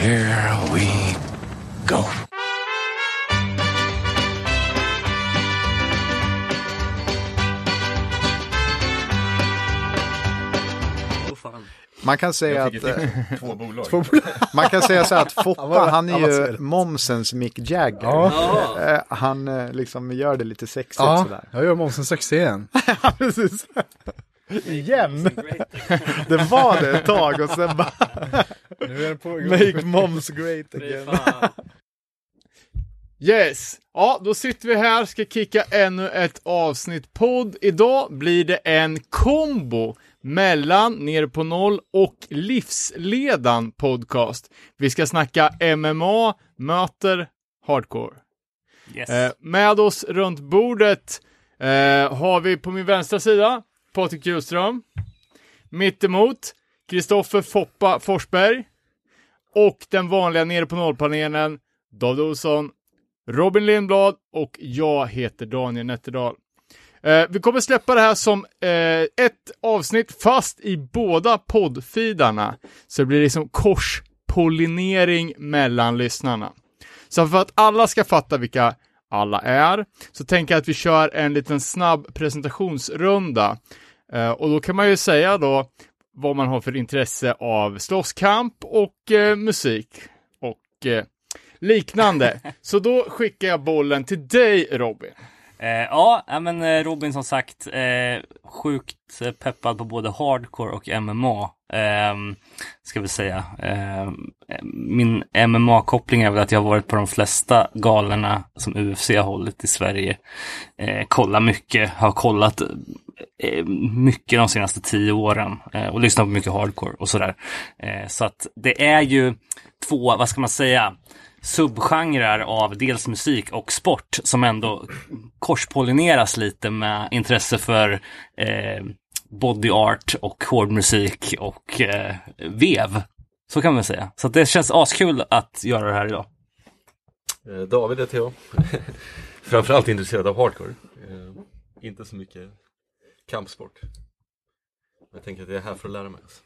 Here we go. Man kan säga att, eh, två bolag. två bolag. man kan säga så att Foppa, han är ju momsens Mick Jagger. Ja. Eh, Han eh, liksom gör det lite sexigt Ja, sådär. jag gör momsen 60 igen. Precis. Igen. Det var det ett tag och sen bara Nu är den på make moms great again. Yes! Ja, då sitter vi här, ska kicka ännu ett avsnitt podd. Idag blir det en kombo mellan Nere på Noll och Livsledan podcast. Vi ska snacka MMA möter hardcore. Yes. Eh, med oss runt bordet eh, har vi på min vänstra sida Patrik Hjulström. Mittemot Kristoffer Foppa Forsberg. Och den vanliga Nere på nollpanelen David Olsson, Robin Lindblad och jag heter Daniel Nätterdal. Eh, vi kommer släppa det här som eh, ett avsnitt fast i båda poddfidarna. Så det blir liksom korspollinering mellan lyssnarna. Så för att alla ska fatta vilka alla är, så tänker jag att vi kör en liten snabb presentationsrunda. Eh, och då kan man ju säga då vad man har för intresse av slåsskamp och eh, musik och eh, liknande. så då skickar jag bollen till dig Robin. Eh, ja, men eh, Robin som sagt, eh, sjukt peppad på både hardcore och MMA. ehm, ska vi säga. Ehm, min MMA-koppling är väl att jag har varit på de flesta galerna som UFC har hållit i Sverige. Eh, kollar mycket, har kollat Eh, mycket de senaste tio åren eh, och lyssnat på mycket hardcore och sådär. Eh, så att det är ju två, vad ska man säga, subgenrer av dels musik och sport som ändå korspollineras lite med intresse för eh, body art och hård musik och eh, vev. Så kan man säga. Så att det känns askul att göra det här idag. Eh, David heter jag. Framförallt intresserad av hardcore. Eh, inte så mycket kampsport. Jag tänker att jag är här för att lära mig. Alltså.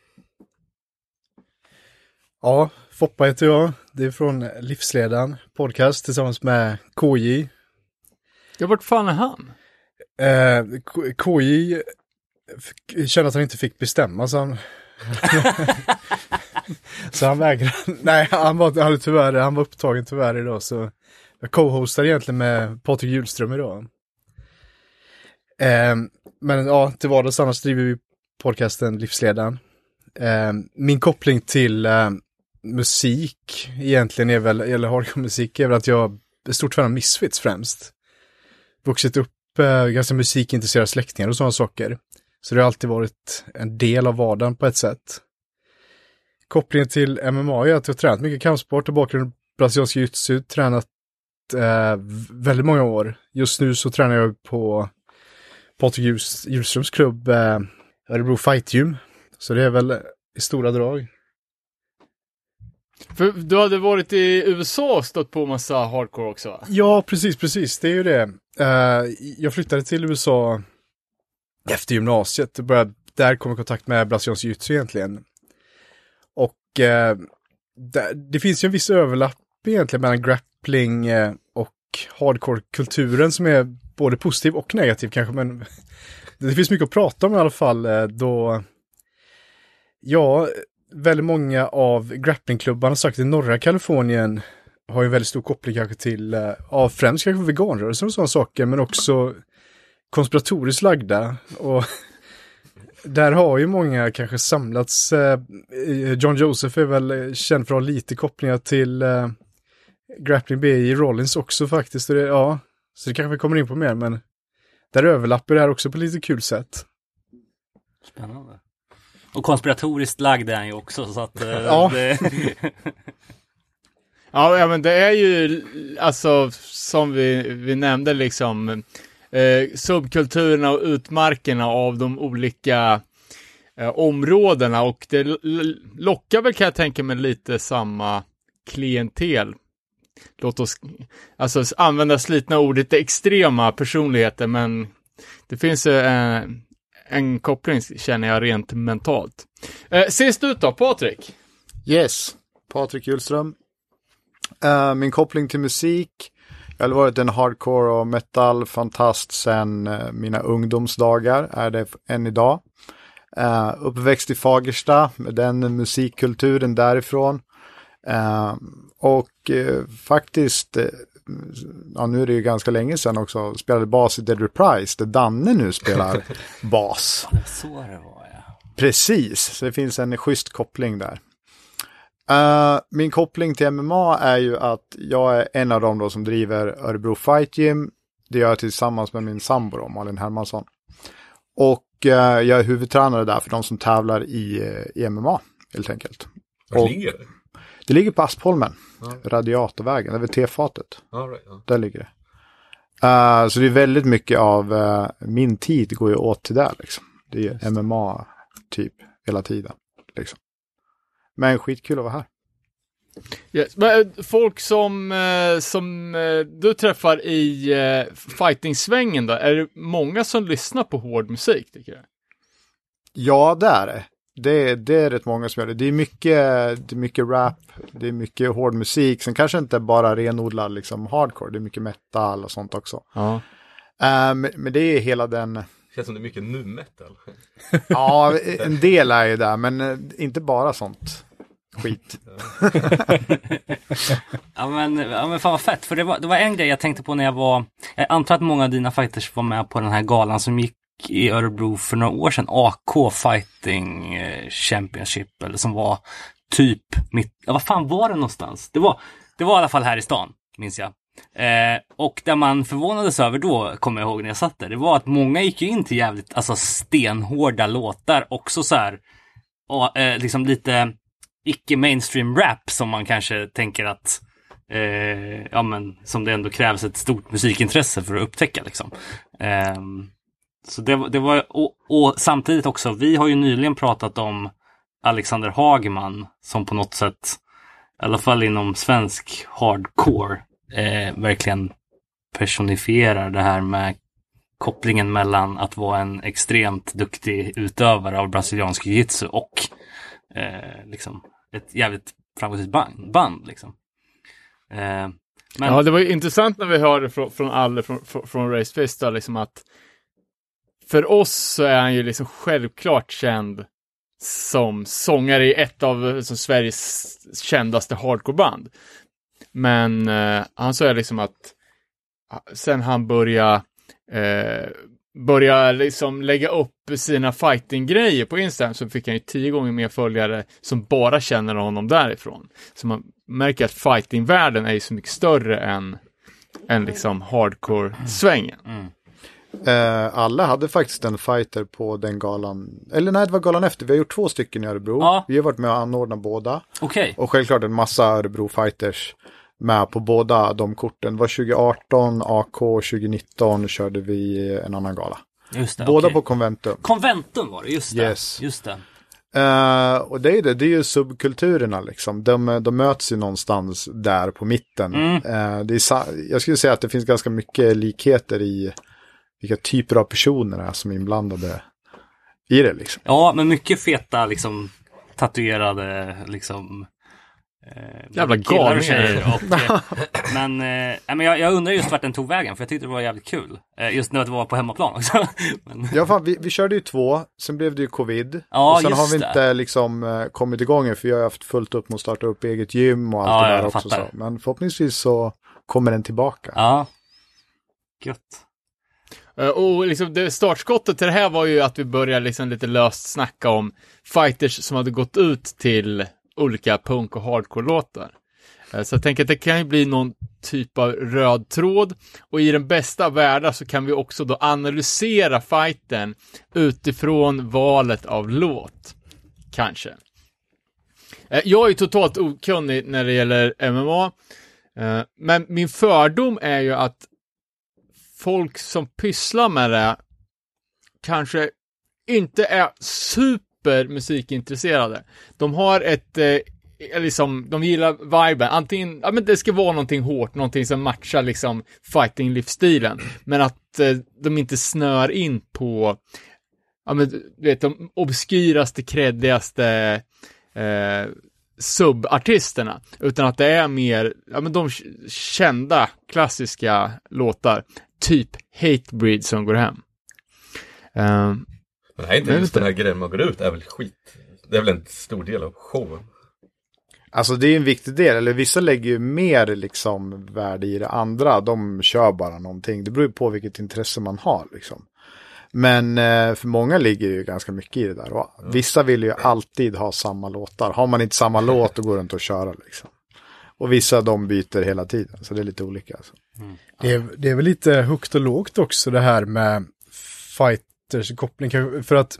Ja, Foppa heter jag. Det är från Livsledaren podcast tillsammans med KJ. Ja, vart fan är han? Eh, KJ kände att han inte fick bestämma så han... så han vägrade. Nej, han var, han, tyvärr, han var upptagen tyvärr idag så jag co-hostar egentligen med Patrik Hjulström idag. Eh, men ja, till vardags annars driver vi podcasten Livsledaren. Eh, min koppling till eh, musik egentligen är väl, eller hardcore-musik, är väl att jag är stort fan av Misfits främst. Vuxit upp eh, ganska musikintresserade släktingar och sådana saker. Så det har alltid varit en del av vardagen på ett sätt. Kopplingen till MMA är att jag har tränat mycket kampsport och bakgrund brasiliansk jiu-jitsu, tränat eh, väldigt många år. Just nu så tränar jag på Patrik Hjul- Hjulströms klubb eh, Örebro Fight Gym. Så det är väl i stora drag. För du hade varit i USA och stött på massa hardcore också va? Ja, precis, precis. Det är ju det. Eh, jag flyttade till USA efter gymnasiet. Började, där kom jag i kontakt med brasiliansk jiu-jitsu egentligen. Och eh, där, det finns ju en viss överlapp egentligen mellan grappling eh, och hardcore-kulturen som är både positiv och negativ kanske, men det finns mycket att prata om i alla fall eh, då Ja, väldigt många av grapplingklubbarna sagt i norra Kalifornien har ju väldigt stor koppling kanske till, eh, av ja främst kanske veganrörelsen och sådana saker, men också konspiratoriskt lagda. Och där har ju många kanske samlats, eh, John Joseph är väl känd för att ha lite kopplingar till Grappling BI Rollins också faktiskt. Och det, ja, så det kanske vi kommer in på mer, men där överlappar det här också på lite kul sätt. Spännande. Och konspiratoriskt lagd är han ju också så att... eh, Ja. Det... Ja, men det är ju alltså som vi, vi nämnde liksom eh, subkulturerna och utmarkerna av de olika eh, områdena och det lockar väl kan jag tänka mig lite samma klientel. Låt oss alltså använda slitna ordet extrema personligheter men det finns eh, en koppling känner jag rent mentalt. Eh, sist ut då, Patrik. Yes. Patrik Hjulström. Eh, min koppling till musik. Jag har varit en hardcore och metal fantast sedan eh, mina ungdomsdagar, är det än idag. Uh, uppväxt i Fagersta med den musikkulturen därifrån. Uh, och uh, faktiskt, ja nu är det ju ganska länge sedan också, spelade bas i Dead Reprise där Danne nu spelar bas. Så det var ja. Precis, så det finns en schysst koppling där. Uh, min koppling till MMA är ju att jag är en av dem då som driver Örebro Fight Gym. Det gör jag tillsammans med min sambo då, Malin Hermansson. Och uh, jag är huvudtränare där för de som tävlar i, uh, i MMA, helt enkelt. Vart ligger det? Det ligger på Aspholmen, Ja. Radiatorvägen, väl T-fatet. Ja, right, ja. Där ligger det. Uh, så det är väldigt mycket av uh, min tid går ju åt till det liksom. Det är MMA typ hela tiden. Liksom. Men skitkul att vara här. Yes. Men eh, folk som, som du träffar i fighting-svängen då, är det många som lyssnar på hård musik tycker du? Ja, det är det. Det är, det är rätt många som gör det. Det är mycket, det är mycket rap, det är mycket hård musik. Sen kanske inte bara renodlad liksom hardcore, det är mycket metal och sånt också. Ja. Uh, men, det är hela den, Känns som det är mycket nu metal. ja, en del är ju där, men eh, inte bara sånt skit. Ja men, ja men fan vad fett, för det var, det var en grej jag tänkte på när jag var, jag antar att många av dina fighters var med på den här galan som gick i Örebro för några år sedan, AK Fighting eh, Championship, eller som var typ mitt, ja vad fan var det någonstans? Det var, det var i alla fall här i stan, minns jag. Eh, och där man förvånades över då, kommer jag ihåg när jag satt där, det var att många gick ju in till jävligt, alltså stenhårda låtar, också så här, och, eh, liksom lite icke mainstream rap som man kanske tänker att eh, ja men som det ändå krävs ett stort musikintresse för att upptäcka liksom. Ehm, så det, det var, och, och samtidigt också, vi har ju nyligen pratat om Alexander Hagman som på något sätt, i alla fall inom svensk hardcore, eh, verkligen personifierar det här med kopplingen mellan att vara en extremt duktig utövare av brasiliansk jiu-jitsu och eh, liksom ett jävligt framgångsrikt band. band liksom. eh, men ja, det var ju intressant när vi hörde från, från Alle från, från, Race Fist liksom att för oss så är han ju liksom självklart känd som sångare i ett av som Sveriges kändaste hardcoreband. Men eh, han sa liksom att ah, sen han började eh, börja liksom lägga upp sina fighting-grejer på Instagram så fick han ju tio gånger mer följare som bara känner honom därifrån. Så man märker att fighting-världen är ju så mycket större än, än liksom hardcore-svängen. Mm. Mm. Eh, alla hade faktiskt en fighter på den galan. Eller nej, det var galan efter. Vi har gjort två stycken i Örebro. Ja. Vi har varit med och anordnat båda. okej. Och självklart en massa Örebro fighters med på båda de korten. Det var 2018, AK 2019 körde vi en annan gala. Just det, Båda okej. på Conventum. Konventum var det, just det. Yes. Just det. Eh, och det är det, det är ju subkulturerna liksom. De, de möts ju någonstans där på mitten. Mm. Eh, det är, jag skulle säga att det finns ganska mycket likheter i vilka typer av personer är som är inblandade i det liksom. Ja, men mycket feta liksom tatuerade liksom eh, Jävla galningar. eh, men eh, men jag, jag undrar just vart den tog vägen för jag tyckte det var jävligt kul. Eh, just när det var på hemmaplan också. men, Ja, fan, vi, vi körde ju två, sen blev det ju covid. Ja, och sen har vi det. inte liksom eh, kommit igång för jag har haft fullt upp med att starta upp eget gym och allt Ja, det där också. Så. Men förhoppningsvis så kommer den tillbaka. ja. Gött. Eh, och liksom det startskottet till det här var ju att vi började liksom lite löst snacka om fighters som hade gått ut till olika punk och hardcore-låtar. Eh, så jag tänker att det kan ju bli någon typ av röd tråd och i den bästa av världar så kan vi också då analysera fighten utifrån valet av låt. Kanske. Eh, jag är ju totalt okunnig när det gäller MMA. Men min fördom är ju att folk som pysslar med det kanske inte är super musikintresserade. De har ett, eh, liksom, de gillar viben. Antingen, ja men det ska vara någonting hårt, någonting som matchar liksom fighting-livsstilen. Men att eh, de inte snör in på, ja men du vet, de obskyraste, kreddigaste, eh, subartisterna, utan att det är mer, ja men de kända klassiska låtar, typ Hatebreed som går hem. Um, Men är inte Men just den här grejen man går ut är väl skit. Det är väl en stor del av showen. Alltså det är en viktig del, eller vissa lägger ju mer liksom värde i det andra. De kör bara någonting. Det beror ju på vilket intresse man har liksom. Men eh, för många ligger ju ganska mycket i det där. Och vissa vill ju alltid ha samma låtar. Har man inte samma låt då går det inte att köra liksom. Och vissa de byter hela tiden. Så det är lite olika. Alltså. Det är, det är väl lite högt och lågt också det här med fighters koppling. För att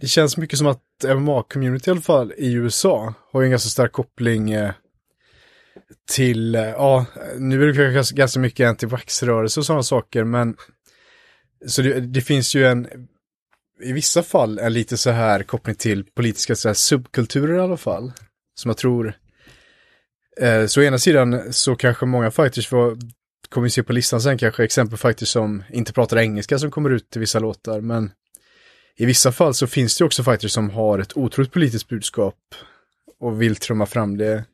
det känns mycket som att MMA-community i alla fall i USA har ju en ganska stark koppling eh, till, eh, ja, nu är det kanske ganska- ganska mycket anti-vax-rörelse och sådana saker, men så det, det finns ju en, i vissa fall, en lite så här koppling till politiska så här, subkulturer i alla fall, som jag tror Eh, Så å ena sidan så kanske många fighters var, kommer vi se på listan sen kanske exempel fighters som inte pratar engelska som kommer ut i vissa låtar, men i vissa fall så finns det också fighters som har ett otroligt politiskt budskap och vill trumma fram det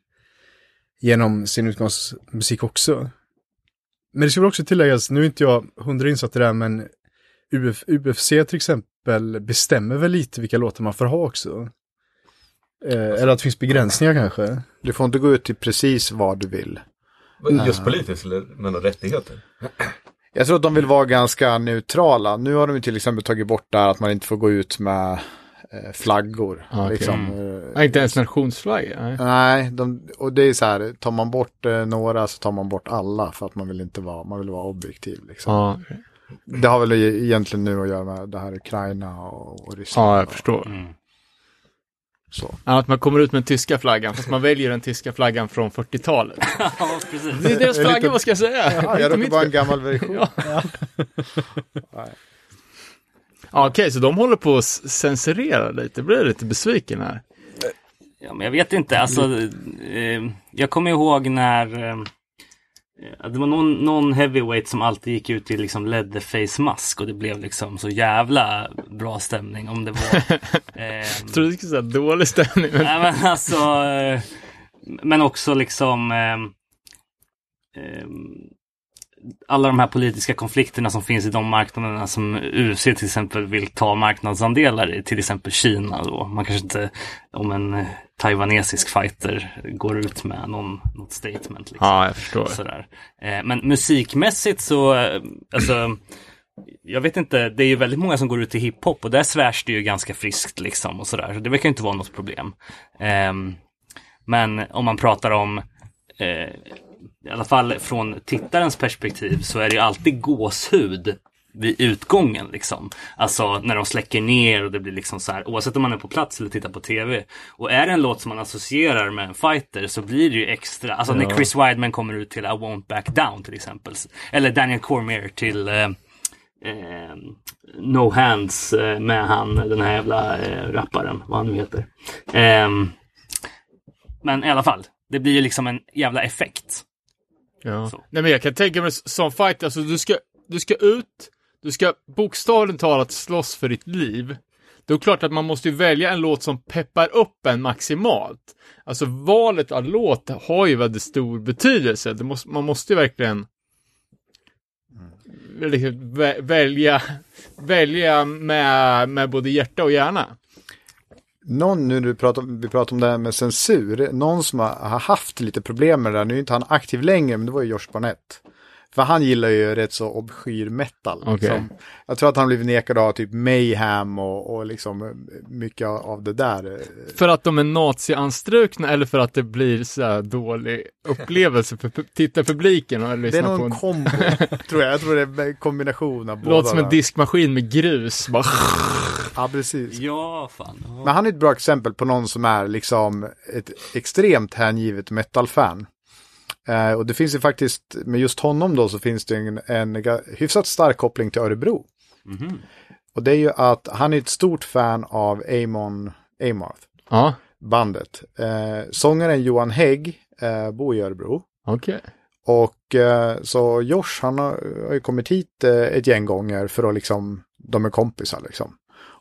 genom sin utgångsmusik också. Men det ska väl också tilläggas, nu är inte jag hundra insatt i det här, men Uf, UFC till exempel bestämmer väl lite vilka låtar man får ha också. Eh, eller att det finns begränsningar kanske. Du får inte gå ut till precis vad du vill. Just politiskt eller med några rättigheter. Jag tror att de vill vara ganska neutrala. Nu har de ju till exempel tagit bort där att man inte får gå ut med eh, flaggor. Okej. Liksom. ja, Eh, inte ens nationsflagga. Nej. Nej, de, och det är så här, tar man bort eh, några så tar man bort alla för att man vill inte vara, man vill vara objektiv. Liksom. Ja, Det har väl e- egentligen nu att göra med det här Ukraina och, och Ryssland. ja, jag förstår. Mm. Så. Att man kommer ut med den tyska flaggan, fast man väljer den tyska flaggan från 40-talet. Ja, precis. Det är deras flagga, vad ska jag säga? Ja, jag råkar vara en gammal version. Ja. Okej, så de håller på att censurera lite. Jag blir lite besviken här. Ja, men jag vet inte, alltså. Eh, jag kommer ihåg när eh, det var någon, någon heavyweight som alltid gick ut i liksom leatherface mask och det blev liksom så jävla bra stämning om det var. Eh, Jag trodde du skulle säga dålig stämning. Men... Nej men alltså, eh, men också liksom eh, eh, alla de här politiska konflikterna som finns i de marknaderna som UFC till exempel vill ta marknadsandelar i, till exempel Kina då. Man kanske inte, om en taiwanesisk fighter går ut med någon, något statement. Liksom. Ja, jag förstår. Sådär. Eh, men musikmässigt så, eh, alltså, jag vet inte, det är ju väldigt många som går ut i hiphop och där svärs det ju ganska friskt liksom och sådär. Så det verkar inte vara något problem. Ehm, men om man pratar om, eh, i alla fall från tittarens perspektiv, så är det ju alltid gåshud vid utgången liksom. Alltså när de släcker ner och det blir liksom så här, oavsett om man är på plats eller tittar på tv. Och är det en låt som man associerar med en fighter så blir det ju extra, alltså när Chris Weidman kommer ut till I won't back down till exempel. Eller Daniel Cormier till eh, eh, No Hands eh, med han, den här jävla eh, rapparen, vad han nu heter. Ehm, men i alla fall, det blir ju liksom en jävla effekt. Ja. Så. Nej men jag kan tänka mig som fight, alltså du ska, du ska ut, du ska bokstavligt talat slåss för ditt liv. Då är det klart att man måste ju välja en låt som peppar upp en maximalt. Alltså valet av låt har ju väldigt stor betydelse. Måste, man måste ju verkligen liksom vä- välja, välja med, med både hjärta och hjärna. Någon, nu du pratar, vi pratar om det här med censur, någon som har, haft lite problem med det där, nu är inte han aktiv längre, men det var ju Josh Barnett. För han gillar ju rätt så obskyr metal. Okej. Liksom. Jag tror att han blivit nekad av typ Mayhem och, och liksom mycket av det där. För att de är nazianstrukna eller för att det blir så här dålig upplevelse för pu- tittarpubliken och Det är på någon en kombo, tror jag. Jag tror det är en kombination av båda. Låter som en diskmaskin med grus. Bara... Ja, precis. Ja, fan. Ja. Men han är ett bra exempel på någon som är liksom ett extremt hängivet metal-fan. Eh, och det finns ju faktiskt, med just honom då så finns det en, en hyfsat stark koppling till Örebro. Mhm. Och det är ju att han är ett stort fan av Amon Amarth, Ja, bandet. Eh, sångaren Johan Hägg eh, bor i Örebro. okej. Och eh, så Josh han har, har ju kommit hit eh, ett gäng gånger för att liksom, de är kompisar liksom.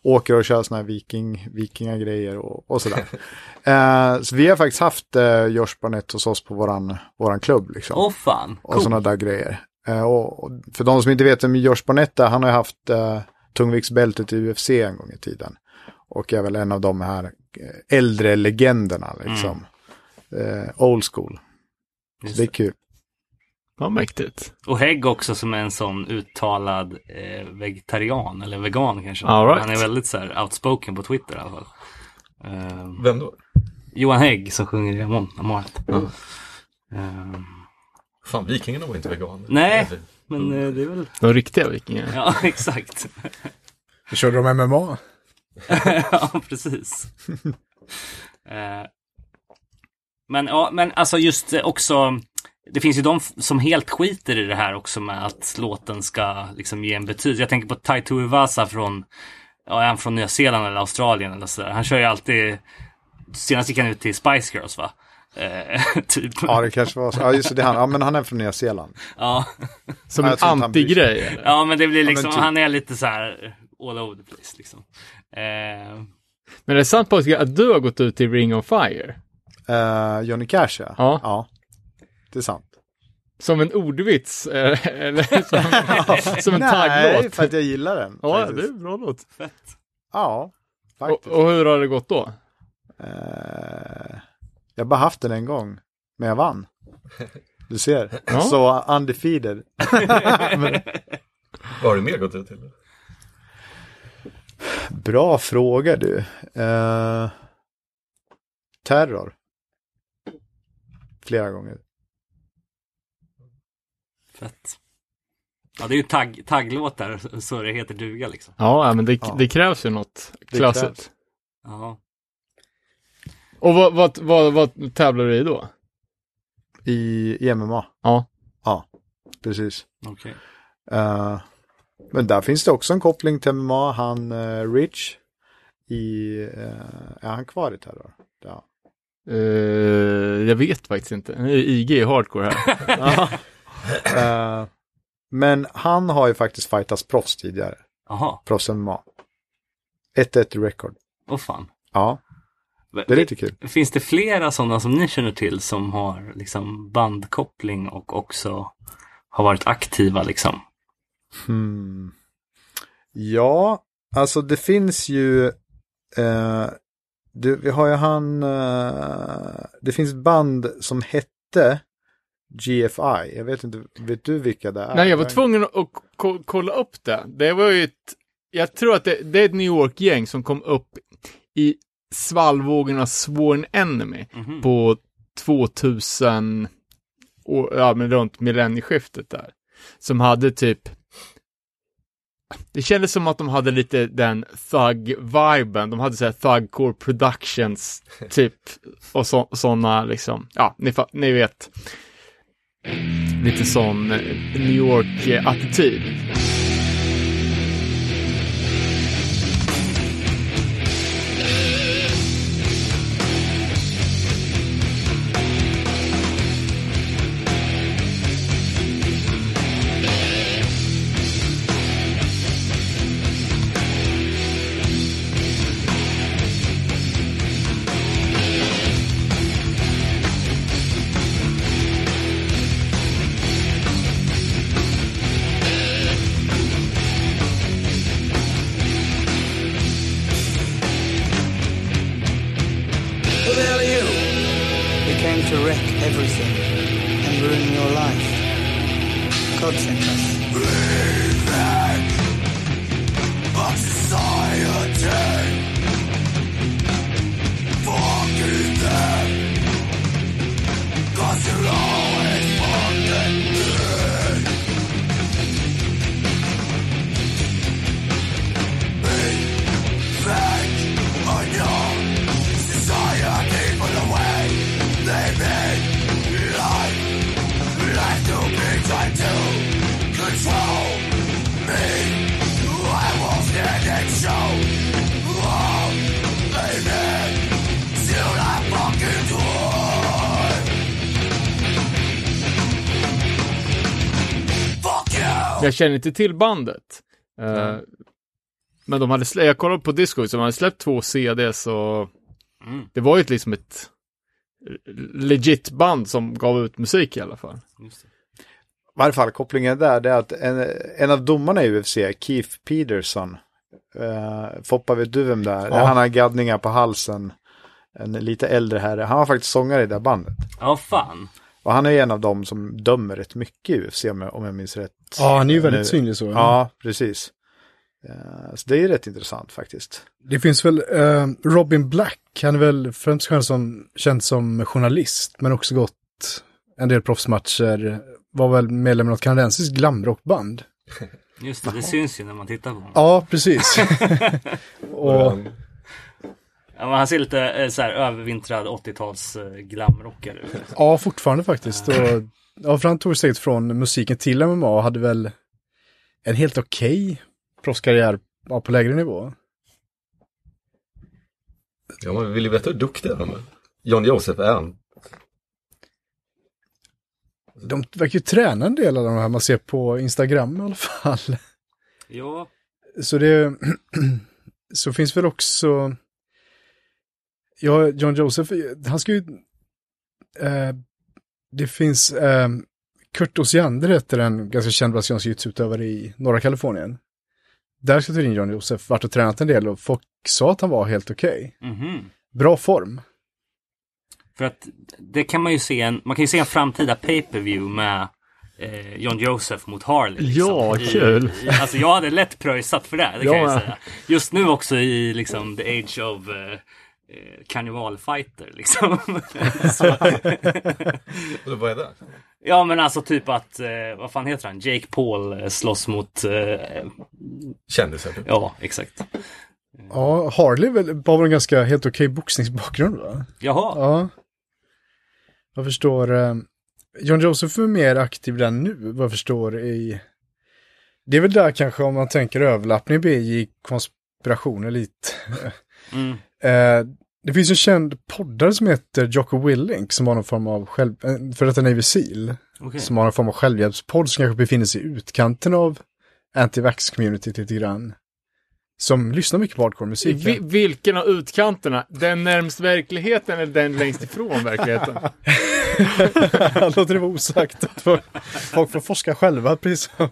Åker och kör sådana här viking, vikingagrejer och, och sådär. eh, så vi har faktiskt haft eh, Josh Barnett hos oss på våran, våran klubb liksom. Åh fan, och sådana där grejer. Eh, och, och för de som inte vet vem Josh Barnett är, han har ju haft eh, tungviktsbältet i UFC en gång i tiden. Och är väl en av de här eh, äldre legenderna liksom. Eh, old school. Så det är kul. Vad mäktigt. Och Hägg också som är en sån uttalad eh, vegetarian eller vegan kanske. All right. Han är väldigt så här outspoken på Twitter i alla fall. Eh, Vem då? Johan Hägg som sjunger i Amon Amoret. Mm. Eh, Fan, vikingarna var inte veganer. Nej. men eh, det är väl, De riktiga vikingar. ja exakt. Körde de MMA? ja, precis. Eh, men ja, men alltså just eh, också. Det finns ju de som helt skiter i det här också med att låten ska liksom ge en betydelse. Jag tänker på Taito Uvasa från, ja, är han från Nya Zeeland eller Australien eller sådär. Han kör ju alltid, senast gick han ut till Spice Girls va? Eh, typ. Ja, det kanske var så. Ja, just det, han. Ja, men han är från Nya Zeeland. Ja. Som Ja, en antigrej. ja, men det blir liksom, typ. han är lite så här all over the place liksom. Eh, Men det är sant Patrik att du har gått ut i Ring of Fire? Eh, Johnny Cash, ja. Ja. Ja. Det är sant. Som en ordvits? eh, Eller som, som en Nej, tagglåt? för att jag gillar den. Ja, faktiskt. det är en bra låt. Ja, Och, faktiskt. och hur har det gått då? Eh, jag har bara haft den en gång, men jag vann. Du ser. Ja. Så undefeated. Vad har du mer gått ut till? Bra fråga du. Eh, terror. Flera gånger. Fett. Ja, det är ju tagg, tagglåtar så det heter duga liksom. Ja, men det, Ja. det krävs ju något krävs. Ja. Och vad, vad, vad, vad tävlar du i då? I, i MMA. Ja. Ja, precis. Okej. Eh, men där finns det också en koppling till MMA. Han uh, Rich i, eh, är han kvar i terror? Ja. Jag vet faktiskt inte. Är IG i hardcore här. Eh, men han har ju faktiskt fightats proffs tidigare. Jaha, Proffs MMA. 1-1 i record. åh fan. Ja, det är lite kul. Finns det flera sådana som ni känner till som har liksom bandkoppling och också har varit aktiva liksom? Hmm. Ja, alltså det finns ju eh, det, vi har ju han eh, det finns band som hette GFI. Jag vet inte, vet du vilka det är? Nej, jag var tvungen att ko- kolla upp det. Det var ju ett, jag tror att det, det är ett New York-gäng som kom upp i svallvågorna Sworn Enemy Mhm. på 2000, och, ja men runt millennieskiftet där. Som hade typ, det kändes som att de hade lite den thug-viben. De hade såhär thugcore productions typ och så, sådana liksom, ja, ni, ni vet. Lite sån New York-attityd. Jag känner inte till bandet. Eh, Men de hade slä- jag kollade på Disco, så de hade släppt två CDs och Mm, det var ju ett, liksom ett legit band som gav ut musik i alla fall. I varje fall kopplingen där det är att en, en av domarna i UFC, Keith Peterson, uh, Foppa vet du vem det är? Ja. Han har gaddningar på halsen. En lite äldre herre. Han var faktiskt sångare i det bandet. Ja, fan. Och han är en av dem som dömer rätt mycket i UFC om jag, om jag minns rätt. Ja, han är ju väldigt Nu- synlig så. Ja, precis. Eh, så det är rätt intressant faktiskt. Det finns väl eh, Robin Black, han är väl främst känd som, känd som journalist, men också gått en del proffsmatcher. Var väl medlem i något kanadensiskt glamrockband. Just det, det syns ju när man tittar på honom. Ja, precis. och, Ja, men han ser lite eh, så här övervintrad 80-tals eh, glamrockare ut. ja, fortfarande faktiskt. Och, ja, för han tog steget från musiken till MMA och hade väl en helt okej proffskarriär ja, på lägre nivå. ja, man vill ju veta hur duktiga de är. John Joseph är han. De verkar ju träna en del av de här man ser på Instagram i alla fall. Ja, Så det så finns väl också Ja, John Joseph, han ska ju eh, Det finns eh, Kurt Osiander heter en ganska känd brasiliansk jiu-jitsu-utövare i norra Kalifornien. Där ska tydligen John Joseph varit och tränat en del och folk sa att han var helt okej. mhm. Bra form. För att det kan man ju se en, man kan ju se en framtida pay-per-view med eh, John Joseph mot Harley. Liksom. Ja, I- kul. I, alltså jag hade lätt pröjsat för det, det kan Ja, jag ja. ju säga. Just nu också i liksom the age of eh, eh, karnevalfighter liksom. Vad är det? ja men alltså typ att, eh, vad fan heter han, Jake Paul eh, slåss mot, eh, Kändisar typ. ja exakt. Ja, Harley väl, var väl en ganska helt okej boxningsbakgrund va? Jaha, Ja. Jag förstår. Eh, John Joseph är mer aktiv där nu, vad jag förstår i... Det är väl där kanske om man tänker överlappning BJ konspirationer lite. mm. Eh, det finns en känd poddare som heter Jocko Willink som har någon form av själv... eh, För att Navy Seal. okej. Som har någon form av självhjälpspodd som kanske befinner sig i utkanten av anti-vax-communityt lite grann. Som lyssnar mycket på hardcore-musik. Vi, vilken av utkanterna? Den närmst verkligheten eller den längst ifrån verkligheten? Låter det vara osagt. Folk får forska själva, precis som...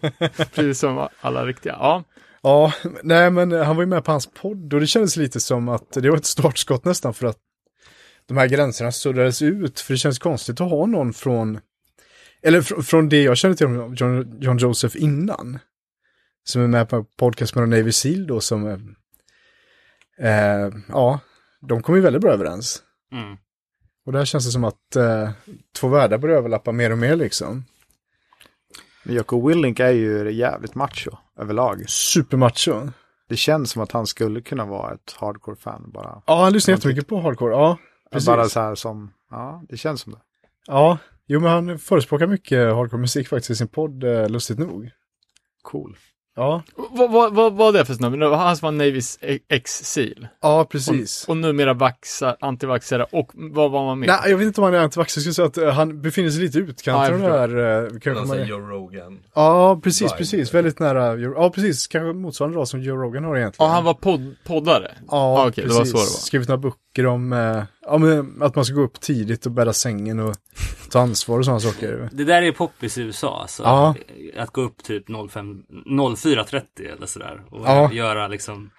Precis som alla riktiga. Ja, Ja, nej men han var ju med på hans podd och det kändes lite som att det var ett startskott nästan för att de här gränserna suddades ut. För det känns konstigt att ha någon från, eller fr från det jag kände till om John, John Joseph innan. Som är med på podcast med Navy Seal då som, eh, eh, ja, de kom ju väldigt bra överens. Mm. Och där känns det som att eh, två världar börjar överlappa mer och mer liksom. Men Jocko Willink är ju jävligt macho överlag. Supermacho. Det känns som att han skulle kunna vara ett hardcore-fan bara. Ja, han lyssnar jättemycket på hardcore. Ja, precis. Bara så här som, ja, det känns som det. Ja, jo men han förespråkar mycket hardcore-musik faktiskt i sin podd, eh, lustigt nog. Cool. Ja, vad, vad, vad var det för snubbe? Var Han som var Navys ex-seal. ja precis. Och, och numera vaxar, antivaxare och vad var man med? Nej, jag vet inte om han är antivax, jag skulle säga att eh, han befinner sig lite i Ja, utkanten av det här. eh, kanske Han man är... Joe Rogan. Ja, precis, Vibe. precis. Väldigt nära. Ja, precis. Kanske motsvarande då som Joe Rogan har egentligen. Ja, han var podd, poddare. Ja, Ah, okej, det var precis. så det var. Skrivit några böcker om eh, ja, men, att man ska gå upp tidigt och bädda sängen och ta ansvar och sådana saker. Det där är poppis i USA alltså. Ja. Att gå upp typ 05, 04.30 eller sådär. Och Ja. göra liksom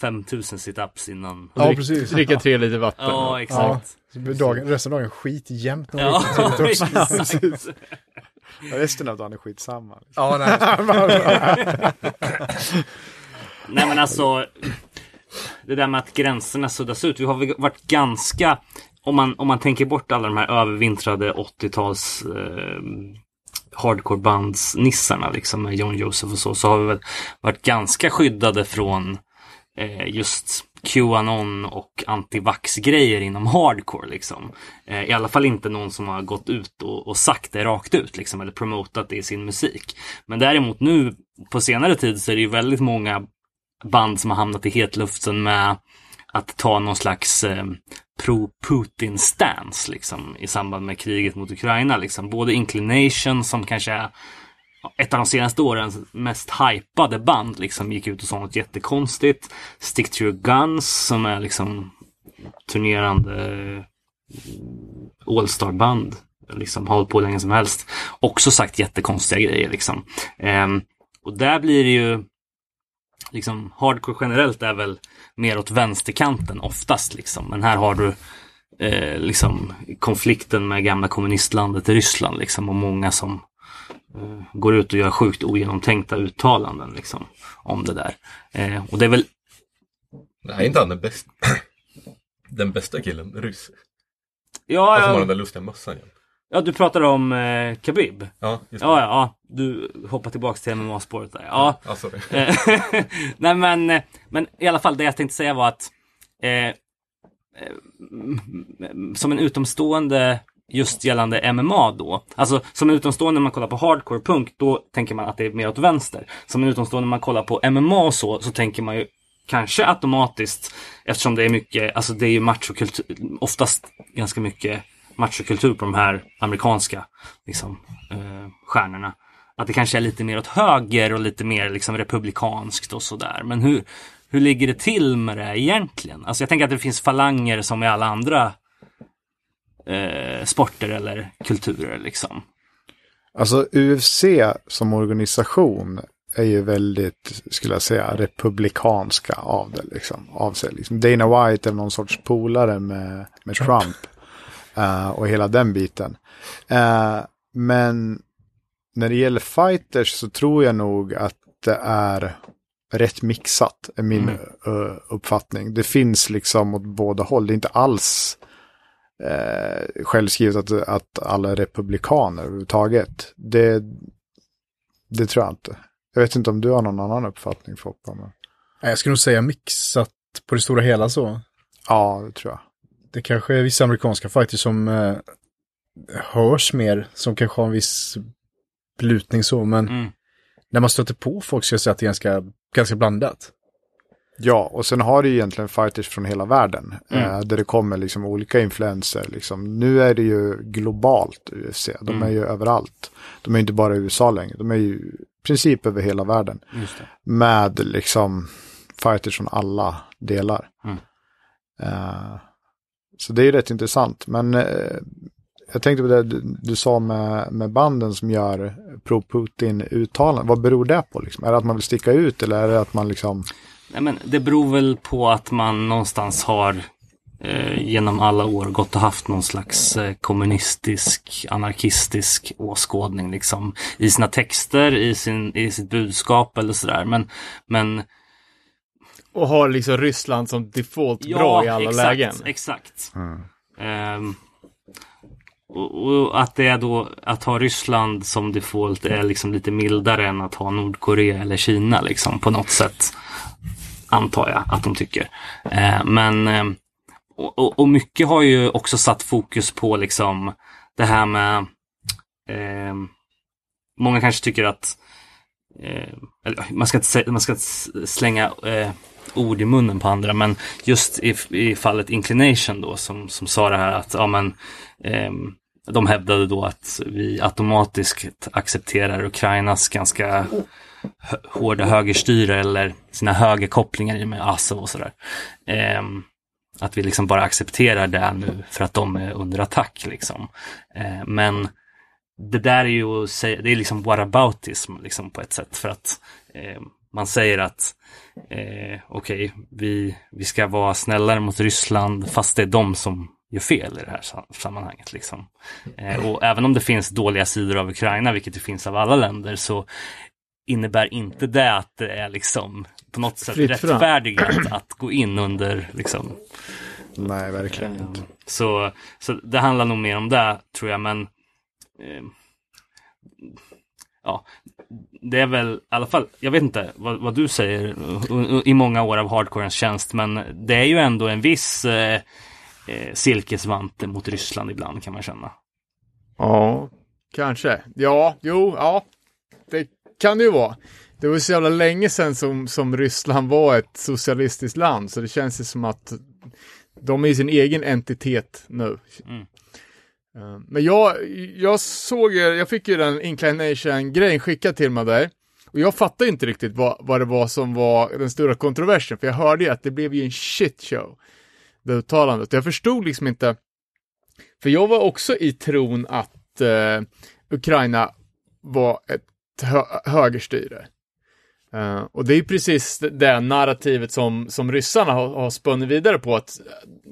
5000 situps innan. Ja, precis. Dricka tre liter vatten. Ja, exakt. Blir dagen, resten av dagen skit jämt. när man Ja, exakt. Resten av dagen är skitsamma. Ja, nej. Nej men alltså. Det där med att gränserna suddas ut. Vi har varit ganska. Om man, om man tänker bort alla de här övervintrade 80-tals eh, hardcore-bandsnissarna liksom med John Joseph och så. Så har vi väl varit ganska skyddade från eh, just Qanon och antivax-grejer inom hardcore liksom. Eh, I alla fall inte någon som har gått ut och, och sagt det rakt ut liksom eller promotat det i sin musik. Men däremot nu på senare tid så är det ju väldigt många band som har hamnat i hetluften med att ta någon slags eh, pro-Putin-stance liksom i samband med kriget mot Ukraina. Liksom. Både Inclination som kanske är ett av de senaste årens mest hypade band liksom gick ut och sa något jättekonstigt. Stick to your guns som är liksom turnerande eh, All-star-band. Liksom har hållit på länge som helst. Också sagt jättekonstiga grejer liksom. Ehm, och där blir det ju liksom hardcore generellt är väl mer åt vänsterkanten oftast liksom. Men här har du eh, liksom konflikten med gamla kommunistlandet Ryssland liksom och många som eh, går ut och gör sjukt ogenomtänkta uttalanden liksom om det där. Eh, och det är väl Nej, inte han den bästa. Den bästa killen, ryss. Ja, Han som har den ja, där lustiga mössan. Ja, ja du pratar om eh, Khabib. ja just det. Ja, ja, du hoppar tillbaks till MMA-spåret där. Ja, Ja, sorry. Nej men, eh, men i alla fall det jag tänkte säga var att eh, eh, som en utomstående just gällande MMA då. Alltså som en utomstående när man kollar på hardcore punk då tänker man att det är mer åt vänster. Som en utomstående när man kollar på MMA och så, så tänker man ju kanske automatiskt eftersom det är mycket, alltså det är ju machokultur, oftast ganska mycket machokultur på de här amerikanska liksom, eh, stjärnorna. Att det kanske är lite mer åt höger och lite mer liksom republikanskt och sådär. Men hur, hur ligger det till med det egentligen? Alltså jag tänker att det finns falanger som i alla andra eh, sporter eller kulturer liksom. Alltså UFC som organisation är ju väldigt, skulle jag säga, republikanska av det liksom. Av sig, liksom. Dana White är någon sorts polare med, med Trump. Eh, och hela den biten. Eh, men när det gäller fighters så tror jag nog att det är rätt mixat, är min eh, uppfattning. Det finns liksom åt båda håll. Det är inte alls eh, självskrivet att, att alla är republikaner överhuvudtaget. Det, det tror jag inte. Jag vet inte om du har någon annan uppfattning Foppa. Men... Jag skulle nog säga mixat på det stora hela så. Ja, det tror jag. Det kanske är vissa amerikanska fighters som eh, hörs mer, som kanske har en viss lutning så, men Mm. när man stöter på folk ska jag säga att det är ganska, ganska blandat. Ja, och sen har du ju egentligen fighters från hela världen. Mm. Eh, där det kommer liksom olika influenser. Liksom. Nu är det ju globalt UFC. De Mm. är ju överallt. De är inte bara i USA längre. De är ju i princip över hela världen. Just det. Med liksom fighters från alla delar. Mm. Eh, så det är rätt intressant. Men eh, jag tänkte på det du, du sa med, med banden som gör pro-Putin-uttalanden. Vad beror det på? Liksom? Är det att man vill sticka ut eller är det att man liksom... Nej, men det beror väl på att man någonstans har eh, genom alla år gått och haft någon slags eh, kommunistisk, anarkistisk åskådning liksom i sina texter, i, sin, i sitt budskap eller sådär. Men, men och har liksom Ryssland som default bra i alla exakt, lägen. Exakt. Ehm, och, och att det är då att ha Ryssland som default är liksom lite mildare än att ha Nordkorea eller Kina liksom på något sätt. Antar jag att de tycker. Eh, men ehm, och, och, mycket har ju också satt fokus på liksom det här med ehm, Många kanske tycker att eh, eller, man, ska inte, man ska inte slänga eh, ord i munnen på andra men just i, i fallet Inclination då som, som sa det här att ja, men, eh, de hävdade då att vi automatiskt accepterar Ukrainas ganska hö- hårda högerstyre eller sina högerkopplingar i och med Azov och sådär. Eh, att vi liksom bara accepterar det nu för att de är under attack liksom. Eh, men det där är ju att säga, det är liksom whataboutism liksom på ett sätt för att eh, man säger att eh, okej, vi, vi ska vara snällare mot Ryssland fast det är de som gör fel i det här sam- sammanhanget. Liksom. Eh, och även om det finns dåliga sidor av Ukraina, vilket det finns av alla länder, så innebär inte det att det är liksom på något sätt rättfärdigat att gå in under liksom, Nej, verkligen inte. så, så det handlar nog mer om det tror jag, men eh, ja, det är väl i alla fall, jag vet inte vad, vad du säger i många år av hardcorens tjänst, men det är ju ändå en viss eh, eh, silkesvante mot Ryssland ibland kan man känna. Ja, kanske. Ja, jo, ja. Det kan det ju vara. Det var så jävla länge sedan som, som Ryssland var ett socialistiskt land, så det känns ju som att de är sin egen entitet nu. Mm. Eh, men jag, jag såg ju, jag fick ju den inclination-grejen skickad till mig där. Och jag fattade inte riktigt vad, vad det var som var den stora kontroversen, för jag hörde ju att det blev ju en shit show. Det uttalandet. Jag förstod liksom inte, för jag var också i tron att eh, Ukraina var ett hö högerstyre. Eh, och det är precis det narrativet som, som ryssarna har, har spunnit vidare på, att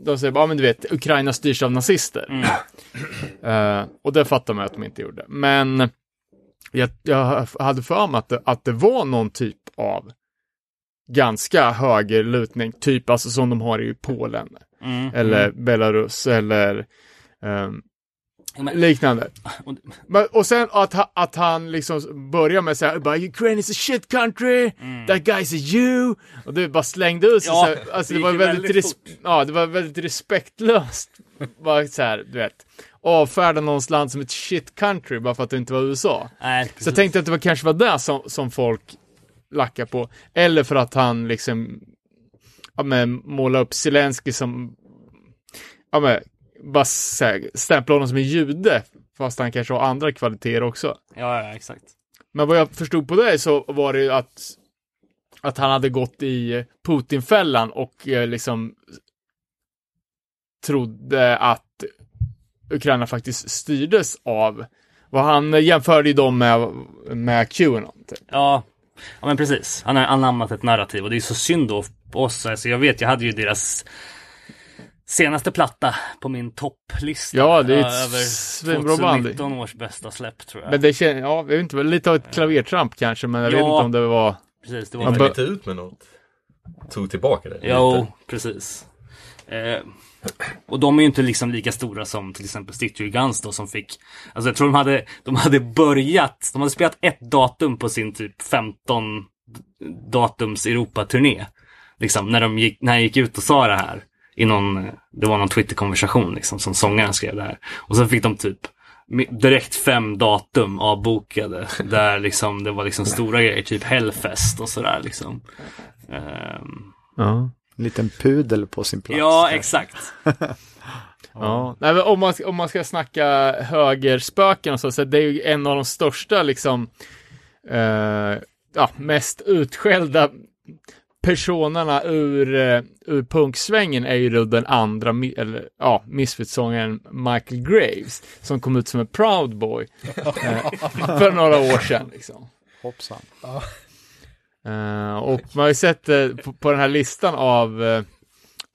de säger bara, ja men du vet, Ukraina styrs av nazister. Eh, och det fattar man att de inte gjorde. Men jag, jag hade för mig att det, att det var någon typ av ganska högerlutning, typ alltså som de har i Polen. Mm, Eller mm. Belarus eller Ja, men- liknande. och- Men, och sen att, att han liksom börjar med att säga bara Ukraine is a shit country, that guy's a Jew. Och det bara slängde ut. Ja, så här, alltså det det var väldigt, ja, det var väldigt respektlöst. bara så här, du vet. Avfärda någons land som ett shit country bara för att det inte var USA. Nej, Så jag precis. tänkte att det var kanske var det som, som folk lackar på. Eller för att han liksom ja, men, måla upp Zelensky som ja, men, bara här, stämpla honom som en jude. Fast han kanske har andra kvaliteter också. Ja, ja, exakt. Men vad jag förstod på det så var det ju att, att han hade gått i Putinfällan och eh, liksom trodde att Ukraina faktiskt styrdes av vad han jämförde ju dem med, med Qanon. Typ. Ja, ja men precis. Han har anammat ett narrativ och det är så synd då på oss. Alltså, jag vet, jag hade ju deras senaste platta på min topplista. Ja, det är ett svinbra band. 2019 års bästa släpp tror jag. Men det känns, ja, jag vet inte, lite av ett klavertramp kanske, men jag vet Ja. inte om det var... precis, det var Man inte ut med något. Tog tillbaka det. Jo, lite. precis. Eh, och de är ju inte liksom lika stora som till exempel Stitcher Guns då som fick, alltså jag tror de hade, de hade börjat, de hade spelat ett datum på sin typ 15 datums Europaturné. Liksom när de gick, när han gick ut och sa det här i någon, det var någon Twitter-konversation liksom som sångaren skrev det här. Och så fick de typ direkt fem datum avbokade där liksom det var liksom stora grejer, typ Hellfest och sådär liksom. Ehm, Ja. En liten pudel på sin plats. Ja, kanske. exakt. Ja, nej, om, man, om man ska snacka högerspöken och så, så det är ju en av de största liksom, eh, ja, mest utskällda personerna ur, eh, ur punksvängen är ju då den andra, eller ja, Misfits-sångaren Michael Graves, som kom ut som en Proud Boy eh, för några år sedan liksom. Hoppsan. Eh, och man har ju sett eh, på, på den här listan av, eh,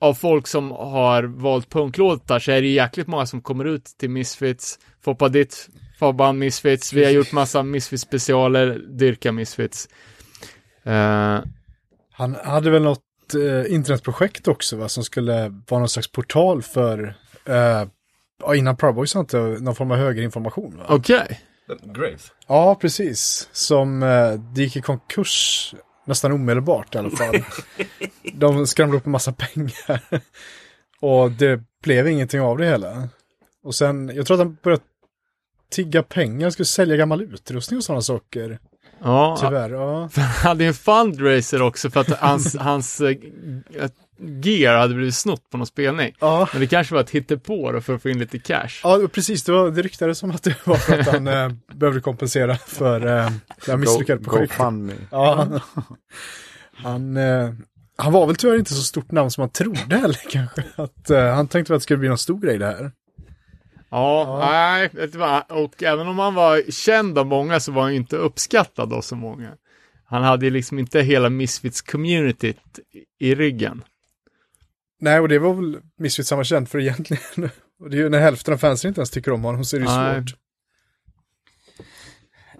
av folk som har valt punklåtar så är det jäkligt många som kommer ut till Misfits. Foppa ditt förband Misfits. Vi har gjort massa Misfits-specialer, dyrka Misfits. Han hade väl något eh, internetprojekt också va, som skulle vara någon slags portal för, eh, innan Proud Boys har inte någon form av högerinformation va? Okej. Graves. Ja, precis. Som eh, det gick i konkurs nästan omedelbart i alla fall. De skramlade upp en massa pengar. Och det blev ingenting av det hela. Och sen, jag tror att han började tigga pengar, skulle sälja gammal utrustning och sådana saker. Ja, Tyvärr, ja. han hade ju en fundraiser också för att hans, hans eh, gear hade blivit snott på någon spelning. Ja, Men det kanske var ett hittepå då för att få in lite cash. ja precis. Det, var, det ryktades som att det var för att han eh, behövde kompensera för eh, det här misslyckade Go, projektet. GoFundMe. Ja, han, han, eh, han var väl tyvärr inte så stort namn som man trodde heller kanske. Att, eh, han tänkte väl att det skulle bli någon stor grej det här. Ja, nej, vet du vad? Och även om han var känd av många så var han ju inte uppskattad av så många. Han hade ju liksom inte hela Misfits-communityt i ryggen. Nej, och det var väl Misfits han var känd för egentligen. Och det är ju när hälften av fansen inte ens tycker om honom så är det ju svårt.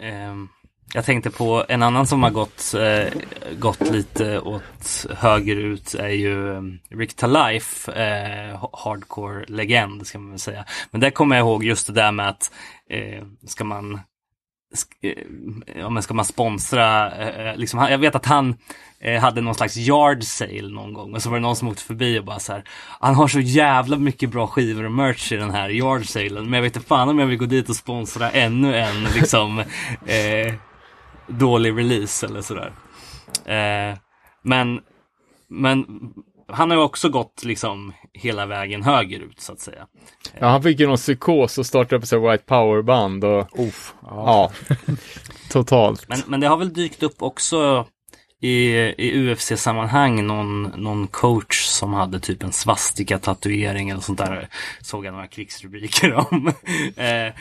Ehm, jag tänkte på en annan som har gått, eh, gått lite åt höger ut är ju eh, Rick Talife, eh, hardcore-legend ska man väl säga. Men där kommer jag ihåg just det där med att eh, ska man eh, ja, men ska man sponsra, eh, liksom, jag vet att han hade någon slags yard sale någon gång och så var det någon som åkte förbi och bara så här, han har så jävla mycket bra skivor och merch i den här yard salen men jag vet inte fan om jag vill gå dit och sponsra ännu en liksom eh, dålig release eller sådär. Eh, men, men han har ju också gått liksom hela vägen högerut så att säga. Ja, han fick ju någon psykos och startade upp ett White Power-band och Uff, ja. ja, totalt. Men, men det har väl dykt upp också i, i UFC-sammanhang någon, någon coach som hade typ en svastika-tatuering eller sånt där. Såg jag några krigsrubriker om. eh,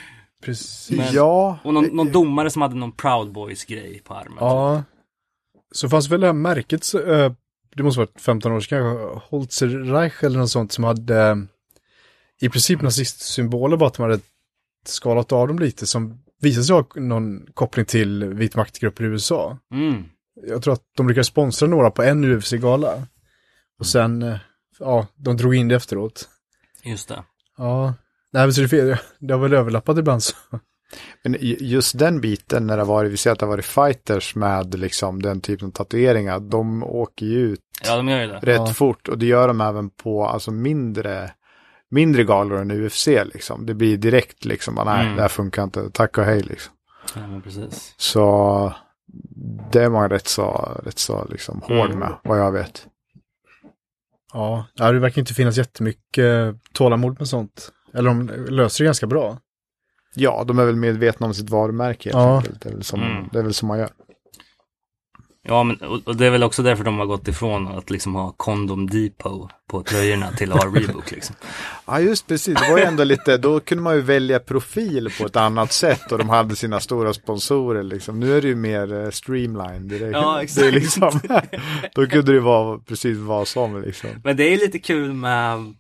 Precis. Men- ja, och någon, någon domare som hade någon Proud Boys-grej på armen. Ja. Så fanns väl det här märket, så, eh, det måste vara 15 år sedan kanske, Holzerreich eller något sånt som hade eh, i princip nazistsymboler bara att de hade skalat av dem lite som visade sig ha någon koppling till vit maktgrupper i USA. Mm. Jag tror att de lyckades sponsra några på en UFC-gala. Och sen, eh, ja, de drog in det efteråt. Just det. Ja, nej men så det, det har väl överlappat ibland så. men just den biten när det har varit, vi ser att det har varit fighters med liksom den typen av tatueringar, de åker ju ut Ja, de gör ju det. rätt Ja. fort och det gör de även på alltså mindre mindre galor än UFC liksom. Det blir direkt liksom, nej Mm. det här funkar inte, tack och hej liksom. Ja, men precis. Så det är man rätt så, rätt så liksom hård Mm. med, vad jag vet. Ja, ja, det verkar inte finnas jättemycket tålamod med sånt. Eller de löser det ganska bra. Ja, de är väl medvetna om sitt varumärke helt Ja. enkelt. Det är väl som, Mm. det är väl som man gör. Ja, men och, det är väl också därför de har gått ifrån att liksom ha Condom Depot på tröjorna till att ha Reebok liksom. Ja, just precis. Det var ju ändå lite, då kunde man ju välja profil på ett annat sätt och de hade sina stora sponsorer liksom. Nu är det ju mer eh, streamline direkt. Ja, Det är exakt. liksom, då kunde det vara precis vad som liksom. Men det är lite kul med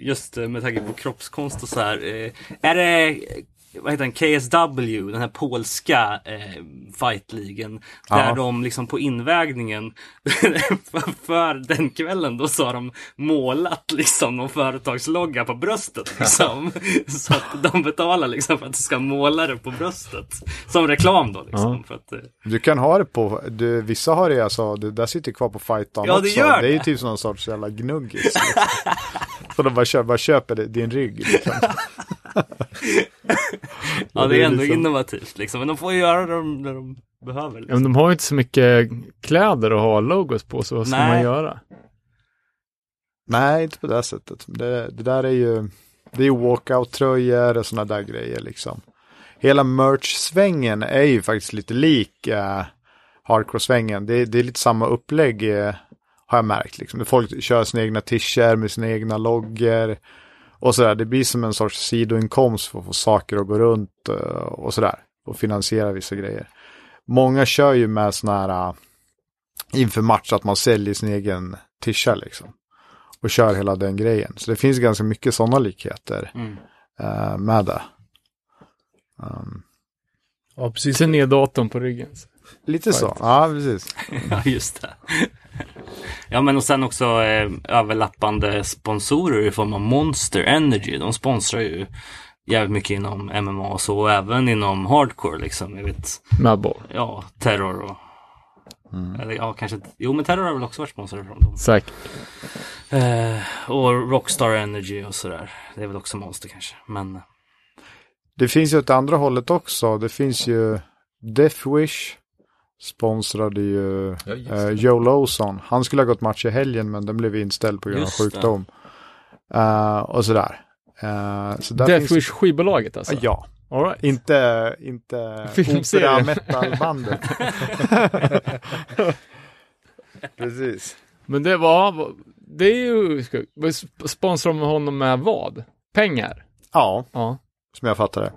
just eh, med tanke på kroppskonst och så här. Eh, är det vad heter den, KSW, den här polska eh, fightligan. Där Ja. de liksom på invägningen för, för den kvällen då så har de målat liksom någon företagslogga på bröstet liksom. så att de betalar liksom för att du ska måla det på bröstet. Som reklam då liksom. Ja. För att, eh, Du kan ha det på, du, vissa har det alltså, det där sitter kvar på fightan Ja, det också. gör det är ju det. typ som någon sorts jävla gnuggis. Liksom. Så de bara köper, bara köper det- din rygg liksom. ja det är ändå liksom- innovativt liksom. Men de får ju göra det de, när de behöver. Ja, Liksom. men de har ju inte så mycket kläder att ha logos på, så vad ska Nej. man göra? Nej, inte på det sättet. Det, det där är ju, det är ju walkout-tröjor och sådana där grejer liksom. Hela merch-svängen är ju faktiskt lite lik eh, hardcore-svängen. Det, det är lite samma upplägg eh, har jag märkt. Liksom. Folk kör sina egna t-shirts med sina egna loggor och sådär. Det blir som en sorts sidoinkomst för att få saker att gå runt eh, och sådär. Och finansiera vissa grejer. Många kör ju med sådana här eh, inför match att man säljer sin egen t-shirt liksom och kör hela den grejen. Så det finns ganska mycket sådana likheter Mm. eh, med det. Um, Ja, precis. Turnédatorn på ryggen. lite så, ja precis. Ja, just det. Ja, men och sen också eh, överlappande sponsorer i form av Monster Energy. De sponsrar ju jävligt mycket inom MMA och så, och även inom hardcore liksom. Jag vet, Madball. ja, Terror och... Eller ja, kanske... Jo, men Terror har väl också varit sponsrade från dem. Säkert. Eh, och Rockstar Energy och sådär. Det är väl också Monster kanske. Men Det finns ju åt andra hållet också. Det finns ju Death Wish sponsrade ju Ja, eh. Joe Lawson. Han skulle ha gått match i helgen men den blev inställd på grund av sjukdom. Eh, och sådär. Eh, så där Death finns Wish skivbolaget alltså? Ja, All right. inte, inte opera metal-bandet. Precis. Men det var, det är ju, sponsrar de honom med vad? Pengar? Ja, Ja. som jag fattar det.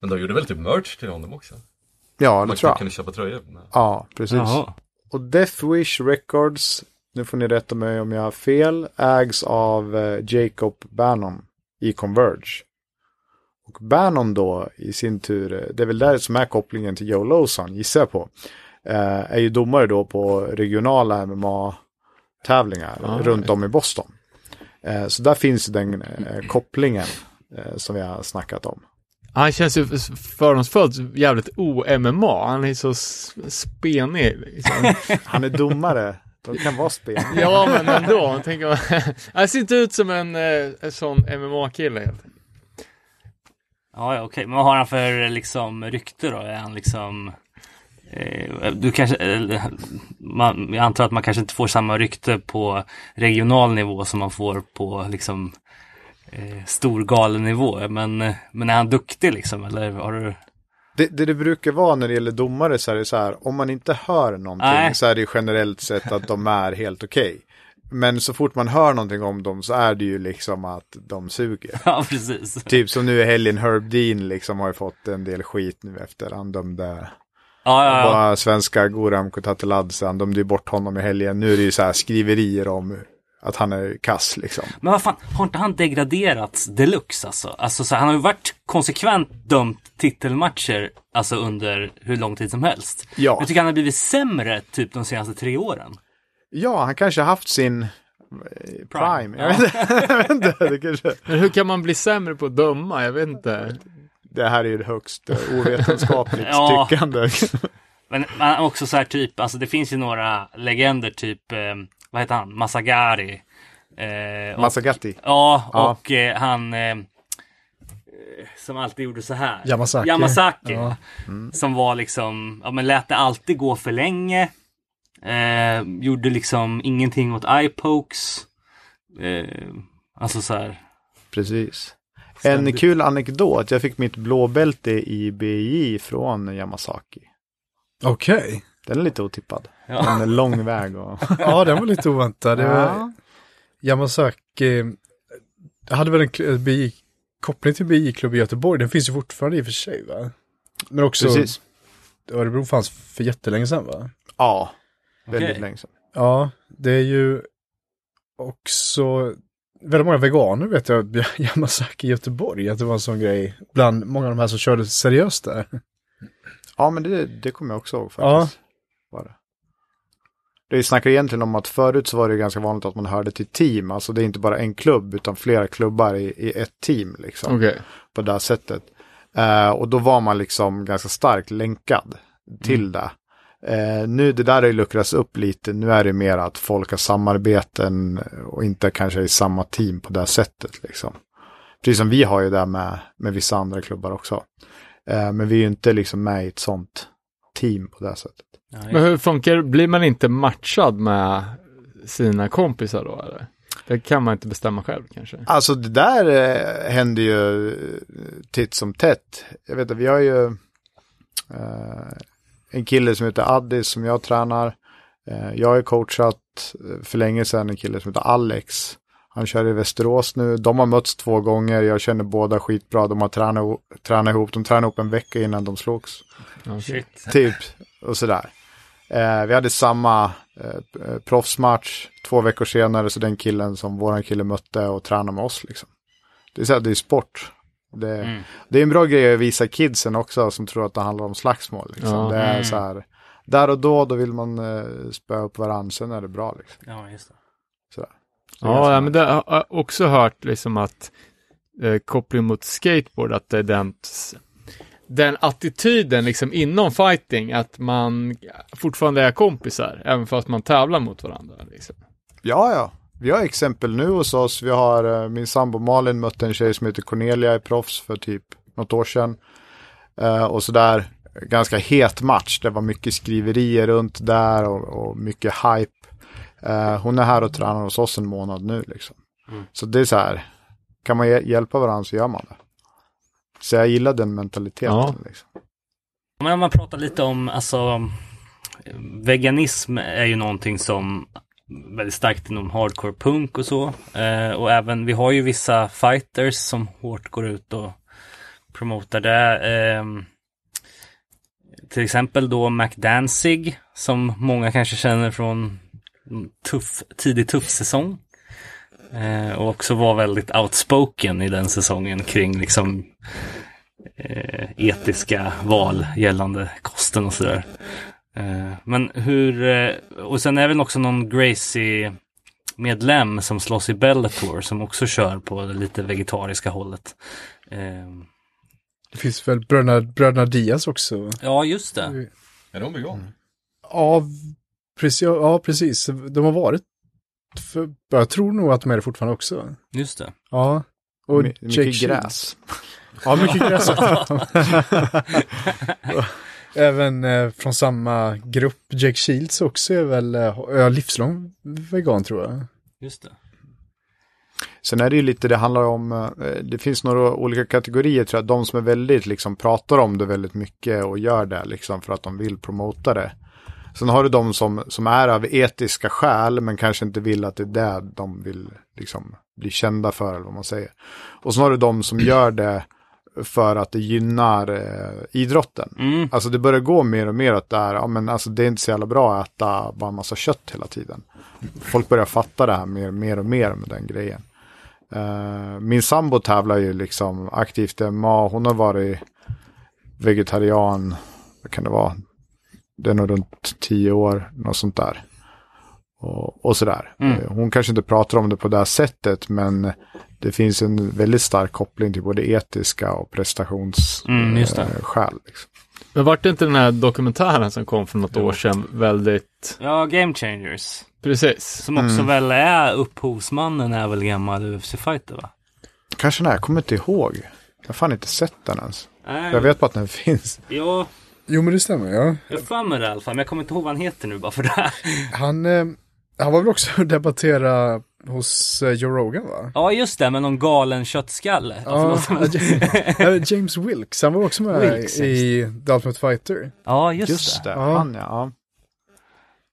Men de gjorde väl typ merch till honom också? Ja, det Man tror jag. kunde köpa tröjor. Ja, precis. Jaha. Och Death Wish Records, nu får ni rätta mig om jag har fel, ägs av eh, Jacob Bannon i Converge. Och Bannon då i sin tur, eh, det är väl där som är kopplingen till Joe Lawson, gissar jag på. Eh, är ju domare då på regionala MMA-tävlingar Ah. runt om i Boston. Så där finns den kopplingen som vi har snackat om. Han känns ju fördomsfullt jävligt o-MMA. Han är så spenig liksom. Han är domare, de kan vara spel. Ja, men ändå. Tänker. Han ser inte ut som en, eh, en sån MMA-kille. Ja, ja, okej. Men vad har han för liksom rykte då? Är han liksom... eh, du kanske, eh, man, jag antar att man kanske inte får samma rykte på regional nivå som man får på liksom eh, stor galenivå. Men, eh, men är han duktig liksom? Eller har du... Det, det det brukar vara när det gäller domare så är det så här, om man inte hör någonting Nej. så är det ju generellt sett att de är helt okej. Men så fort man hör någonting om dem så är det ju liksom att de suger. Ja, precis. Typ som nu i helgen Herb Dean liksom har ju fått en del skit nu efter han dömde Ja, ja, ja. bara svenska Goram Kutateladze, han dömde ju bort honom i helgen. Nu är det ju så här skriverier om att han är kass liksom. Men vad fan, har inte han degraderats deluxe alltså? Alltså så han har ju varit konsekvent dömt titelmatcher alltså under hur lång tid som helst. Ja. Jag tycker han har blivit sämre typ de senaste tre åren. Ja, han kanske har haft sin eh, prime. Jag, vet inte, jag vet inte, det, kanske, Men hur kan man bli sämre på att döma? Jag vet inte. det här är ju högst eh, ovetenskapligt Ja. tyckande. Men men också så här typ, alltså det finns ju några legender typ, eh, vad heter han, Masagari. Eh, och- Masagatti. Ja, Ja. och eh, han eh, som alltid gjorde så här. Yamasaki. Yamasaki. Ja. Som var liksom, ja men lät det alltid gå för länge. Eh, gjorde liksom ingenting åt eye-pokes. Eh, alltså så här. Precis. En kul anekdot, jag fick mitt blåbälte i BI från Yamasaki. Okej. Den är lite otippad. Ja. En lång väg och... Ja, den var lite oväntad. Det var Ja. Yamasaki. Jag hade väl en kl- BI, koppling till BI-klubb i Göteborg. Den finns ju fortfarande i och för sig va? Men också Precis. Örebro fanns för jättelänge sedan va? Ja, väldigt Okej. länge sedan. Ja, det är ju också väldigt många veganer vet jag, Yamasaki i Göteborg, att det var en sån grej bland många av de här som körde seriöst där. Ja, men det, det kommer jag också ihåg faktiskt. Var det. Det snackar egentligen om att förut så var det ganska vanligt att man hörde till team. Alltså det är inte bara en klubb utan flera klubbar i, i ett team liksom. Okej. På det här sättet. Eh, och då var man liksom ganska starkt länkad till det. Eh, nu det där har ju luckrats upp lite. Nu är det mer att folk har samarbeten och inte kanske i samma team på det här sättet liksom. Precis som vi har ju det med, med vissa andra klubbar också. Eh, men vi är ju inte liksom med i ett sånt team på det här sättet. Men hur funkar det? Blir man inte matchad med sina kompisar då eller? Det kan man inte bestämma själv kanske. Alltså det där eh, händer ju eh, titt som tätt. Jag vet att vi har ju eh, en kille som heter Addis som jag tränar. Eh, jag har coachat eh, för länge sedan en kille som heter Alex. Han kör i Västerås nu. De har mötts två gånger. Jag känner båda skitbra. De har tränat, tränat ihop. De tränade ihop en vecka innan de slogs. Shit. Typ, och sådär. Eh, vi hade samma eh, proffsmatch två veckor senare, så den killen som våran kille mötte och tränade med oss liksom. Det är så här, det är sport. Det, Mm. det är en bra grej att visa kidsen också som tror att det handlar om slagsmål. Liksom. Ja. det är Mm. så här, där och då, då vill man eh, spöa upp varandra, sen är det bra liksom. Ja, just det. Sådär. Så Ja, ja men det har jag också hört liksom att eh, koppling mot skateboard, att det är den, den attityden liksom inom fighting, att man fortfarande är kompisar, även fast man tävlar mot varandra. Liksom. Ja, ja. Vi har exempel nu hos oss. Vi har eh, min sambo Malin mötte en tjej som heter Cornelia i proffs för typ något år sedan. Eh, och sådär, ganska het match. Det var mycket skriverier runt där och, och mycket hype. Eh, hon är här och tränar hos oss en månad nu liksom. Mm. Så det är så här, kan man hj- hjälpa varandra så gör man det. Så jag gillar den mentaliteten. Ja. Liksom. Men om man pratar lite om, alltså veganism är ju någonting som väldigt starkt inom hardcore punk och så. Eh, och även, vi har ju vissa fighters som hårt går ut och promotar det. Eh, till exempel då McDanzig som många kanske känner från tuff, tidig tuff säsong. Eh, och också var väldigt outspoken i den säsongen kring liksom eh, etiska val gällande kosten och sådär. Eh, men hur, eh, och sen är det också någon Gracie medlem som slåss i Bellator som också kör på det lite vegetariska hållet. Eh, Det finns väl bröderna, bröderna Diaz också? ja, just det. Är de? Ja, precis. Ja, precis. De har varit, för, jag tror nog att de är det fortfarande också. Just det. Ja. Och My- mycket Jake gräs. Ja, mycket gräs. Även eh, från samma grupp, Jake Shields också är väl eh, livslång vegan tror jag. Just det. Sen är det ju lite, det handlar om, eh, det finns några olika kategorier tror jag, de som är väldigt liksom pratar om det väldigt mycket och gör det liksom för att de vill promota det. Sen har du de som, som är av etiska skäl men kanske inte vill att det är det de vill liksom bli kända för eller vad man säger. Och sen har du de som gör det för att det gynnar eh, idrotten. Mm. Alltså det börjar gå mer och mer att det är, ja men alltså det är inte så jävla bra att äta bara en massa kött hela tiden. Folk börjar fatta det här mer, mer och mer med den grejen. Eh, min sambo tävlar ju liksom aktivt i MMA, hon har varit vegetarian, vad kan det vara? Det är nog runt tio år, något sånt där. Och, och sådär. Mm. Eh, Hon kanske inte pratar om det på det här sättet, men det finns en väldigt stark koppling till både etiska och prestationsskäl. Mm, eh, liksom. Men vart det inte den här dokumentären som kom för något år sedan väldigt... Ja, Game Changers. Precis. Som också väl är upphovsmannen är väl gammal UFC-fighter va? Kanske nej, jag kommer inte ihåg. Jag har fan inte sett den ens. Nej, Jag vet bara att den finns. Ja, Jo men det stämmer ja. jag har för mig det i alla fall, men jag kommer inte ihåg vad han heter nu bara för det här. Han, eh, han var väl också och debattera hos eh, Joe Rogan va? Ja, just det, med någon galen köttskalle. Ja, förlåt. Ja, James Wilkes, han var också med Wilkes, i The Ultimate Fighter. ja just, Just det, Ja. han ja.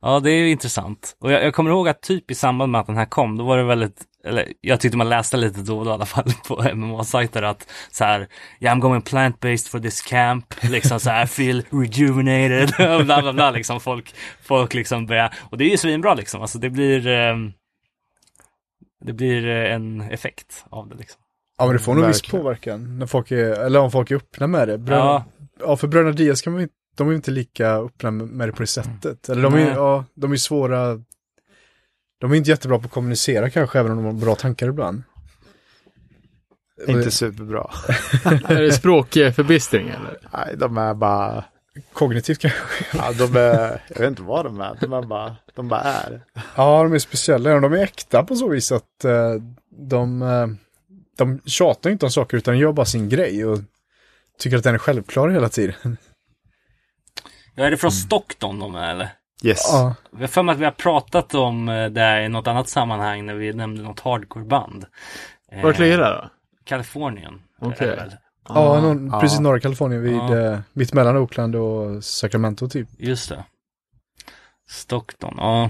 Ja. Det är ju intressant. Och jag, jag kommer ihåg att typ i samband med att den här kom, då var det väldigt, eller jag tyckte man läste lite då och då i alla fall på MMA-sajter att så här, yeah I'm going plant-based for this camp, liksom så här, I feel rejuvenated, och bla bla bla, liksom folk, folk liksom börjar, och det är ju svinbra liksom, alltså det blir, ehm, det blir eh, en effekt av det liksom. Ja men det får nog viss påverkan när folk är, eller om folk är öppna med det. Bröderna, Ja. ja. för Bröderna Diaz kan man ju, de är ju inte lika öppna med det på det sättet. Eller de är, ja, de är svåra, de är inte jättebra på att kommunicera kanske även om de har bra tankar ibland. Inte superbra. Är det språkförbistring eller? Nej, de är bara, Kognitivt kanske. ja, de är, jag vet inte vad de är, de är bara, de bara är. Ja, de är speciella. De är äkta på så vis att eh, de, eh, de tjatar inte om saker utan gör bara sin grej och tycker att den är självklar hela tiden. Ja, är det från Stockton de är eller? Yes. Ja, Jag har för mig att vi har pratat om eh, det här i något annat sammanhang när vi nämnde något hardcore-band. Eh, Vart ligger det då? Kalifornien. Okej. väl. ja, någon, ja. precis norra Kalifornien vid Ja. eh, mitt mellan Oakland och Sacramento typ. Just det. Stockton, ja.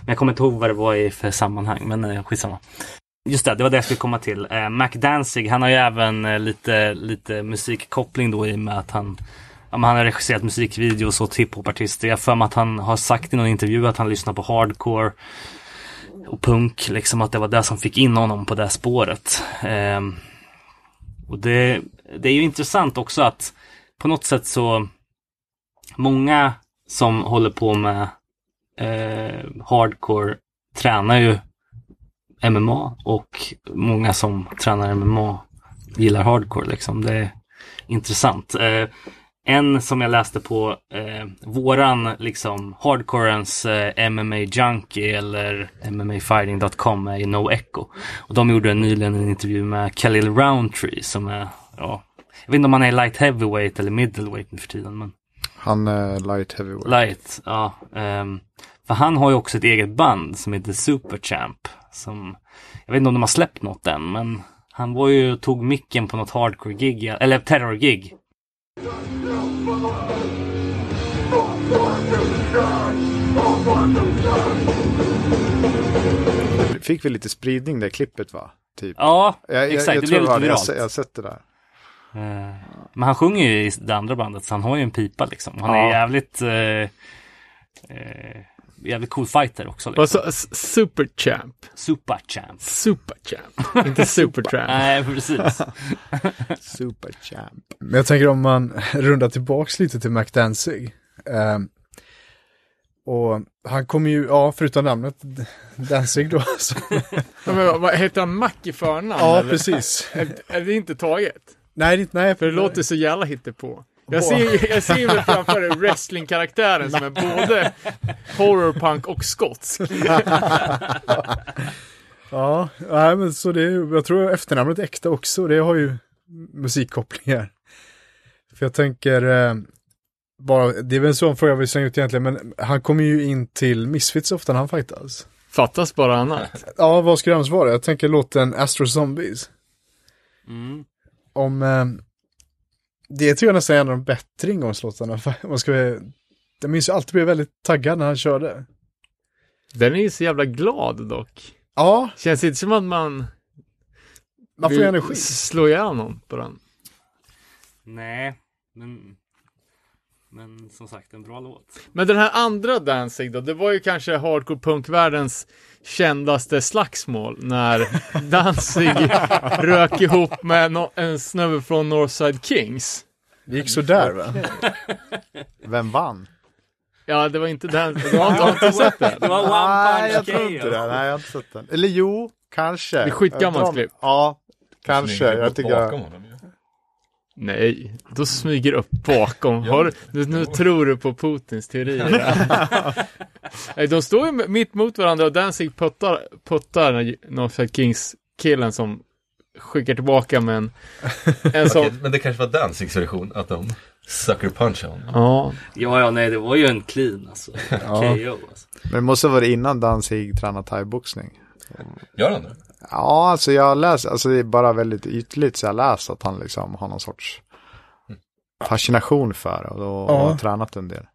Men jag kommer inte ihåg vad det var i för sammanhang, men eh, skitsamma. Just det, det var det jag skulle komma till. Eh, Mac Danzig, han har ju även eh, lite, lite musikkoppling då i och med att han han har regisserat musikvideos åt hiphopartister. Jag har för mig att han har sagt i någon intervju att han lyssnar på hardcore och punk, liksom att det var det som fick in honom på det spåret. Eh, och det, det är ju intressant också att på något sätt så många som håller på med eh, hardcore tränar ju MMA och många som tränar MMA gillar hardcore liksom. Det är intressant. Eh, en som jag läste på eh, våran liksom hardcorens eh, MMA junkie eller MMAfighting.com är ju No Echo. Och de gjorde nyligen en intervju med Khalil Roundtree som är, ja, jag vet inte om han är light heavyweight eller middleweight nu för tiden men Han är light heavyweight. Light, ja. ehm, för han har ju också ett eget band som heter Superchamp. Som, jag vet inte om de har släppt något än, men han var ju, tog micken på något hardcore-gig, eller terror-gig. Fick vi lite spridning det klippet va? Typ. Ja, Jag, jag, exakt, jag det tror blev lite det. Jag, viralt. jag har sett det där. Eh, men han sjunger ju i det andra bandet, så han har ju en pipa liksom. Han är Ja. jävligt, eh, eh, jävligt cool fighter också. Liksom. sa s- Superchamp? Superchamp. Superchamp, inte Supertramp. Nej, precis. Superchamp. Men jag tänker om man rundar tillbaks lite till Mac Danzig. Ehm, och han kommer ju, ja förutom namnet Danzig då. Så, men vad- heter han Mac i förnamn? ja, eller? precis. Är, är det inte taget? Nej, det- nej, För det låter så jävla hittepå. Jag ser, jag ser mig framför dig wrestlingkaraktären som är både horrorpunk och skotsk. Ja, nej, men så det är, jag tror efternamnet är äkta också. Det har ju musikkopplingar. För jag tänker, eh, bara, det är väl en sån fråga jag vill slänga ut egentligen, men han kommer ju in till Misfits ofta när han fightas. Fattas bara annat. Ja, vad skulle det annars vara? Jag tänker låten Astro Zombies. Mm. Om, eh, det tror jag nästan är en av de bättre ingångslåtarna. Man ska, jag minns ju alltid blev väldigt taggad när han körde. Den är ju så jävla glad dock. Ja, Känns inte som att man man får ju energi. slå ihjäl någon på den. Nej, men... Men som sagt, en bra låt. Men den här andra Danzig då, det var ju kanske hardcore punkvärldens kändaste slagsmål när Danzig rök ihop med no- en snubbe från Northside Kings. Det gick sådär va? Vem vann? Ja, det var inte den. Du har, har inte sett det? Det var One Nej, Punch jag tror inte det. Nej, jag har inte sett den. Eller jo, kanske. Det är skitgammalt klipp. Ja, kanske. Jag tycker bakom jag... Nej, då smyger upp bakom. Har, nu, nu tror du på Putins teorier. Nej, de står ju mitt mot varandra och Danzig puttar, puttar Northside Kings-killen som skickar tillbaka med en, en sån... Okej, men det kanske var Danzigs version, att de sucker punchade honom. Ja, Ja, ja, nej, det var ju en clean alltså. KO alltså. Men det måste ha varit innan Danzig tränade thaiboxning. Gör han det? Ja, alltså jag läst, alltså det är bara väldigt ytligt så jag läst att han liksom har någon sorts fascination för och, och Ja. har tränat en del.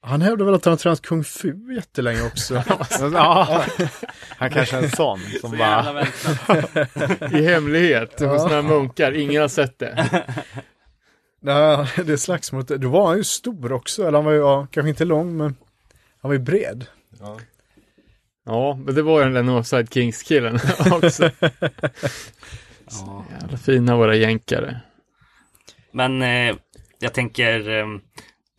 Han hävdar väl att han har tränat kung fu jättelänge också. ja, han kanske är en sån som Så bara, i hemlighet hos några munkar. Ingen har sett det. Nej, det slagsmålet, då var han ju stor också. Eller han var ju, ja, kanske inte lång, men han var ju bred. Ja. Ja, men det var ju den där Northside Kings-killen också. Ja. Jävla fina våra jänkare. Men eh, jag tänker eh,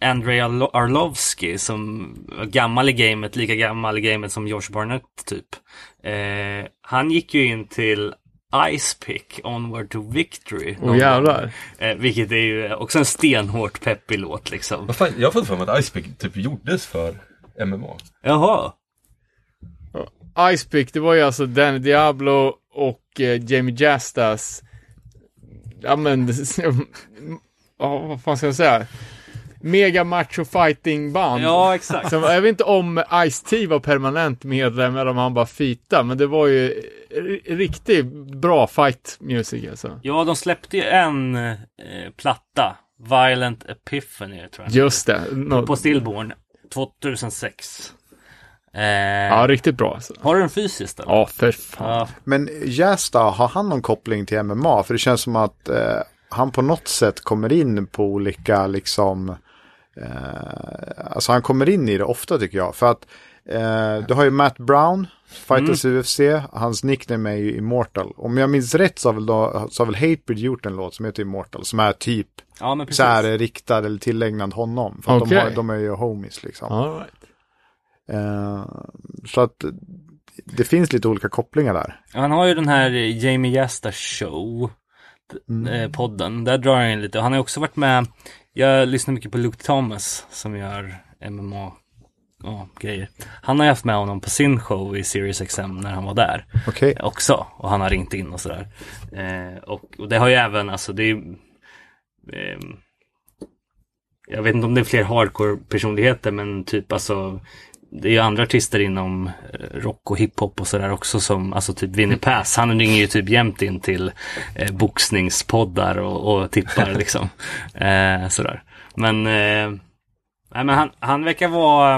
Andrei Arlo- Arlovski som var gammal i gamet, lika gammal i gamet som Josh Barnett typ. Eh, han gick ju in till Ice Pick, Onward to Victory. Åh jävlar. gång. Eh, vilket är ju också en stenhårt peppig låt liksom. Vad fan, jag har fått för mig att Icepick typ gjordes för MMA. Jaha. Icepick, det var ju alltså Danny Diablo och eh, Jamie Jastas. Ja men, ja, vad fan ska jag säga? Mega macho fighting band. Ja, exakt. Så, jag vet inte om Ice-T var permanent medlem eller om han bara fita, men det var ju riktigt bra fight music alltså. Ja, de släppte ju en eh, platta. Violent Epiphany tror jag. Just det. Nå- På Stillborn 2006. Eh, ja, riktigt bra alltså. Har du den fysiskt eller? Ja, för fan. Ja, men Jasta, har han någon koppling till MMA? För det känns som att eh, han på något sätt kommer in på olika liksom, eh, alltså han kommer in i det ofta tycker jag. För att eh, du har ju Matt Brown, Fighters UFC, hans nickname är ju Immortal. Om jag minns rätt så har väl, då, så har väl Hatebreed gjort en låt som heter Immortal, som är typ ja så här riktad eller tillägnad honom. För att de, har, de är ju homies liksom. All right. Eh, så att det finns lite olika kopplingar där. Han har ju den här Jamie Jasta show. eh, Podden. Där drar han in lite. Han har också varit med. Jag lyssnar mycket på Luke Thomas som gör MMA ja, grejer. Han har ju haft med honom på sin show i Sirius XM när han var där Okej. också. Och han har ringt in och sådär. Eh, och, och det har ju även, alltså det är ehm, Jag vet inte om det är fler hardcore personligheter men typ alltså det är ju andra artister inom eh, rock och hiphop och sådär också som, alltså typ Winnie Pass, han ringer ju typ jämt in till eh, boxningspoddar och, och tippar liksom. Eh, sådär. Men, eh, nej, men han, han verkar vara,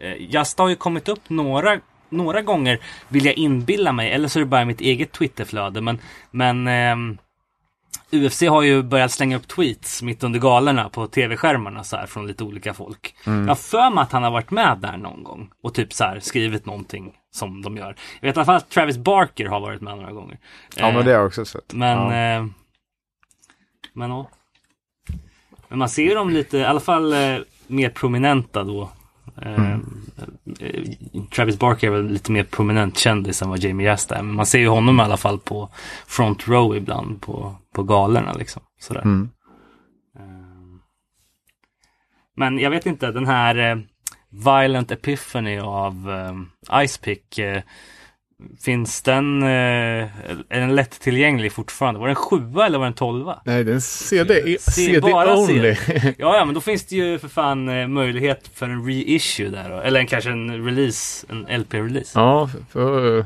eh, Jasta har ju kommit upp några, några gånger vill jag inbilla mig, eller så är det bara mitt eget Twitterflöde, men, men ehm, UFC har ju börjat slänga upp tweets mitt under galerna på tv-skärmarna så här från lite olika folk. Jag har för mig att han har varit med där någon gång och typ så här skrivit någonting som de gör. Jag vet i alla fall att Travis Barker har varit med några gånger. Ja, men det har jag också sett. Men, ja. eh, men ja. Men man ser dem lite, i alla fall eh, mer prominenta då. Eh, eh, Travis Barker är väl lite mer prominent kändis än vad Jamie Jasta är. Men man ser ju honom i alla fall på front row ibland på, på galerna liksom. Sådär. Mm. Eh, Men jag vet inte, den här Violent Epiphany av Icepick. Eh, Finns den, eh, är den lättillgänglig fortfarande? Var den sjua eller var den tolva? Nej, det är en CD, Se- CD bara only. Ja, ja, men då finns det ju för fan eh, möjlighet för en reissue där då. Eller en, kanske en release, en LP-release. ja, får,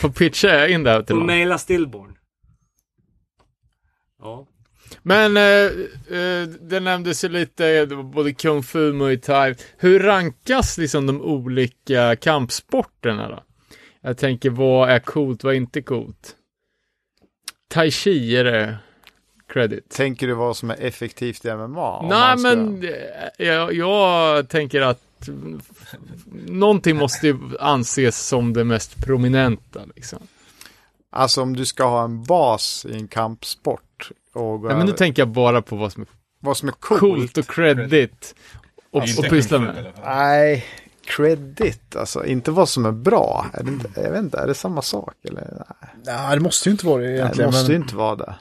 får pitcha in det här till någon. maila Stillborn. Ja. Men eh, eh, det nämndes ju lite, eh, det både Kung Fu, Muay Thai. Hur rankas liksom de olika kampsporterna då? Jag tänker, vad är coolt, vad är inte coolt? Tai Chi är det credit. Tänker du vad som är effektivt i MMA? Nej, ska- men eh, jag, jag tänker att någonting måste ju anses som det mest prominenta liksom. Alltså om du ska ha en bas i en kampsport och gå Ja, men nu över- tänker jag bara på vad som är vad som är coolt. coolt och credit och, och pyssla med. Nej, credit, alltså inte vad som är bra. Är det inte, jag vet inte, är det samma sak? Eller? Nej, Nej, det måste ju inte vara det det egentligen. måste ju inte vara det.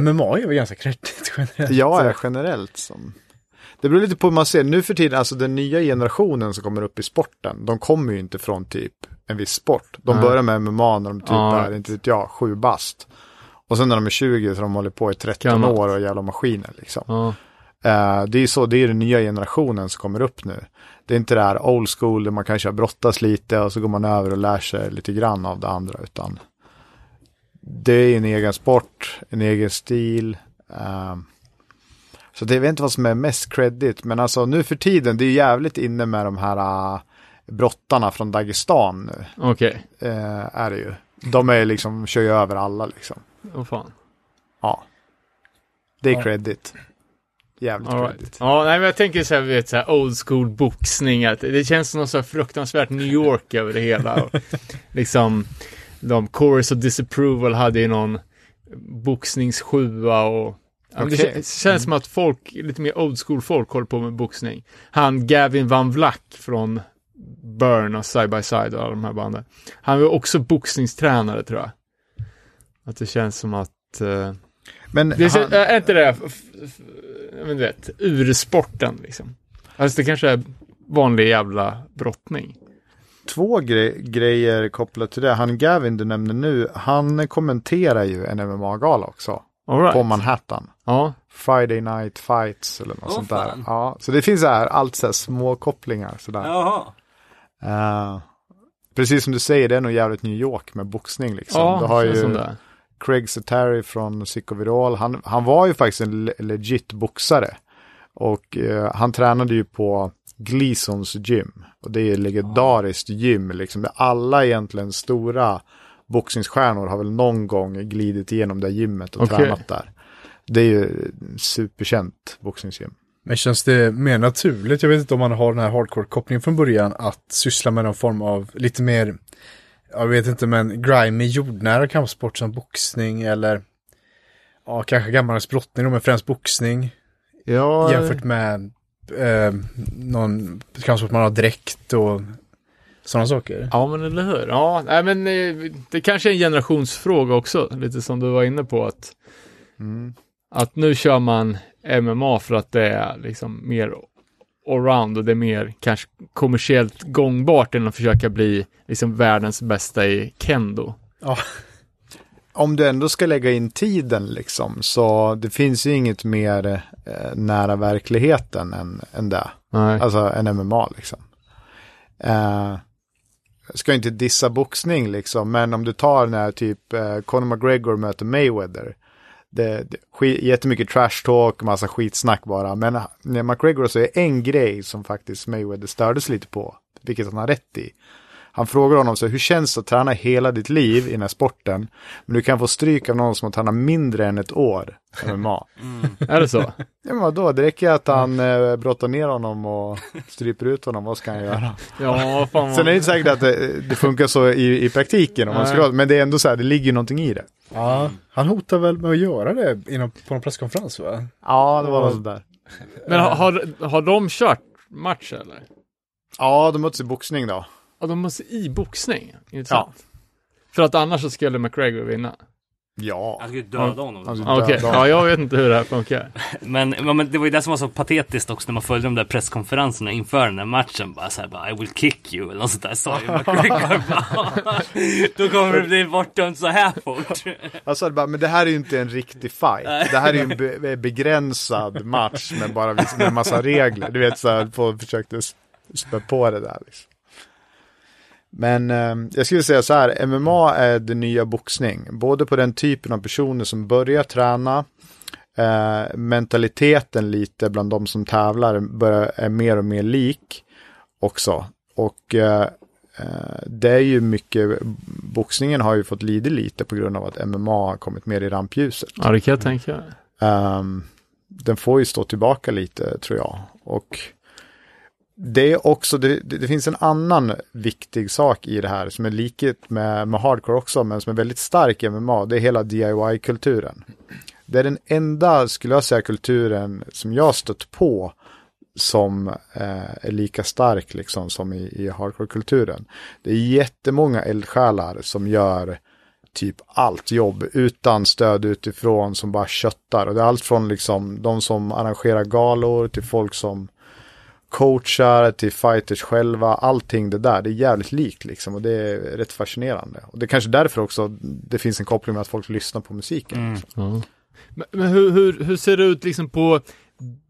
MMA är väl ganska kreddigt generellt. Jag är generellt som... Det beror lite på hur man ser. Nu för tiden, alltså den nya generationen som kommer upp i sporten, de kommer ju inte från typ en viss sport. De Nej. börjar med MMA när de typ Ja. är, inte vet jag, sju bast. Och sen när de är 20 så de hållit på i 13 Gammalt. år och jävla maskiner liksom. Ja. Eh, det är så, det är den nya generationen som kommer upp nu. Det är inte det här old school där man kanske har brottats lite och så går man över och lär sig lite grann av det andra utan det är en egen sport, en egen stil. eh, så det jag vet inte vad som är mest credit, men alltså nu för tiden, det är jävligt inne med de här uh, brottarna från Dagestan nu, Okej, eh, är det ju. De är liksom, kör ju över alla liksom. vad fan. Ja. Det är Ja. credit. Jävligt All credit. right. Ja, nej, men jag tänker så här, vet, så här old school boxning. Att det känns som något så fruktansvärt New York över det hela. Och liksom, de Chorus of Disapproval hade ju någon boxningssjua och men det känns som att folk, lite mer old school folk håller på med boxning. Han Gavin Van Vlack från Burn och Side by Side och alla de här banden. Han var också boxningstränare tror jag. Att det känns som att eh, Men det han, är, är inte det, men du vet, ursporten liksom. Alltså det kanske är vanlig jävla brottning. två gre- grejer kopplat till det. Han Gavin du nämnde nu, han kommenterar ju en MMA-gala också. Right. På Manhattan. Ja, Friday Night Fights eller något Åh, sånt där. fan. Ja, så det finns så här, allt så här små kopplingar sådär. Jaha. Eh, precis som du säger, det är nog jävligt New York med boxning liksom. ja du har ju. Craig Setari från Psychovirol. Han, han var ju faktiskt en le- legit boxare. Och eh, han tränade ju på Gleasons gym. Och det är ett legendariskt gym liksom. Alla egentligen stora boxningsstjärnor har väl någon gång glidit igenom det gymmet och Okej. tränat där. Det är ju superkänt boxningsgym. Men känns det mer naturligt, jag vet inte om man har den här hardcore-kopplingen från början, att syssla med någon form av lite mer, jag vet inte, men grimy jordnära kampsport som boxning eller ja, kanske gammaldags brottning men främst boxning Ja, jämfört med eh, någon kampsport man har dräkt och sådana saker. ja, men eller hur. Ja, nej, men eh, det kanske är en generationsfråga också, lite som du var inne på att, Mm. att nu kör man MMA för att det är liksom mer allround och det är mer kanske kommersiellt gångbart än att försöka bli liksom världens bästa i kendo. Om du ändå ska lägga in tiden liksom, så det finns ju inget mer eh, nära verkligheten än, än det. Nej. Alltså en MMA liksom. Eh, ska inte dissa boxning liksom, men om du tar när typ eh, Conor McGregor möter Mayweather. Det, det skit, jättemycket trash talk, massa skitsnack bara. Men när McGregor så är en grej som faktiskt Mayweather stördes lite på, vilket han har rätt i. Han frågar honom så här, hur känns det att träna hela ditt liv i den här sporten? Men du kan få stryk av någon som har tränat mindre än ett år MMA. Är det så? Ja men vadå, det räcker att han eh, brottar ner honom och stryper ut honom, vad ska han göra? Ja, fan. Sen är det inte säkert att det, det funkar så i, i praktiken, om man ska, Nej. men det är ändå så här, det ligger någonting i det. Ja, han hotar väl med att göra det inom, på någon presskonferens va? Ja, det var något sådär. Men har, har, har de kört match eller? Ja, de möts i boxning då. Ja, de måste i boxning? Intressant. För att annars så skulle McGregor vinna. Ja. Han skulle döda honom. Han skulle Ah, Okej, döda honom. ja jag vet inte hur det här funkar. Men, ja, men det var ju det som var så patetiskt också när man följde de där presskonferenserna inför den här matchen. Bara såhär bara I will kick you eller något sånt där sa ju McGregor. Då kommer det bli bortdömt så här fort. Jag sa det bara, men det här är ju inte en riktig fight. Det här är ju en be begränsad match med bara liksom en massa regler. Du vet så här, på försökte spä på det där liksom. Men eh, jag skulle säga så här, MMA är det nya boxning. Både på den typen av personer som börjar träna, eh, mentaliteten lite bland de som tävlar börjar, är mer och mer lik också. Och eh, eh, det är ju mycket, boxningen har ju fått lida lite på grund av att MMA har kommit mer i rampljuset. Ja, det kan jag tänka. Ehm, den får ju stå tillbaka lite tror jag. Och det är också, det, det finns en annan viktig sak i det här som är likhet med, med hardcore också, men som är väldigt stark i MMA. Det är hela DIY-kulturen. Det är den enda, skulle jag säga, kulturen som jag stött på som eh, är lika stark liksom som i, i hardcore-kulturen. Det är jättemånga eldsjälar som gör typ allt jobb utan stöd utifrån som bara köttar. Och det är allt från liksom de som arrangerar galor till folk som coachar till fighters själva. Allting det där, det är jävligt likt liksom och det är rätt fascinerande. Och det är kanske därför också det finns en koppling med att folk lyssnar på musiken. Mm. liksom. Men, men hur, hur, hur ser det ut liksom på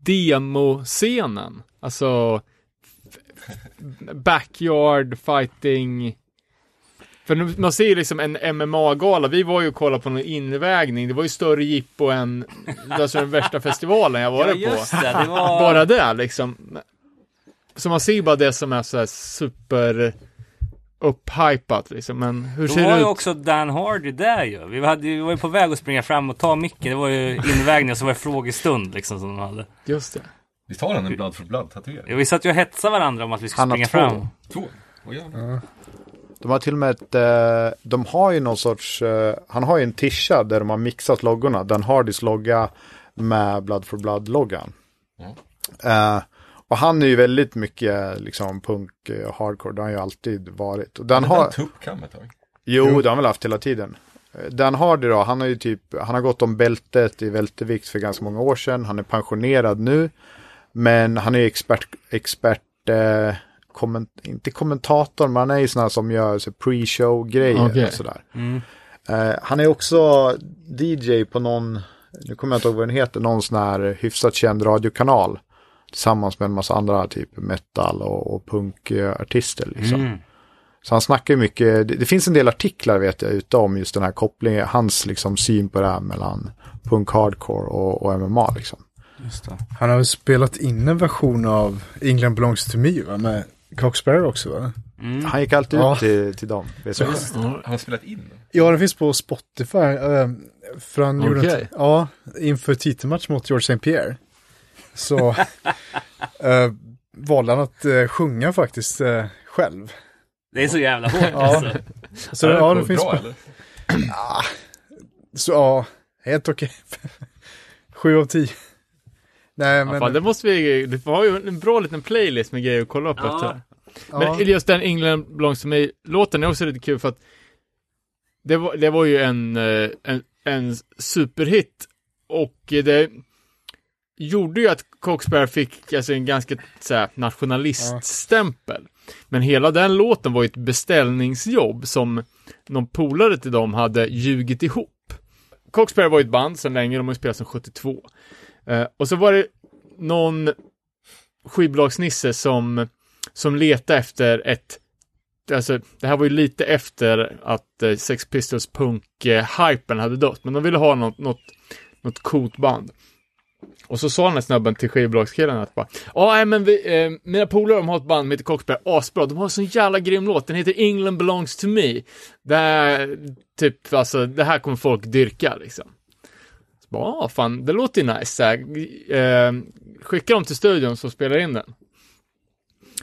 demoscenen? Alltså backyard fighting. För nu- man ser ju liksom en MMA-gala, vi var ju och kollade på någon invägning, det var ju större jippo än alltså den värsta festivalen jag Ja varit på. just det, det var... Bara det liksom. Så man ser ju bara det som är så här super upphypat liksom, men hur Då ser var det ju ut? också Dan Hardy där ju. Vi, hade, vi var ju på väg att springa fram och ta micken. Det var ju invägning och så var det frågestund liksom som de hade. Just det. Visst har han en blood for blood tatuering? Ja, vi satt ju och hetsade varandra om att vi skulle Han har springa två. fram. Två? Åh jävlar. De har till och med ett, eh, de har ju någon sorts, eh, han har ju en tisha där de har mixat loggorna. Den Hardys logga med Blood for Blood-loggan. Eh, och han är ju väldigt mycket liksom punk, eh, hardcore, det har han ju alltid varit. Och den har tuppkam ett tag. jo, det har han väl haft hela tiden. Eh, Dan Hardy då, han har ju typ, han har gått om bältet i vältevikt för ganska många år sedan. Han är pensionerad nu. Men han är ju expert, expert eh, komment, inte kommentator, men han är ju sån här som gör så pre-show grejer Okej. och sådär. Mm. Eh, han är också DJ på någon, nu kommer jag inte ihåg vad den heter, någon sån här hyfsat känd radiokanal. Tillsammans med en massa andra typ metal och, och punkartister liksom. Mm. Så han snackar ju mycket, det, det finns en del artiklar vet jag ute om just den här kopplingen, hans liksom syn på det här mellan punk hardcore och, och MMA liksom. Just det. Han har väl spelat in en version av England belongs to me va? Med Coxbearer också va? Mm. Han gick alltid Ja. ut till, till dem. vet jag. Han har spelat in. Ja, den finns på Spotify. Uh, för han gjorde Okej. ett, ja, inför titelmatch mot George St. Pierre. Så eh, valde han att eh, sjunga faktiskt eh, själv. Det är så jävla hårt Ja. alltså. Så Är ja, det det finns bra eller? så ja, helt okej. Sju av tio. Nej, Ja, men fan, det måste vi, det var ju en bra liten playlist med grejer att kolla upp Ja. efter. ja, Men just den England belongs to me-låten är också lite kul för att det var, det var ju en, eh, en, en superhit och det gjorde ju att Coxbear fick alltså en ganska så här, nationaliststämpel. Men hela den låten var ju ett beställningsjobb som någon polare till dem hade ljugit ihop. Coxbear var ju ett band sedan länge, de har ju spelat sedan 72. Eh, och så var det någon skivbolagsnisse som, som letade efter ett Alltså, det här var ju lite efter att eh, Sex Pistols punk-hypen eh, hade dött, men de ville ha något, något, något coolt band. Och så sa den här snubben till skivbolagskillen att bara, ja, nej, men vi, eh, mina polare de har ett band som heter Coxbear, asbra, de har en sån jävla grym låt, den heter England belongs to me. Det här, typ, alltså, det här kommer folk dyrka liksom. Så bara, ja, fan, det låter ju nice. Så här, eh, skicka dem till studion så spelar in den.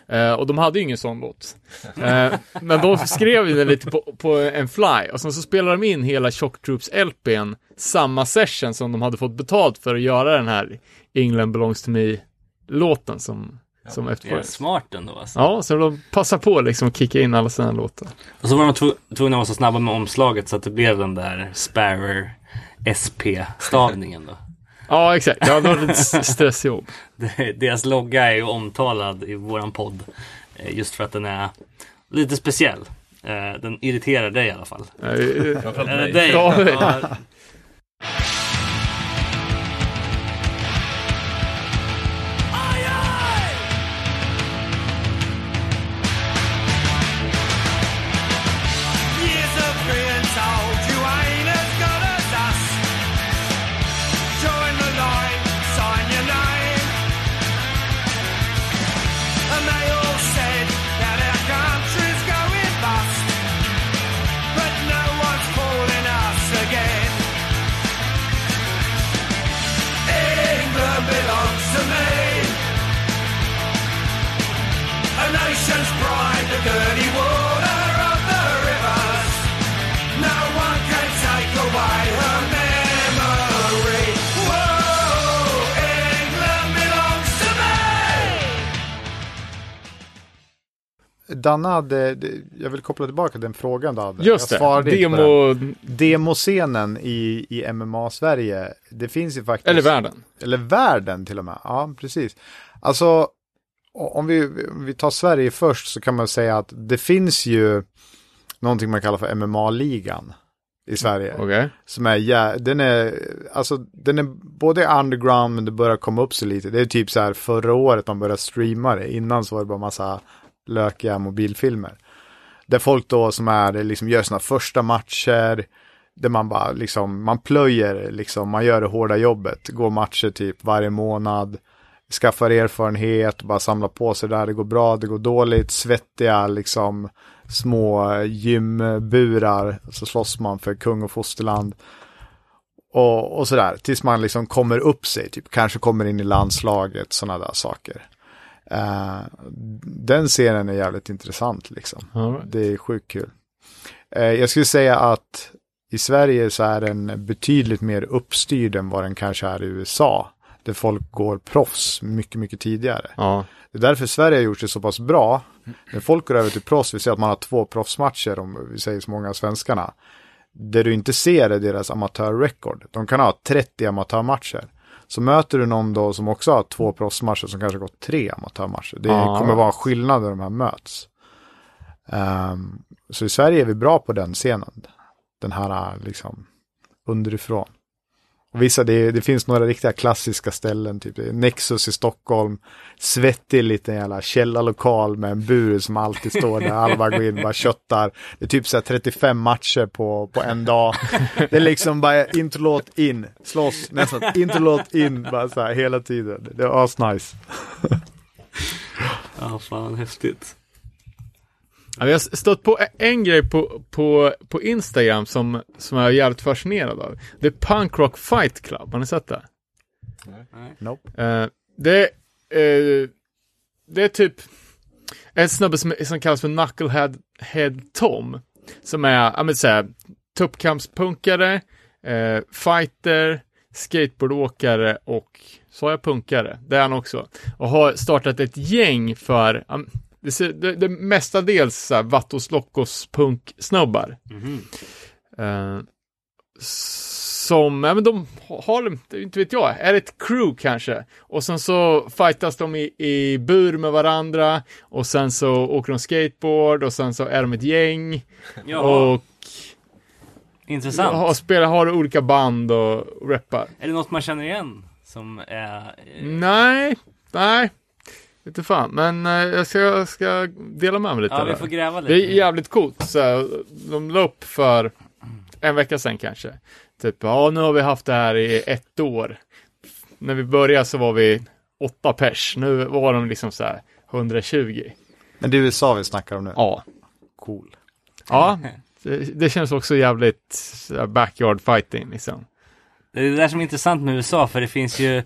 Eh, och de hade ju ingen sån låt. Eh, men de skrev ju den lite på, på en fly och sen så spelade de in hela Shock Troops LPn samma session som de hade fått betalt för att göra den här England belongs to me låten som som Det är efterfrågas. smart ändå alltså. Ja, så de passar på liksom att kicka in alla sina låtar. Och så var de tvungna att vara så snabba med omslaget så att det blev den där Sparrow SP-stavningen då. Ja, exakt. Ja, det var ett s- stressjobb. Det- Deras logga är ju omtalad i våran podd. eh, Just för att den är lite speciell. Eh, Den irriterar dig i alla fall. Eh, Framförallt Eller mig. dig. Ja, Danne hade, jag vill koppla tillbaka till den frågan du hade. Just jag det, demo, Demoscenen i, i MMA-Sverige, det finns ju faktiskt. eller världen. Eller världen till och med. Ja, precis. Alltså, om vi, om vi tar Sverige först så kan man säga att det finns ju någonting man kallar för MMA-ligan i Sverige. Okej. Som är, jä- den är, alltså den är både underground men det börjar komma upp sig lite. Det är typ så här förra året man började streama det. Innan så var det bara massa lökiga mobilfilmer. Där folk då som är, liksom gör sina första matcher. Där man bara liksom, man plöjer liksom, man gör det hårda jobbet. Går matcher typ varje månad. Skaffar erfarenhet, bara samlar på sig där. Det går bra, det går dåligt. Svettiga liksom små gymburar. Så slåss man för kung och fosterland. Och, och sådär, tills man liksom kommer upp sig, typ kanske kommer in i landslaget, sådana där saker. Eh, den serien är jävligt intressant liksom. Right. Det är sjukt kul. Eh, jag skulle säga att i Sverige så är den betydligt mer uppstyrd än vad den kanske är i USA. Där folk går proffs mycket, mycket tidigare. Ja. Det är därför Sverige har gjort det så pass bra. När folk går över till proffs, vi säger att man har två proffsmatcher, om vi säger så många svenskarna. Det du inte ser är deras amatörrekord. De kan ha 30 amatörmatcher. Så möter du någon då som också har två proffsmatcher som kanske gått tre amatörmatcher. Det Ja. kommer vara skillnad när de här möts. Ehm, så i Sverige är vi bra på den scenen. Den här liksom underifrån. Och vissa, det, det finns några riktiga klassiska ställen, typ Nexus i Stockholm, svettig liten jävla källarlokal med en bur som alltid står där, alla går in och bara köttar. Det är typ så här 35 matcher på, på en dag. Det är liksom bara interlåt in, slåss nästan, interlåt in, bara så här hela tiden. Det är asnice. Ja, fan häftigt. Ja, vi har stött på en grej på, på, på Instagram som, som jag är jävligt fascinerad av. Det är Punk Rock Fight Club, har ni sett det? Nope. Eh, det, eh, det är typ en snubbe som, som kallas för Knucklehead Head Tom. Som är, ja men såhär, tuppkampspunkare, eh, fighter, skateboardåkare och, sa jag punkare? Det är han också. Och har startat ett gäng för, ja, det, ser, det, det mestadels såhär Vatos Lockos punksnubbar. Mhm. Eh, som, ja men de har, inte vet jag, är ett crew kanske. Och sen så fightas de i, i bur med varandra. Och sen så åker de skateboard och sen så är de ett gäng. Ja, Och intressant. har, spelar, har olika band och rappar. Är det något man känner igen? Som är... eh, Nej, nej. Inte fan, men eh, jag ska, jag ska dela med mig lite Ja, vi det. får gräva Det är lite. jävligt coolt. Så här, de la upp för en vecka sedan kanske. Typ, ja nu har vi haft det här i ett år. När vi började så var vi åtta pers. Nu var de liksom så här 120. Men det är USA vi snackar om nu. Ja. Cool. Ja, det, det känns också jävligt backyard fighting liksom. Det är det där som är intressant med USA för det finns ju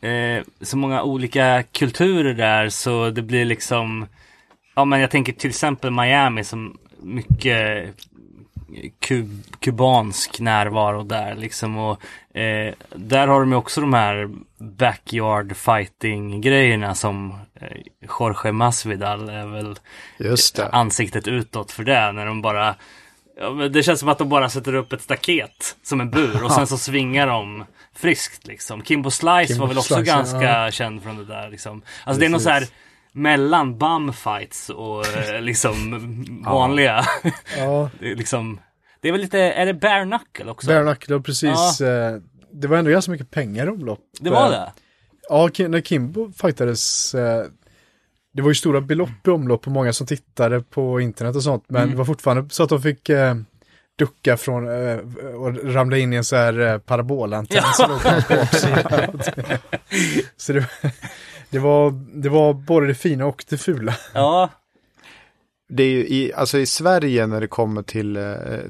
eh, så många olika kulturer där så det blir liksom Ja men jag tänker till exempel Miami som mycket kub, kubansk närvaro där liksom och eh, där har de ju också de här backyard fighting grejerna som eh, Jorge Masvidal är väl Just det. ansiktet utåt för det när de bara ja, Det känns som att de bara sätter upp ett staket som en bur och sen så svingar de friskt liksom. Kimbo Slice Kimbo var väl också Slice, ganska ja. känd från det där liksom. Alltså det är något så här mellan bumfights och eh, liksom vanliga. Ja, Det liksom Det är väl lite, är det bare knuckle också? bare knuckle, precis. eh, Det var ändå ganska mycket pengar i omlopp. Det var Eh, det? Ja, när Kimbo fightades, det var ju stora belopp i omlopp och många som tittade på internet och sånt, men Mm. det var fortfarande så att de fick ducka från eh, och ramla in i en så här eh, parabolantenn Ja. som låg på baksidan. Så det, det, var, det var både det fina och det fula. Ja, Det är ju i, alltså i Sverige när det kommer till, eh,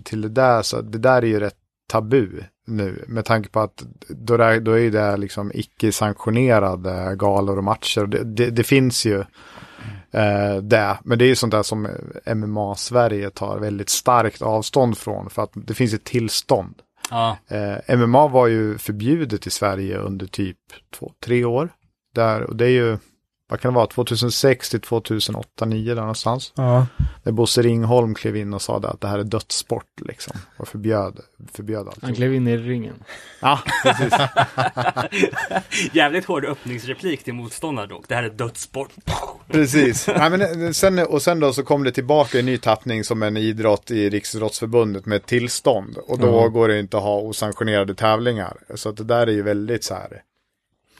till det där så det där är ju rätt tabu nu med tanke på att då, är, då är det liksom icke sanktionerade galor och matcher. Det, det, det finns ju eh, det, men det är ju sånt där som MMA Sverige tar väldigt starkt avstånd från för att det finns ett tillstånd. ja, Eh, MMA var ju förbjudet i Sverige under typ två, tre år. Där, och det är ju, vad kan det vara, 2006 till 2008, 2009 där någonstans. Ja. När Bosse Ringholm klev in och sa det, att det här är dödssport liksom. Och förbjöd, förbjöd allt. Han klev in i ringen. Ja, precis. jävligt hård öppningsreplik till motståndare dock. Det här är dödssport. precis. Nej, men eh, sen, och sen då så kom det tillbaka i ny tappning som en idrott i Riksidrottsförbundet med ett tillstånd. Och då går det inte att ha osanktionerade tävlingar. Så att det där är ju väldigt så här.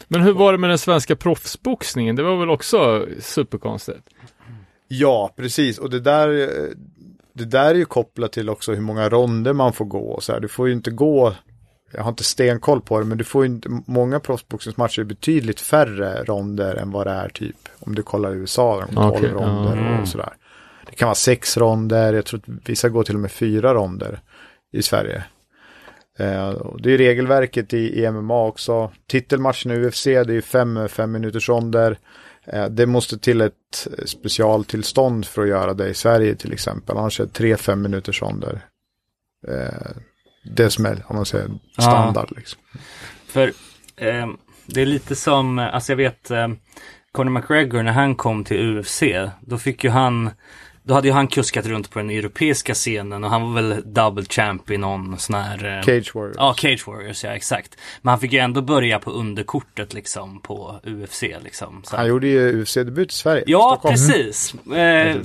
Men hur var det med den svenska proffsboxningen? Det var väl också superkonstigt? Ja, precis. Och det där, det där är ju kopplat till också hur många ronder man får gå och så här. Du får ju inte gå, jag har inte stenkoll på det, men du får ju inte, många proffsboxningsmatcher är betydligt färre ronder än vad det är typ, om du kollar i USA, de 12 Okej, ronder ja. och sådär. Det kan vara sex ronder, jag tror att vissa går till och med fyra ronder i Sverige. Eh, det är regelverket i, i MMA också. Titelmatchen i UFC, det är fem, fem minuters ronder. Eh, Det måste till ett specialtillstånd för att göra det i Sverige till exempel. Annars är det tre fem minuters ronder. Eh, Det som är, om man säger, standard. Liksom. För eh, det är lite som, alltså jag vet eh, Conor McGregor när han kom till UFC, då fick ju han då hade ju han kuskat runt på den europeiska scenen och han var väl double champ i någon sån här eh, Cage Warriors. Ja, Cage Warriors, ja exakt. Men han fick ju ändå börja på underkortet liksom på UFC liksom. Så. Han gjorde ju UFC-debut i Sverige. Ja, Stockholm. precis. Eh,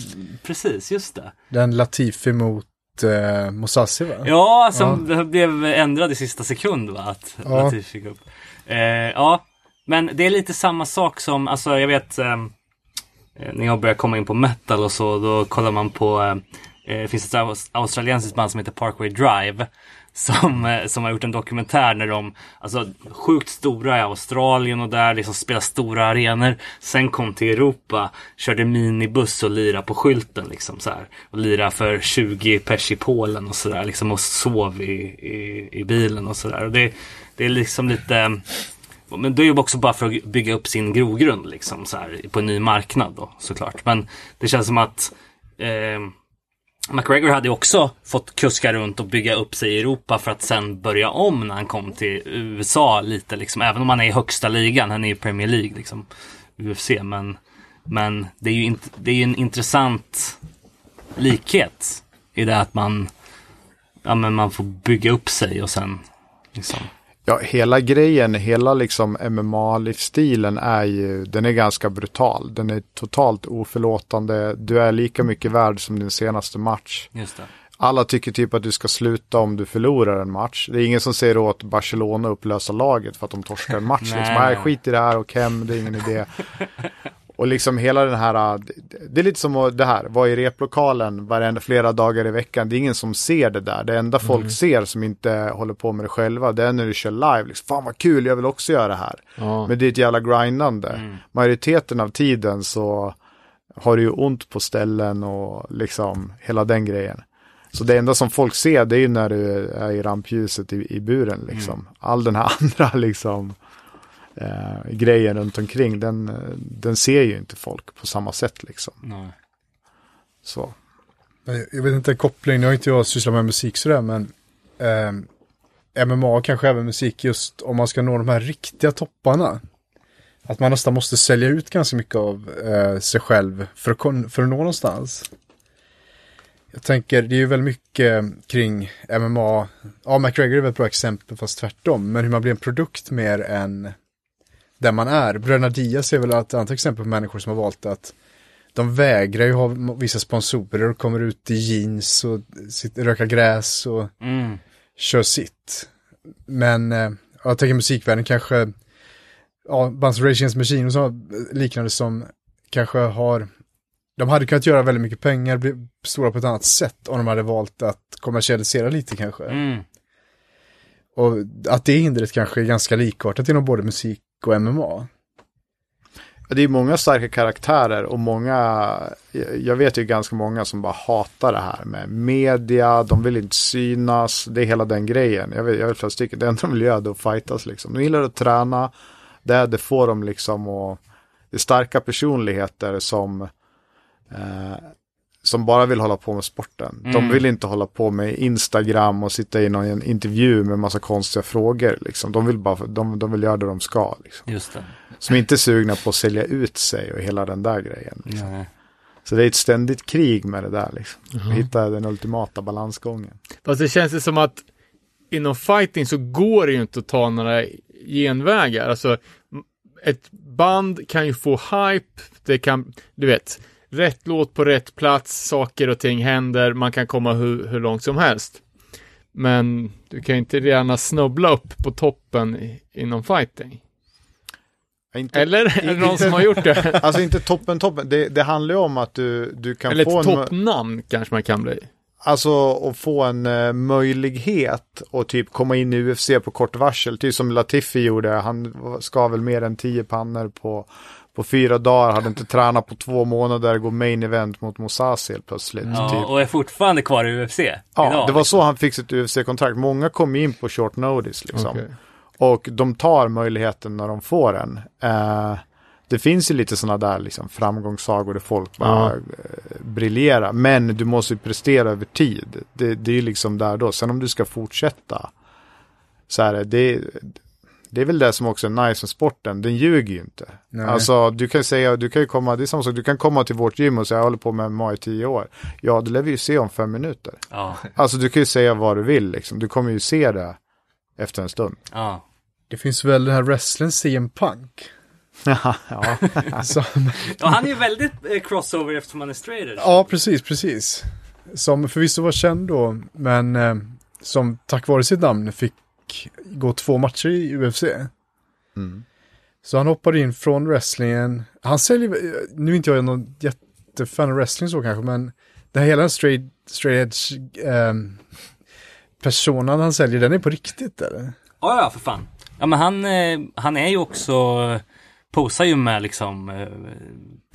precis, just det. Den Latifi mot eh, Mousasi va? Ja, som det blev ändrad i sista sekund va? Att Ja. Latif fick upp. Eh, ja, men det är lite samma sak som, alltså jag vet eh, Eh, när jag började komma in på metal och så, då kollar man på, eh, det finns ett australiensiskt band som heter Parkway Drive. Som, eh, som har gjort en dokumentär när de, alltså sjukt stora i Australien och där liksom spelar stora arenor. Sen kom till Europa, körde minibuss och lira på skylten liksom så här. Och lira för 20 pers i Polen och sådär liksom och sov i, i, i bilen och sådär. Det, det är liksom lite men det är ju också bara för att bygga upp sin grogrund liksom så här på en ny marknad då såklart. Men det känns som att eh, McGregor hade ju också fått kuska runt och bygga upp sig i Europa för att sen börja om när han kom till USA lite liksom. Även om han är i högsta ligan, han är i Premier League liksom. UFC men, men det är ju in, det är en intressant likhet i det att man, ja men man får bygga upp sig och sen liksom. Ja, hela grejen, hela liksom MMA-livsstilen är ju, den är ganska brutal. Den är totalt oförlåtande. Du är lika mycket värd som din senaste match. Just det. Alla tycker typ att du ska sluta om du förlorar en match. Det är ingen som säger åt Barcelona att upplösa laget för att de torskar en match. Liksom, nej. skit i det här och hem, det är ingen idé. Och liksom hela den här, det- det är lite som det här, vara i replokalen varenda flera dagar i veckan. Det är ingen som ser det där. Det enda folk ser som inte håller på med det själva, det är när du kör live. Liksom, Fan vad kul, jag vill också göra det här. Ja. Men det är ett jävla grindande. Majoriteten av tiden så har du ju ont på ställen och liksom hela den grejen. Så det enda som folk ser det är ju när du är i rampljuset i, i buren liksom. All den här andra liksom eh, grejen runt omkring den, eh, den ser ju inte folk på samma sätt liksom. Nej. Så. Jag- vet inte en koppling, nu har inte jag sysslat med musik sådär, men ehm, MMA kanske även musik just om man ska nå de här riktiga topparna. Att man nästan måste sälja ut ganska mycket av eh, sig själv för att, för att nå någonstans. Jag tänker, det är ju väldigt mycket kring MMA. Ja, McGregor är väl ett bra exempel, fast tvärtom. Men hur man blir en produkt mer än den man är. Bröderna Diaz är väl ett annat exempel på människor som har valt att de vägrar ju ha vissa sponsorer och kommer ut i jeans och sitter, röka gräs och Mm. kör sitt. Men eh, jag tänker musikvärlden kanske, ja, Bands the Machine och så liknande som kanske har, de hade kunnat göra väldigt mycket pengar, bli stora på ett annat sätt om de hade valt att kommersialisera lite kanske. Mm. Och att det hindret kanske är ganska likartat inom både musik och MMA. Det är många starka karaktärer och många, jag vet ju ganska många som bara hatar det här med media, de vill inte synas, det är hela den grejen. Jag vet, jag vet flera stycken, det enda de vill göra är att fightas liksom. De gillar att träna, det, det får de liksom och det är starka personligheter som eh, som bara vill hålla på med sporten. De Mm. vill inte hålla på med Instagram och sitta i någon intervju med massa konstiga frågor. Liksom. De, vill bara, de, de vill göra det de ska. Liksom. Just det. Som inte är sugna på att sälja ut sig och hela den där grejen. Liksom. Så det är ett ständigt krig med det där. Liksom. Att hitta den ultimata balansgången. Fast det känns ju som att inom fighting så går det ju inte att ta några genvägar. Alltså, ett band kan ju få hype, det kan, du vet, rätt låt på rätt plats, saker och ting händer, man kan komma hur, hur långt som helst. Men du kan ju inte gärna snubbla upp på toppen i, inom fighting. Inte, Eller? Är det någon som har gjort det? Alltså inte toppen, toppen. Det, det handlar ju om att du, du kan Eller få ett en, toppnamn kanske man kan bli. alltså att få en eh, möjlighet och typ komma in i UFC på kort varsel. Typ som Latifi gjorde. Han ska väl mer än tio pannor på, på fyra dagar. Hade inte tränat på två månader. Går main event mot Mousasi helt plötsligt. Ja, typ. och är fortfarande kvar i UFC. Ja, idag, det var liksom. så han fick sitt UFC-kontrakt. Många kom in på short notice liksom. Okej. Och de tar möjligheten när de får den. Eh, det finns ju lite sådana där liksom, framgångssagor där folk bara Ja. eh, briljerar. Men du måste ju prestera över tid. Det, det är ju liksom där då. Sen om du ska fortsätta. Så här, det, det är väl det som också är nice med sporten. Den ljuger ju inte. Nej. Alltså du kan säga, du kan ju komma, det är samma sak, du kan komma till vårt gym och säga jag håller på med MMA i tio år. Ja, det lär vi ju se om fem minuter. Ja, Alltså du kan ju säga vad du vill liksom. Du kommer ju se det efter en stund. ja. Det finns väl den här wrestlern CM Punk. ja. Som, ja, han är ju väldigt eh, crossover eftersom han är straight edge. ja, precis, precis. Som förvisso var känd då, men eh, som tack vare sitt namn fick gå två matcher i UFC. Mm. Så han hoppade in från wrestlingen. Han säljer, nu är inte jag någon jättefan av wrestling så kanske, men det här hela den straight, straight edge ehm, personan han säljer, den är på riktigt eller? Ja, ja, för fan. Ja, men han, eh, han är ju också, posar ju med liksom eh,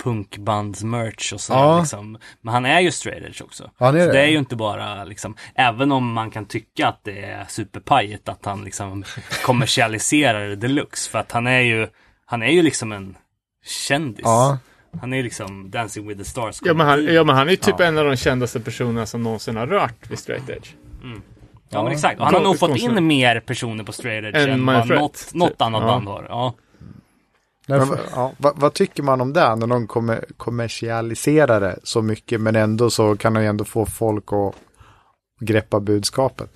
punkbands-merch och så Ja. liksom. Men han är ju straight edge också. Han är så det. det är ju inte bara liksom, även om man kan tycka att det är superpajigt att han liksom kommersialiserar det deluxe. För att han är ju, han är ju liksom en kändis. Ja, Han är ju liksom Dancing with the Stars. Ja men, han, ja, men han är ju typ Ja. en av de kändaste personerna som någonsin har rört vid straight edge. Ja men exakt. Och han har nog fått in mer personer på straight edge Än än vad Threat, något, typ. något annat Ja. band har. Ja. Nej, Men, för, ja, vad, vad tycker man om det när de kommer kommersialiserar det så mycket men ändå så kan de ändå få folk att greppa budskapet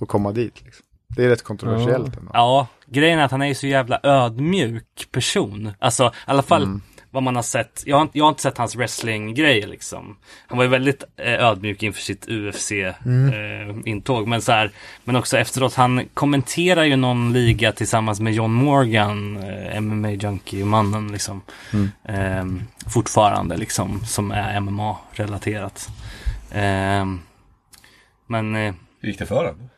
och komma dit. Liksom. Det är rätt kontroversiellt. ändå. Ja, grejen är att han är ju så jävla ödmjuk person. Alltså, i alla fall vad man har sett. Jag har, inte- jag har inte sett hans wrestling-grejer liksom. Han var ju väldigt eh, ödmjuk inför sitt UFC-intåg. men så här, men också efteråt, han kommenterar ju någon liga tillsammans med John Morgan, eh, MMA-junkie-mannen liksom. Eh, fortfarande liksom, som är MMA-relaterat. Eh, men eh, Hur gick det för honom?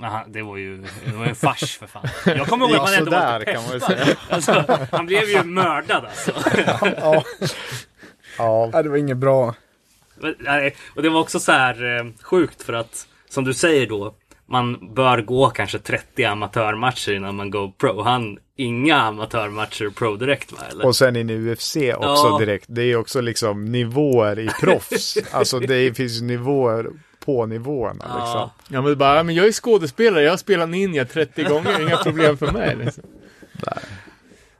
Han, det var ju det var en fars för fan. Jag kommer ihåg att man ändå var lite kan man säga. Alltså, han blev ju mördad alltså. ja, Ja, ja, det var inget bra. Nej, Och det var också så här eh, sjukt för att som du säger då. man bör gå kanske 30 amatörmatcher innan man går pro. Han, inga amatörmatcher pro direkt va? Eller? Och sen in i UFC också Ja. direkt. Det är också liksom nivåer i proffs. alltså det finns ju nivåer på nivåerna liksom. ja, Ja men bara, ja, men jag är skådespelare, jag har spelat ninja 30 gånger, inga problem för mig. Liksom.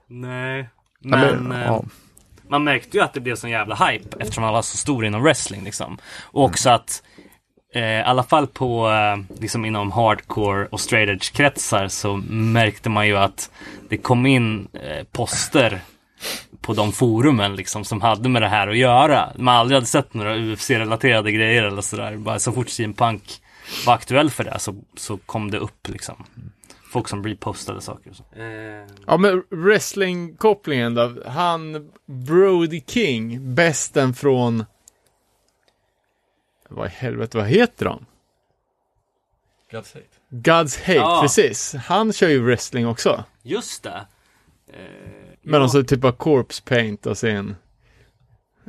nej. Ja, Men, eh, ja. man märkte ju att det blev sån jävla hype eftersom han var så stor inom wrestling liksom. Och också att eh, i alla fall på eh, liksom inom hardcore och straight edge kretsar så märkte man ju att det kom in eh, poster på de forumen liksom som hade med det här att göra. Man aldrig hade sett några UFC-relaterade grejer eller sådär. Bara så fort CM Punk var aktuell för det så, så kom det upp liksom. Folk som repostade saker och så. Eh, Ja men wrestling-kopplingen då. Han, Brody King, bästen från... Vad i helvete, vad heter de? God's hate. God's Hate, Ja. precis. Han kör ju wrestling också. just det. Eh, Men ja. också typ av corpse paint och sin...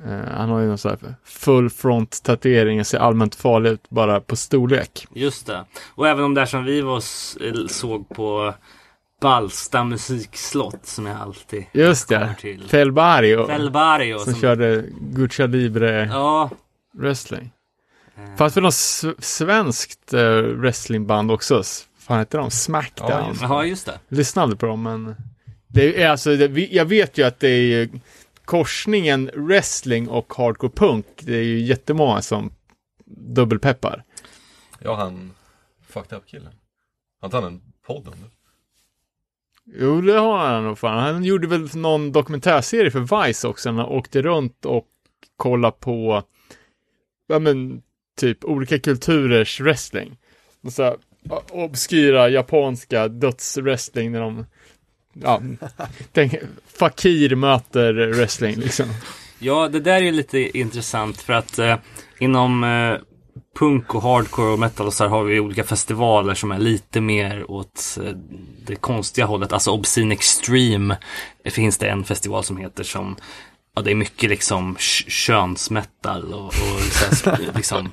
eh, han har ju någon sån här full front tatuering ser allmänt farlig ut bara på storlek. Just det. Och även de där som vi var eh, såg på Balsta musikslott som jag alltid Just det. till. Felbario. Felbario som som, körde Guccia Libre Ja. wrestling. Eh, Fanns det något svenskt uh, wrestlingband också? S- fan heter de? Smackdown? Ja, just det. Lyssnade på dem, men... Det är alltså, det, jag vet ju att det är korsningen wrestling och hardcore punk. Det är ju jättemånga som dubbelpeppar. Ja, han fucked up killen. Har inte han en podd om det? Jo, det har han nog fan. Han gjorde väl någon dokumentärserie för Vice också. Han åkte runt och kollade på, ja men, typ olika kulturers wrestling. Och så här, obskyra japanska dödswrestling när de, ja, tänk, Fakir möter wrestling liksom. Ja, det där är lite intressant för att eh, inom eh, punk och hardcore och metal och så här har vi olika festivaler som är lite mer åt eh, det konstiga hållet. Alltså Obscene Extreme eh, finns det en festival som heter som Ja, det är mycket liksom kö- könsmetal och, och så här, liksom. Eh,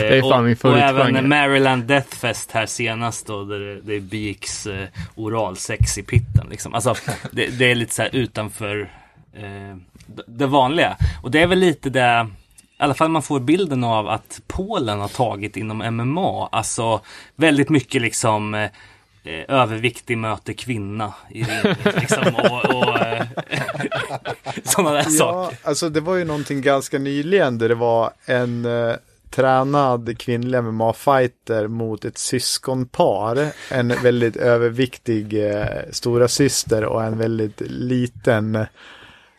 Det är fan och, och även Maryland Deathfest här senast då, där det, det begicks eh, oralsex i pitten liksom. Alltså, det, det är lite så här utanför eh, det vanliga. Och det är väl lite det, i alla fall man får bilden av att Polen har tagit inom MMA. Alltså väldigt mycket liksom eh, eh, överviktig möter kvinna i ring, liksom, och, och eh, sådana där Ja, saker. alltså det var ju någonting ganska nyligen där det var en eh, tränad kvinnlig MMA-fighter mot ett syskonpar. En väldigt överviktig eh, stora syster och en väldigt liten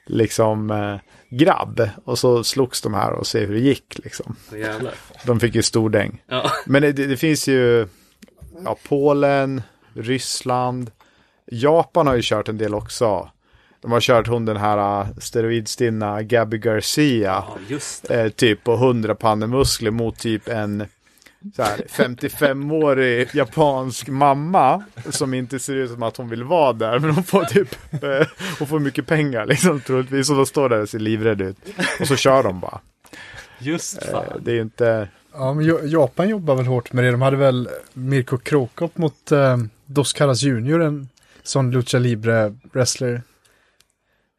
liksom eh, grabb. Och så slogs de här och se hur det gick liksom. Jävlar. De fick ju stor däng. Ja. Men det, det finns ju ja, Polen, Ryssland, Japan har ju kört en del också. De har kört hon den här uh, steroidstinna Gabby Garcia. ja. Eh, typ på 100 pannemuskler mot typ en så här, 55-årig japansk mamma som inte ser ut som att hon vill vara där. Men hon får typ, eh, hon får mycket pengar liksom troligtvis. Och de står där och ser livrädda ut. Och så kör de bara. Just Eh, fan. det är ju inte, Ja, men Ja- Japan jobbar väl hårt med det. De hade väl Mirko Krokop mot eh, Dos Caras Junior, en sån lucha libre wrestler,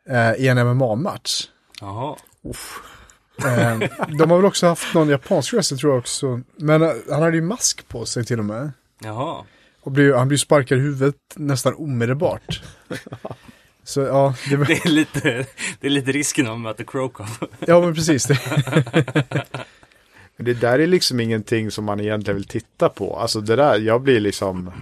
eh, i en MMA-match. Jaha. Eh, de har väl också haft någon japansk wrestler tror jag också. Men eh, han hade ju mask på sig till och med. Jaha. Och blev, han blev sparkad i huvudet nästan omedelbart. Så ja, det var, Det är lite, det är lite risken om att möta Krokov. ja men precis. Det, Men det där är liksom ingenting som man egentligen vill titta på. Alltså det där, jag blir liksom,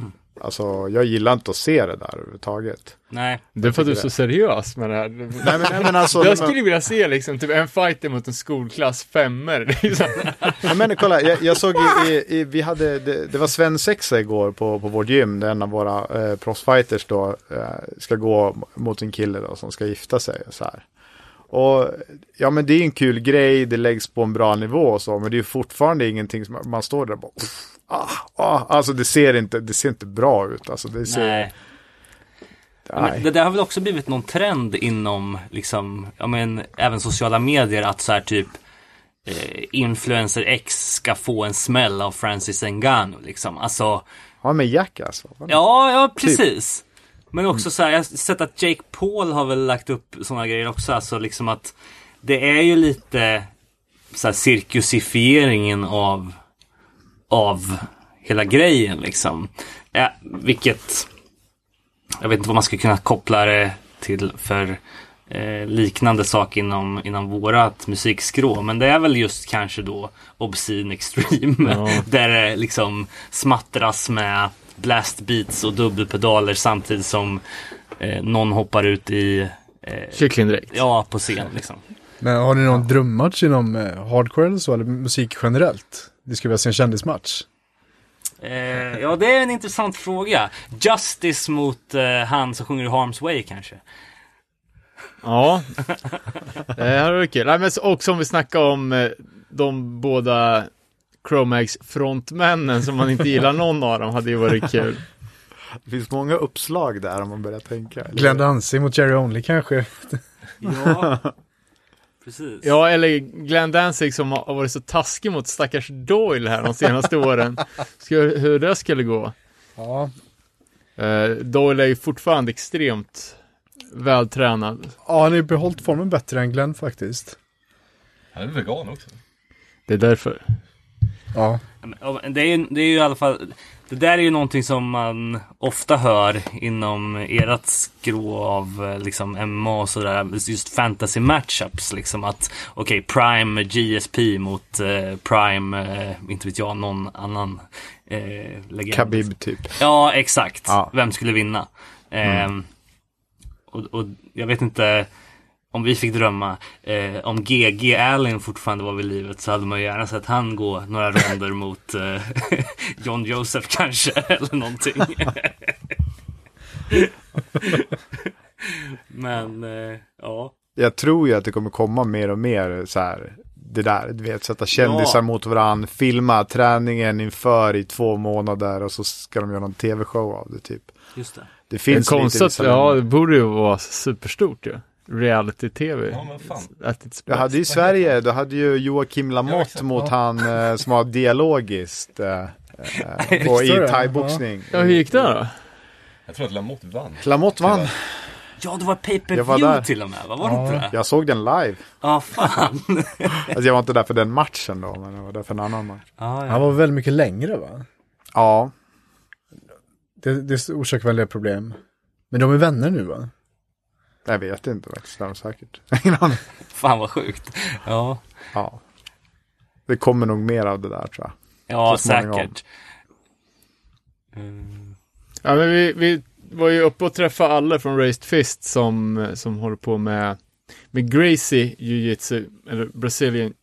alltså jag gillar inte att se det där överhuvudtaget. Nej. Det är för att du är så seriös med det här. Nej men, nej, men alltså, Jag skulle vilja se liksom typ en fighter mot en skolklass femmer. Liksom. Ja, men kolla, jag, jag såg i, i, i vi hade, det, det var svensexa igår på, på vårt gym, där en av våra eh, proffsfighters då eh, ska gå mot en kille då som ska gifta sig och så här. Och ja men det är en kul grej, det läggs på en bra nivå och så, men det är fortfarande ingenting som man står där och bara, "Uff, ah, ah, alltså det ser inte, det ser inte bra ut, alltså det ser, Nej. Men det där har väl också blivit någon trend inom, liksom, ja men även sociala medier att så här typ eh, Influencer X ska få en smäll av Francis Ngannou liksom. Alltså, Ja, med Jackass. va? ja, ja precis. Men också så här, jag har sett att Jake Paul har väl lagt upp sådana grejer också. Alltså liksom att det är ju lite så här cirkusifieringen av, av hela grejen liksom. Ja, vilket, jag vet inte vad man ska kunna koppla det till för eh, liknande sak inom, inom vårat musikskrå. Men det är väl just kanske då Obscene Extreme. Ja. där det liksom smattras med blast beats och dubbelpedaler samtidigt som eh, någon hoppar ut i, eh, Kycklingdräkt. ja på scen liksom. Men har ni någon drömmatch inom eh, hardcore eller så, eller musik generellt? Det skulle vilja se en kändismatch. Eh, ja, det är en intressant fråga. Justice mot eh, han som sjunger i Harm's Way kanske. Ja, det här var kul. Nej, men så- och som vi snackade om eh, de båda Chromax frontmännen som man inte gillar någon av dem hade ju varit kul. Det finns många uppslag där om man börjar tänka. eller? Glenn Danzig mot Jerry Only kanske. Ja, precis. Ja, eller Glenn Danzig som har varit så taskig mot stackars Doyle här de senaste åren. Ska, hur det skulle gå. Ja. Eh, Doyle är ju fortfarande extremt vältränad. ja, han har ju behållit formen bättre än Glenn faktiskt. Han är vegan också. Det är därför. Ja. Det är, det är ju i alla fall Det där är ju någonting som man ofta hör inom ert skrå av eh, liksom MMA och sådär. Just fantasy matchups liksom att okej Prime GSP mot eh, Prime, eh, inte vet jag, någon annan eh, legend. Khabib typ. Ja, exakt. Ja. Vem skulle vinna? Ehm, och, och jag vet inte om vi fick drömma. Eh, om GG Allen fortfarande var vid livet så hade man ju gärna sett han gå några ronder mot eh, John Joseph kanske eller någonting. Men eh, ja. Jag tror ju att det kommer komma mer och mer så här. Det där, du vet, sätta kändisar Ja. mot varandra, filma träningen inför i två månader och så ska de göra någon tv-show av det typ. Just det. Det finns i konstigt, ja det borde ju vara superstort ju. Reality-tv. Ja, Du hade ju i Sverige, du hade ju Joakim Ja, Lamotte exakt. mot Ja. han eh, som var dialogiskt eh, eh, på, i Victor, ja. thaiboxning. Ja, hur gick det då? Jag tror att Lamotte vann. Lamotte vann. Ja, det var pay per Jag var view där. till och med, vad var det Ja. inte det? Jag såg den live. Ja, fan. Alltså jag var inte där för den matchen då, men jag var där för en annan match. Ja, ja. Han var väldigt mycket längre va? Ja, Det, det orsakar väldigt problem. Men de är vänner nu va? Jag vet inte faktiskt, det är säkert. Ingen aning. Fan vad sjukt. Ja, Ja. Det kommer nog mer av det där tror jag. ja säkert. Mm. Ja, men vi, vi var ju uppe och träffade alla från Raised Fist som, som håller på med, med Gracie Jiu-Jitsu, eller Brazilian,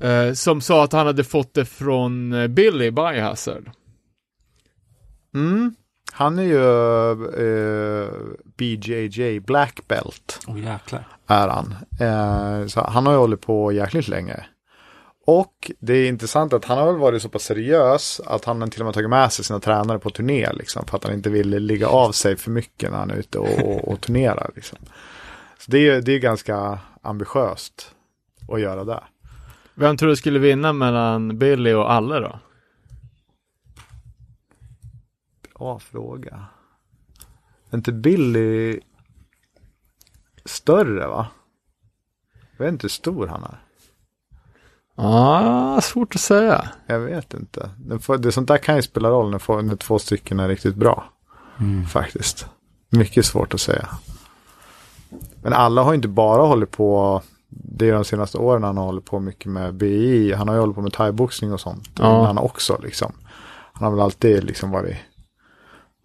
eh, som sa att han hade fått det från eh, Billy Biohazard. Mm. Han är ju eh, BJJ Black Belt. Åh jäklar. är han. Eh, så han har ju hållit på jäkligt länge. Och det är intressant att han har väl varit så pass seriös att han till och med tagit med sig sina tränare på turné liksom. För att han inte vill ligga av sig för mycket när han är ute och, och, och turnerar liksom. Så det är, det är ganska ambitiöst att göra det. Vem tror du skulle vinna mellan Billy och Alle då? Bra fråga. Är inte Billy större va? Jag vet inte hur stor han är. Ja, svårt att säga. Jag vet inte. Det, får, det sånt där kan ju spela roll när, får- när två stycken är riktigt bra. Faktiskt. Mycket svårt att säga. Men alla har ju inte bara hållit på. Det är de senaste åren han har hållit på mycket med BI. Han har ju hållit på med thaiboxning och sånt. Ja. Innan också liksom. Han har väl alltid liksom varit,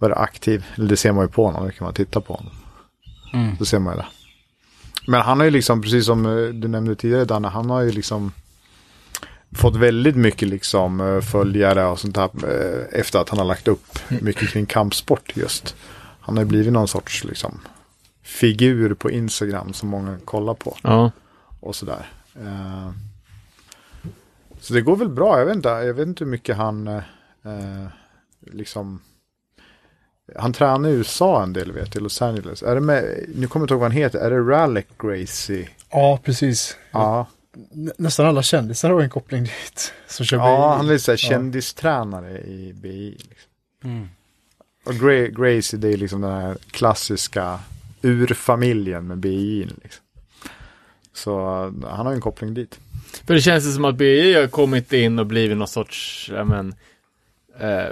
varit aktiv. Eller det ser man ju på honom. Det kan man titta på honom. Mm. Så ser man ju det. Men han har ju liksom, precis som eh, du nämnde tidigare Danne, han har ju liksom fått väldigt mycket liksom eh, följare och sånt där eh, efter att han har lagt upp mycket kring kampsport just. Han har ju blivit någon sorts liksom figur på Instagram som många kollar på Ja. och sådär. Så det går väl bra, jag vet inte, jag vet inte hur mycket han liksom han tränar i USA en del vet jag, i Los Angeles. Är det med, nu kommer jag inte ihåg vad han heter, är det Rallick Gracie? Ja, precis. Ja, nä- nästan alla kändisar har en koppling dit. Som kör Ja, BI. han är lite såhär Ja. kändistränare i BI. Liksom. Mm. Och Gra- Gracie, det är liksom den här klassiska urfamiljen med BI. Liksom. Så han har ju en koppling dit. För det känns ju som att BI har kommit in och blivit någon sorts, ja men, eh,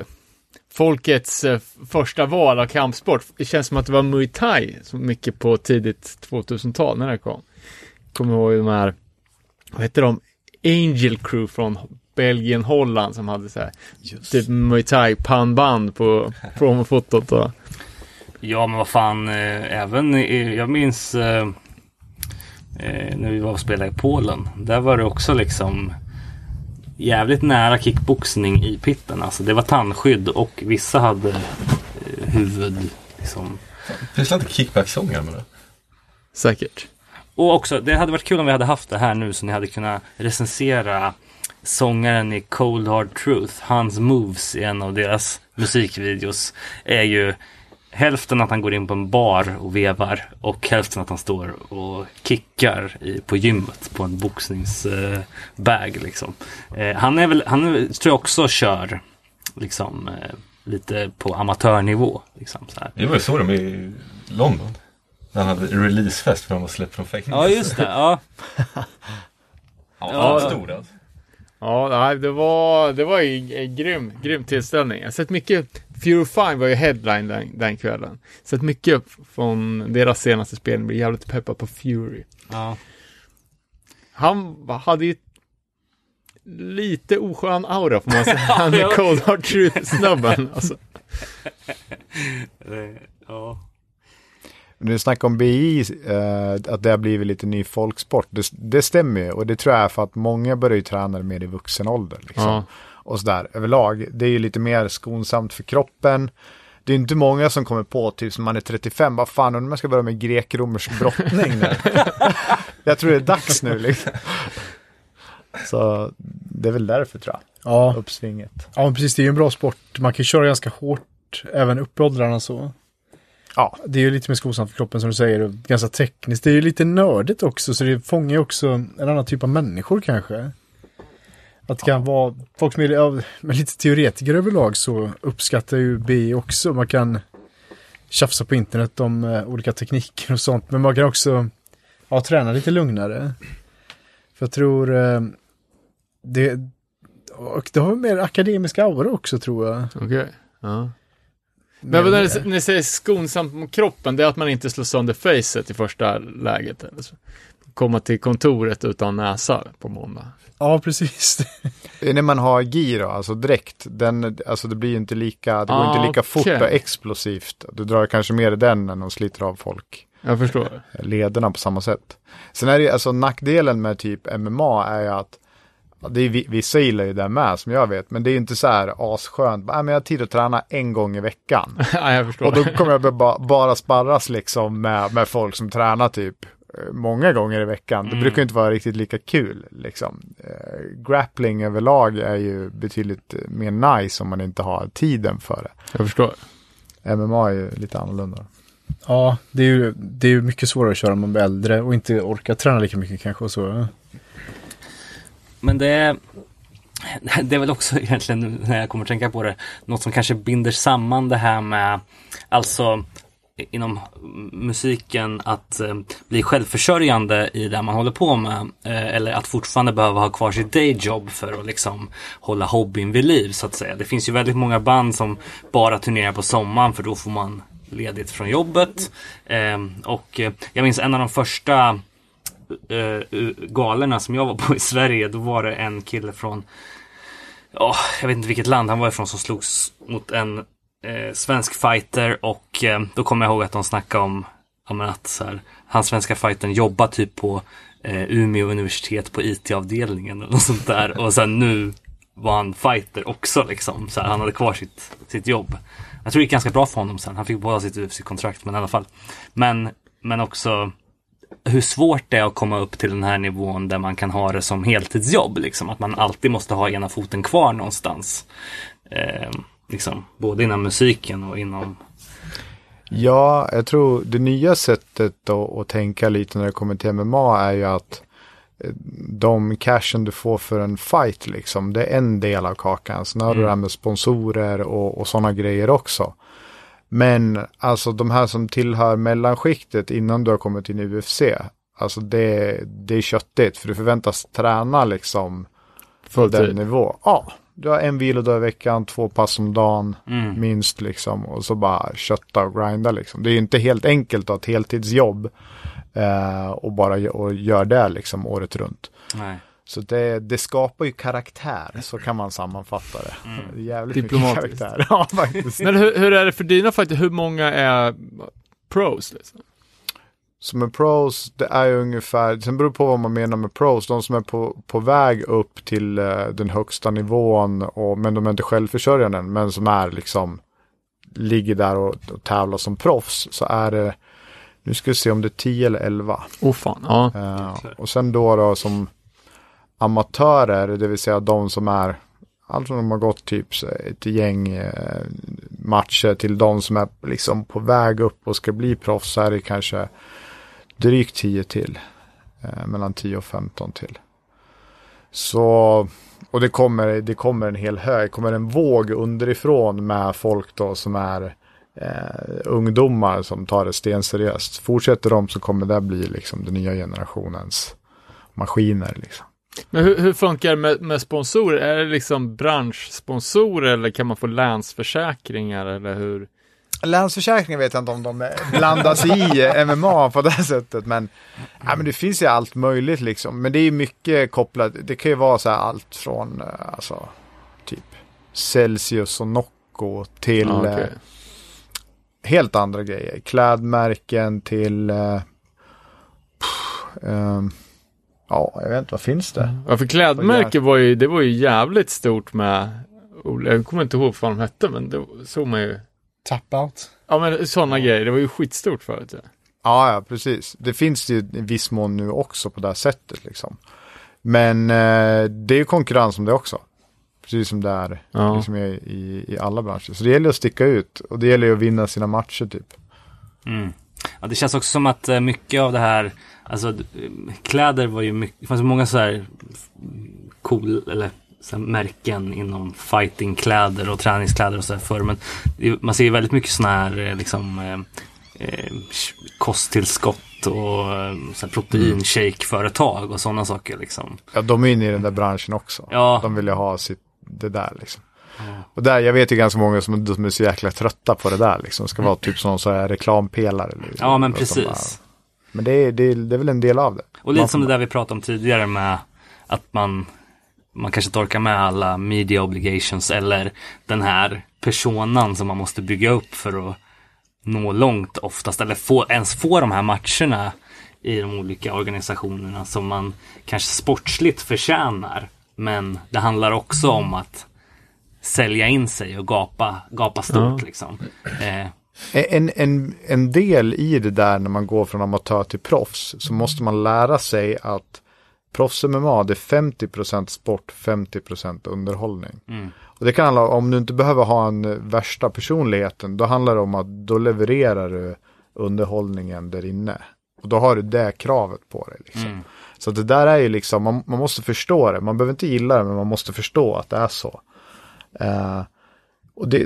folkets eh, första val av kampsport. Det känns som att det var Muay Thai så mycket på tidigt 2000-tal när det kom. Kommer ihåg de här, vad heter de? Angel Crew från Belgien, Holland som hade så här, typ Muay Thai pannband på promofotot och Ja, men vad fan, eh, även i, jag minns eh, eh, när vi var och spelade i Polen. Där var det också liksom jävligt nära kickboxning i pitten. Alltså det var tandskydd och vissa hade eh, huvud liksom. Finns det inte kickback-sånger med det? säkert. Och också, det hade varit kul om vi hade haft det här nu så ni hade kunnat recensera sångaren i Cold Hard Truth. Hans moves i en av deras musikvideos är ju hälften att han går in på en bar och vevar och hälften att han står och kickar i, på gymmet på en boxningsbag liksom. Eh, han är väl, han är, tror jag också kör liksom eh, lite på amatörnivå. Liksom, så här. Vi var ju så dem i London. När han hade releasefest för han var släppt från fängelse. Ja just det, ja. Ja, Ja. stor alltså. Ja, nej, det var, det var en grym, grym tillställning. Jag har sett mycket, Fury Fine var ju headline den, den kvällen. Sett mycket från deras senaste spel, blir jävligt peppad på Fury. ja. Han hade ju lite oskön aura får man säga. Han är Cold Hard Truth-snubben. Alltså. Eh, ja. Du snackar om BI, eh, att det har blivit lite ny folksport. Det, det stämmer ju och det tror jag är för att många börjar ju träna mer i vuxen ålder. Liksom. Ja. Och sådär överlag. Det är ju lite mer skonsamt för kroppen. Det är inte många som kommer på, typ som man är 35, vad fan, om man ska börja med grek-romersk brottning nu. jag tror det är dags nu liksom. Så det är väl därför tror jag, Ja, uppsvinget. ja, men precis. Det är ju en bra sport. Man kan köra ganska hårt även upp i åldrarna så. Ja. Det är ju lite mer skonsamt för kroppen som du säger och ganska tekniskt. Det är ju lite nördigt också så det fångar ju också en annan typ av människor kanske. Att det kan vara folk som är ja, med lite teoretiker överlag så uppskattar ju BI också. Man kan tjafsa på internet om eh, olika tekniker och sånt. Men man kan också ja, träna lite lugnare. För jag tror eh, det, och det har mer akademisk aura också tror jag. Okej. Ja. Men när ni, säger skonsamt mot kroppen, det är att man inte slår sönder facet i första läget. Eller så. Komma till kontoret utan näsa på måndag. Ja, precis. Det är när man har gi då, alltså direkt. Den, alltså det blir ju inte lika, det går Ah, inte lika fort okej. och explosivt. Du drar kanske mer i den än att sliter av folk Jag förstår. lederna på samma sätt. Sen är det ju, alltså nackdelen med typ MMA är ju att det är, vi- vissa gillar ju det med som jag vet, men det är ju inte så här asskönt. Nej, men jag har tid att träna en gång i veckan. ja, jag förstår. Och då kommer jag bara, bara sparras liksom med, med folk som tränar typ eh, många gånger i veckan. Det Mm. brukar inte vara riktigt lika kul liksom. Eh, grappling överlag är ju betydligt eh, mer nice om man inte har tiden för det. Jag förstår. MMA är ju lite annorlunda. Ja, det är ju det är mycket svårare att köra om man blir äldre och inte orkar träna lika mycket kanske och så. Men det är, det är väl också egentligen när jag kommer att tänka på det, något som kanske binder samman det här med, alltså inom musiken att eh, bli självförsörjande i det man håller på med. Eh, eller att fortfarande behöva ha kvar sitt dayjob för att liksom hålla hobbyn vid liv så att säga. Det finns ju väldigt många band som bara turnerar på sommaren för då får man ledigt från jobbet. Eh, och jag minns en av de första Eh, eh, galerna som jag var på i Sverige, då var det en kille från, ja, jag vet inte vilket land han var ifrån som slogs mot en eh, svensk fighter och eh, då kommer jag ihåg att de snackade om, ja, att så här, han svenska fightern jobbar typ på eh, Umeå universitet på IT-avdelningen eller något sånt där och sen nu var han fighter också liksom, så här, han hade kvar sitt, sitt jobb. Jag tror det gick ganska bra för honom sen, han fick båda sitt UFC-kontrakt men i alla fall. Men, men också hur svårt det är att komma upp till den här nivån där man kan ha det som heltidsjobb. Liksom. Att man alltid måste ha ena foten kvar någonstans. Eh, liksom, både inom musiken och inom... Ja, jag tror det nya sättet att, tänka lite när det kommer till MMA är ju att de cashen du får för en fight liksom, det är en del av kakan. Sen har du det här med sponsorer och, och sådana grejer också. Men alltså de här som tillhör mellanskiktet innan du har kommit in i UFC, alltså det, det är köttigt för du förväntas träna liksom på den nivå. Ja, du har en vilodag i veckan, två pass om dagen Mm. minst liksom och så bara kötta och grinda liksom. Det är ju inte helt enkelt att ha ett heltidsjobb eh, och bara och gör det liksom året runt. Nej. Så det, det skapar ju karaktär, så kan man sammanfatta det. det är jävligt Diplomatiskt. mycket karaktär. Ja, faktiskt. Men hur, hur är det för dina fighter? Hur många är pros? Liksom? Som är pros, det är ju ungefär, sen beror det på vad man menar med pros, de som är på, på väg upp till eh, den högsta nivån, och, men de är inte självförsörjande än, men som är liksom, ligger där och, och tävlar som proffs, så är det, nu ska vi se om det är 10 eller 11. Åh fan, ja. Eh, och sen då, då som amatörer, det vill säga de som är, alltså de har gått typ ett gäng eh, matcher till de som är liksom på väg upp och ska bli proffs, så är det kanske drygt 10 till. Eh, mellan 10 och 15 till. Så, och det kommer, det kommer en hel hög, det kommer en våg underifrån med folk då som är eh, ungdomar som tar det stenseriöst. Fortsätter de så kommer det bli liksom den nya generationens maskiner liksom. Men hur, hur funkar det med, med sponsorer? Är det liksom branschsponsorer eller kan man få länsförsäkringar eller hur? Länsförsäkringen vet jag inte om de blandas i MMA på det sättet. Men, ja, men det finns ju allt möjligt liksom. Men det är mycket kopplat. Det kan ju vara så här allt från eh, alltså, typ Celsius och Nocco till Ja, eh, okej. helt andra grejer. Klädmärken till eh, pff, ehm, Ja, jag vet inte, vad finns det? Ja, för klädmärke var ju, det var ju jävligt stort med, jag kommer inte ihåg vad de hette, men det såg man ju. Tap out. Ja, men sådana grejer, det var ju skitstort förut. Ja. Ja, ja, precis. Det finns ju i viss mån nu också på det här sättet liksom. Men eh, det är ju konkurrens om det också. Precis som det är Ja. liksom i, i, i alla branscher. Så det gäller att sticka ut och det gäller ju att vinna sina matcher typ. Mm. Ja, det känns också som att eh, mycket av det här, alltså kläder var ju mycket, det fanns många så här cool, eller så här märken inom fightingkläder och träningskläder och så här förr. Men det, man ser ju väldigt mycket sådana här eh, liksom eh, eh, kosttillskott och eh, så proteinshake-företag och sådana saker liksom. Ja, de är inne i den där branschen också. Ja. De vill ju ha sitt, det där liksom. Och där, jag vet ju ganska många som, som är så jäkla trötta på det där liksom. Ska vara typ som så här reklampelare. Liksom. Ja, men precis. Men det är, det, är, det är väl en del av det. Och lite Man som det där vi pratade om tidigare med att man, man kanske inte orkar med alla media obligations eller den här personan som man måste bygga upp för att nå långt oftast eller få, ens få de här matcherna i de olika organisationerna som man kanske sportsligt förtjänar. Men det handlar också om att sälja in sig och gapa, gapa stort liksom. Eh, En, en, en del i det där när man går från amatör till proffs så måste man lära sig att proffs-MMA det är 50% sport, 50% underhållning. Och det kan handla om, om du inte behöver ha en eh, värsta personligheten, då handlar det om att då levererar du underhållningen där inne. Och då har du det kravet på dig. Liksom. Så det där är ju liksom, man, man måste förstå det. Man behöver inte gilla det, men man måste förstå att det är så. Eh, och det,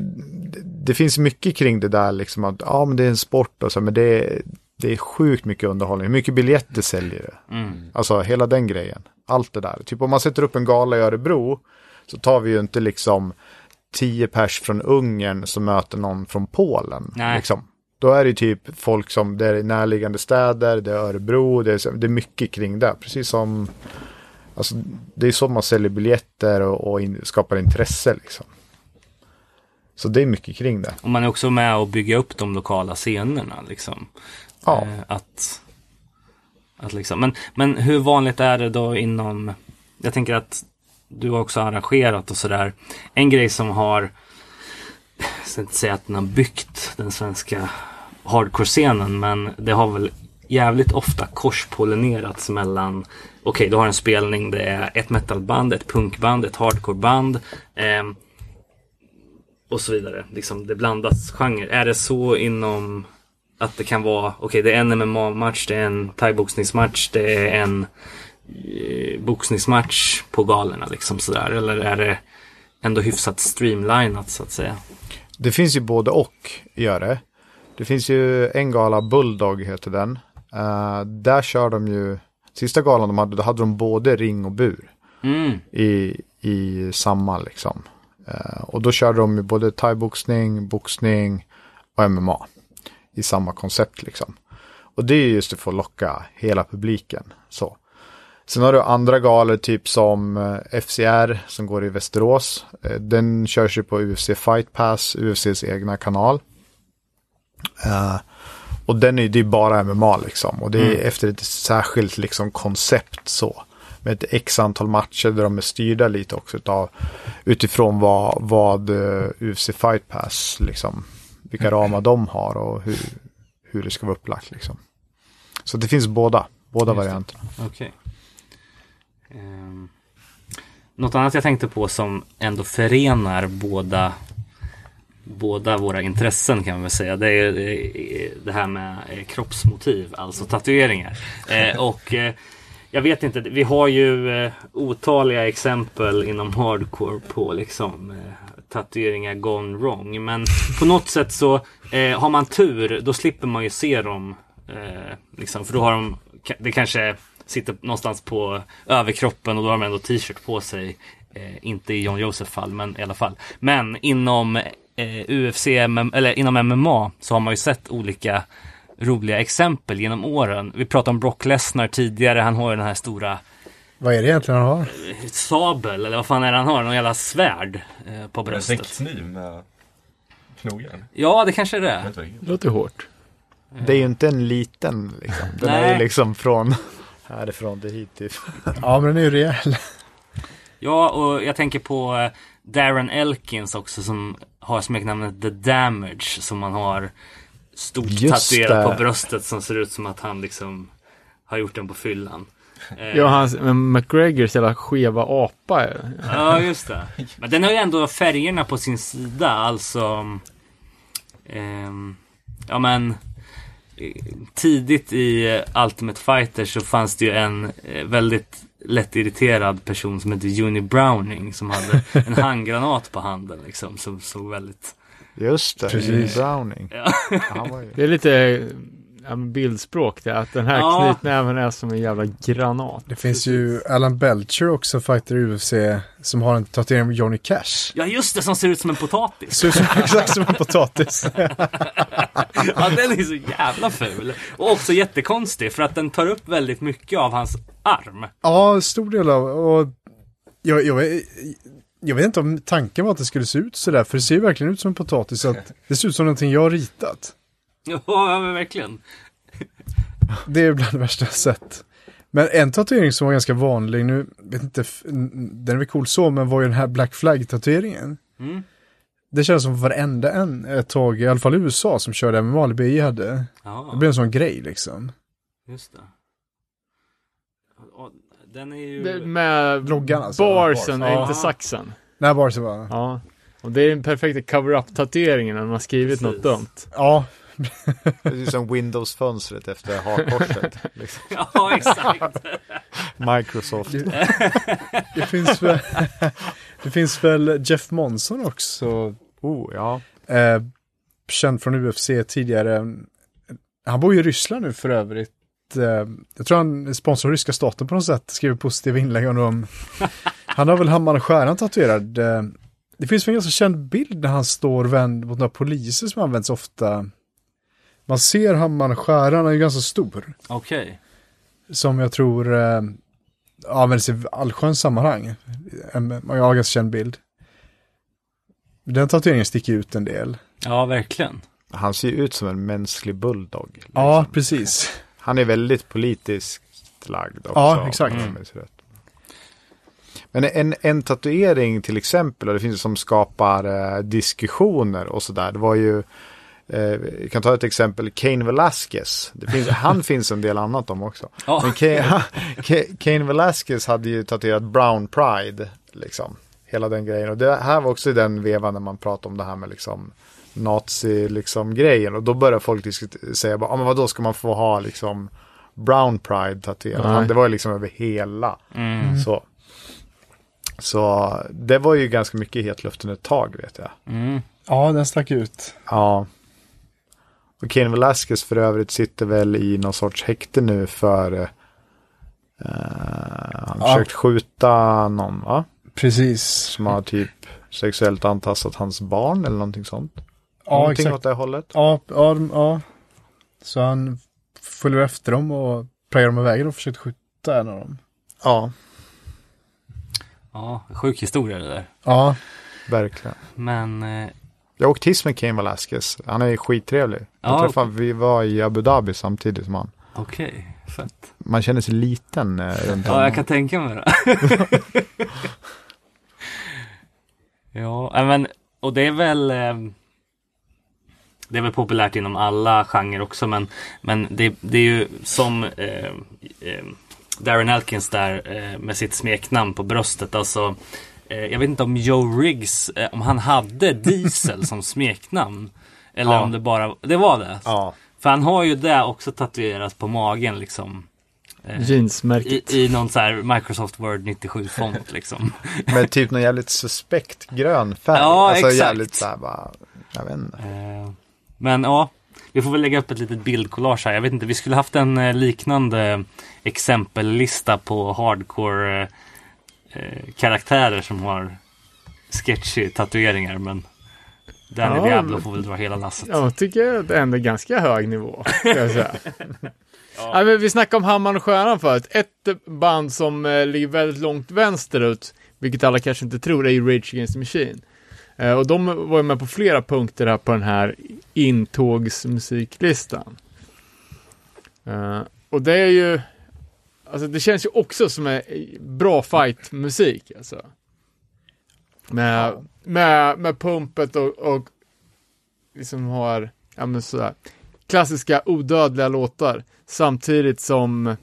det, finns mycket kring det där liksom att ja men det är en sport och så men det är, det är sjukt mycket underhållning. Hur mycket biljetter säljer det? Alltså hela den grejen. Allt det där. Typ om man sätter upp en gala i Örebro så tar vi ju inte liksom tio pers från Ungern som möter någon från Polen. Nej. Liksom. Då är det typ folk som, det är närliggande städer, det är Örebro, det är, det är mycket kring det. Precis som, alltså det är så man säljer biljetter och, och in, skapar intresse liksom. Så det är mycket kring det. Och man är också med och bygga upp de lokala scenerna liksom. Ja. Eh, att, att liksom, men, men hur vanligt är det då inom, jag tänker att du har också arrangerat och sådär. En grej som har, jag ska inte säga att den har byggt den svenska hardcore-scenen, men det har väl jävligt ofta korspollinerats mellan, okej du har en spelning, det är ett metalband, ett punkband, ett hardcoreband. ehm, och så vidare. Liksom det blandas genre. Är det så inom att det kan vara, okej det är en MMA-match, det är en thaiboxningsmatch, det är en eh, boxningsmatch på galorna liksom sådär? Eller är det ändå hyfsat streamlinat så att säga? Det finns ju både och, gör det. Det finns ju en gala, Bulldog heter den. Eh, där kör de ju, sista galan de hade, då hade de både ring och bur Mm, i, i samma liksom. Eh, och då körde de ju både thaiboxning, boxning och MMA i samma koncept liksom. Och det är just för att locka hela publiken. Så. Sen har du andra galor typ som eh, FCR som går i Västerås. Eh, Den körs ju på UFC Fight Pass, UFCs egna kanal. Eh, och den är det är bara MMA liksom. Och det är efter ett särskilt liksom koncept så. Med ett x antal matcher där de är styrda lite också utav utifrån vad, vad eh, UFC Fight Pass liksom. Vilka ramar de har och hur, hur det ska vara upplagt liksom. Så det finns båda, båda Just varianterna. okej. Ehm, något annat jag tänkte på som ändå förenar båda båda våra intressen kan man väl säga. Det är eh, det här med eh, kroppsmotiv, alltså tatueringar. Och jag vet inte, vi har ju eh, otaliga exempel inom hardcore på liksom eh, tatueringar gone wrong. Men på något sätt så eh, har man tur, då slipper man ju se dem. Eh, liksom, för då har de, det kanske sitter någonstans på överkroppen och då har de ändå t-shirt på sig. Eh, inte i John Josef fall, men i alla fall. Men inom eh, UFC, eller inom MMA så har man ju sett olika roliga exempel genom åren. Vi pratade om Brock Lesnar tidigare, han har ju den här stora Vad är det egentligen han har? sabel, eller vad fan är det han har? Någon jävla svärd eh, på En bröstet. kniv med knogjärn. Ja, det kanske är det. det låter hårt. Det är ju inte en liten liksom. Den är ju liksom från härifrån till hit. Typ. Ja, men den är ju rejäl. Ja, och jag tänker på eh, Darren Elkins också som har smeknamnet The Damage som man har stort Just tatuerat det. på bröstet som ser ut som att han liksom har gjort den på fyllan. Eh, Ja, hans, men McGregors jävla skeva apa. Ja, just det. Men den har ju ändå färgerna på sin sida, alltså... ehm, ja, men... eh, Tidigt i eh, Ultimate Fighter så fanns det ju en eh, väldigt lättirriterad person som hette Juni Browning som hade en handgranat på handen liksom som såg väldigt... Just det, Precis. Browning. Ja. Ju... Det är lite ja, bildspråk det, att den här Ja. knytnäven är som en jävla granat. Det finns ju Alan Belcher också, fighter i UFC, som har en tatuering med Johnny Cash. Ja, just det, som ser ut som en potatis. Ser ut som exakt som en potatis. Ja, den är så jävla ful. Och också jättekonstig för att den tar upp väldigt mycket av hans arm. Ja, stor del av, och jag, jag, jag vet inte om tanken var att det skulle se ut sådär, för det ser ju verkligen ut som en potatis, att det ser ut som någonting jag har ritat. Ja, men verkligen. Det är bland det värsta jag sett. Men en tatuering som var ganska vanlig, nu vet inte, den är väl cool så, men var ju den här Black Flag-tatueringen. Mm. Det känns som varenda en ett tag, i alla fall i USA, som körde MMA eller BI hade. Det Ja, blev en sån grej liksom. just det. Den är ju... Det- Med Loggan alltså. barsen, Ja. inte saxen. Nej, bara så var Ja. Och det är den perfekta cover-up-tatueringen när man har skrivit något Precis. dumt. Ja, Det är som Windows-fönstret efter hakkorset. Liksom. Ja, exakt. Microsoft. det finns väl, det finns väl Jeff Monson också, Oh, ja. eh, känd från UFC tidigare. Han bor ju i Ryssland nu för övrigt. Eh, jag tror han sponsrar ryska staten på något sätt, skriver positiva inlägg om dem. Han har väl Hammaren och Stjärnan tatuerad. Eh, det finns väl en ganska känd bild när han står vänd mot några poliser som används ofta. Man ser Hammaren och Stjärnan, han är ju ganska stor. Okej. Som jag tror eh, används i allsköns sammanhang. En, jag har en ganska känd bild. Den tatueringen sticker ut en del. Ja, verkligen. Han ser ju ut som en mänsklig bulldog. liksom. Ja, precis. Han är väldigt politiskt lagd också. Ja, exakt. rätt. Men en, en tatuering till exempel, och det finns som skapar eh, diskussioner och sådär. Det var ju, eh, kan ta ett exempel, Kane Velasquez. Det finns, han finns en del annat om också. Ja. Men Kane, Kane Velasquez hade ju tatuerat Brown Pride, liksom. Hela den grejen. Och det här var också i den vevan när man pratade om det här med liksom nazi liksom grejen. Och då började folk säga, bara, ah, men vad då ska man få ha liksom Brown Pride. Han- Det var ju liksom över hela. Mm. Så. Så det var ju ganska mycket i hetluften ett tag vet jag. Mm. Ja, den stack ut. Ja. Och Ken Velasquez för övrigt sitter väl i någon sorts häkte nu för eh, han Ja. försökt skjuta någon va? Precis. Som har typ sexuellt antastat hans barn eller någonting sånt. Ja, någonting exakt. åt det hållet. Ja, ja, ja. Så han följer efter dem och prajar dem iväg och försökte skjuta en av dem. Ja, Ja, sjuk historia det där. Ja, verkligen. Men eh, Jag åkte hiss med Ken Velasquez. Han är skittrevlig. Jag Ja, träffade, vi var i Abu Dhabi samtidigt som han. okej, fett. Man känner sig liten eh, runt Ja, jag kan tänka mig det. ja, nej, men och det är väl eh, Det är väl populärt inom alla genrer också men Men det, det är ju som eh, eh, Darren Elkins där eh, med sitt smeknamn på bröstet alltså eh, Jag vet inte om Joe Riggs eh, Om han hade Diesel som smeknamn Eller Ja. om det bara Det var det? Ja, För han har ju det också tatuerat på magen liksom eh, Jeansmärket. i, I någon så här Microsoft Word 97 font liksom. med typ någon jävligt suspekt grön färg. Ja, alltså exakt. jävligt såhär bara, jag vet inte. Men ja, vi får väl lägga upp ett litet bildkollage här. Jag vet inte, vi skulle haft en eh, liknande exempellista på hardcore eh, eh, karaktärer som har sketchy tatueringar. Men Danny Ja, Diablo får väl dra hela lasset. Jag tycker att det ändå är ganska hög nivå. Säga. Nej, men vi snackade om Hammaren och Stjärnan förut. Ett band som eh, ligger väldigt långt vänsterut, vilket alla kanske inte tror, är ju Rage Against the Machine. Eh, och de var ju med på flera punkter här på den här intågsmusiklistan. Eh, och det är ju, alltså det känns ju också som en bra fight-musik alltså. Med, med, med pumpet och, och liksom har, ja men sådär, klassiska odödliga låtar. Samtidigt som,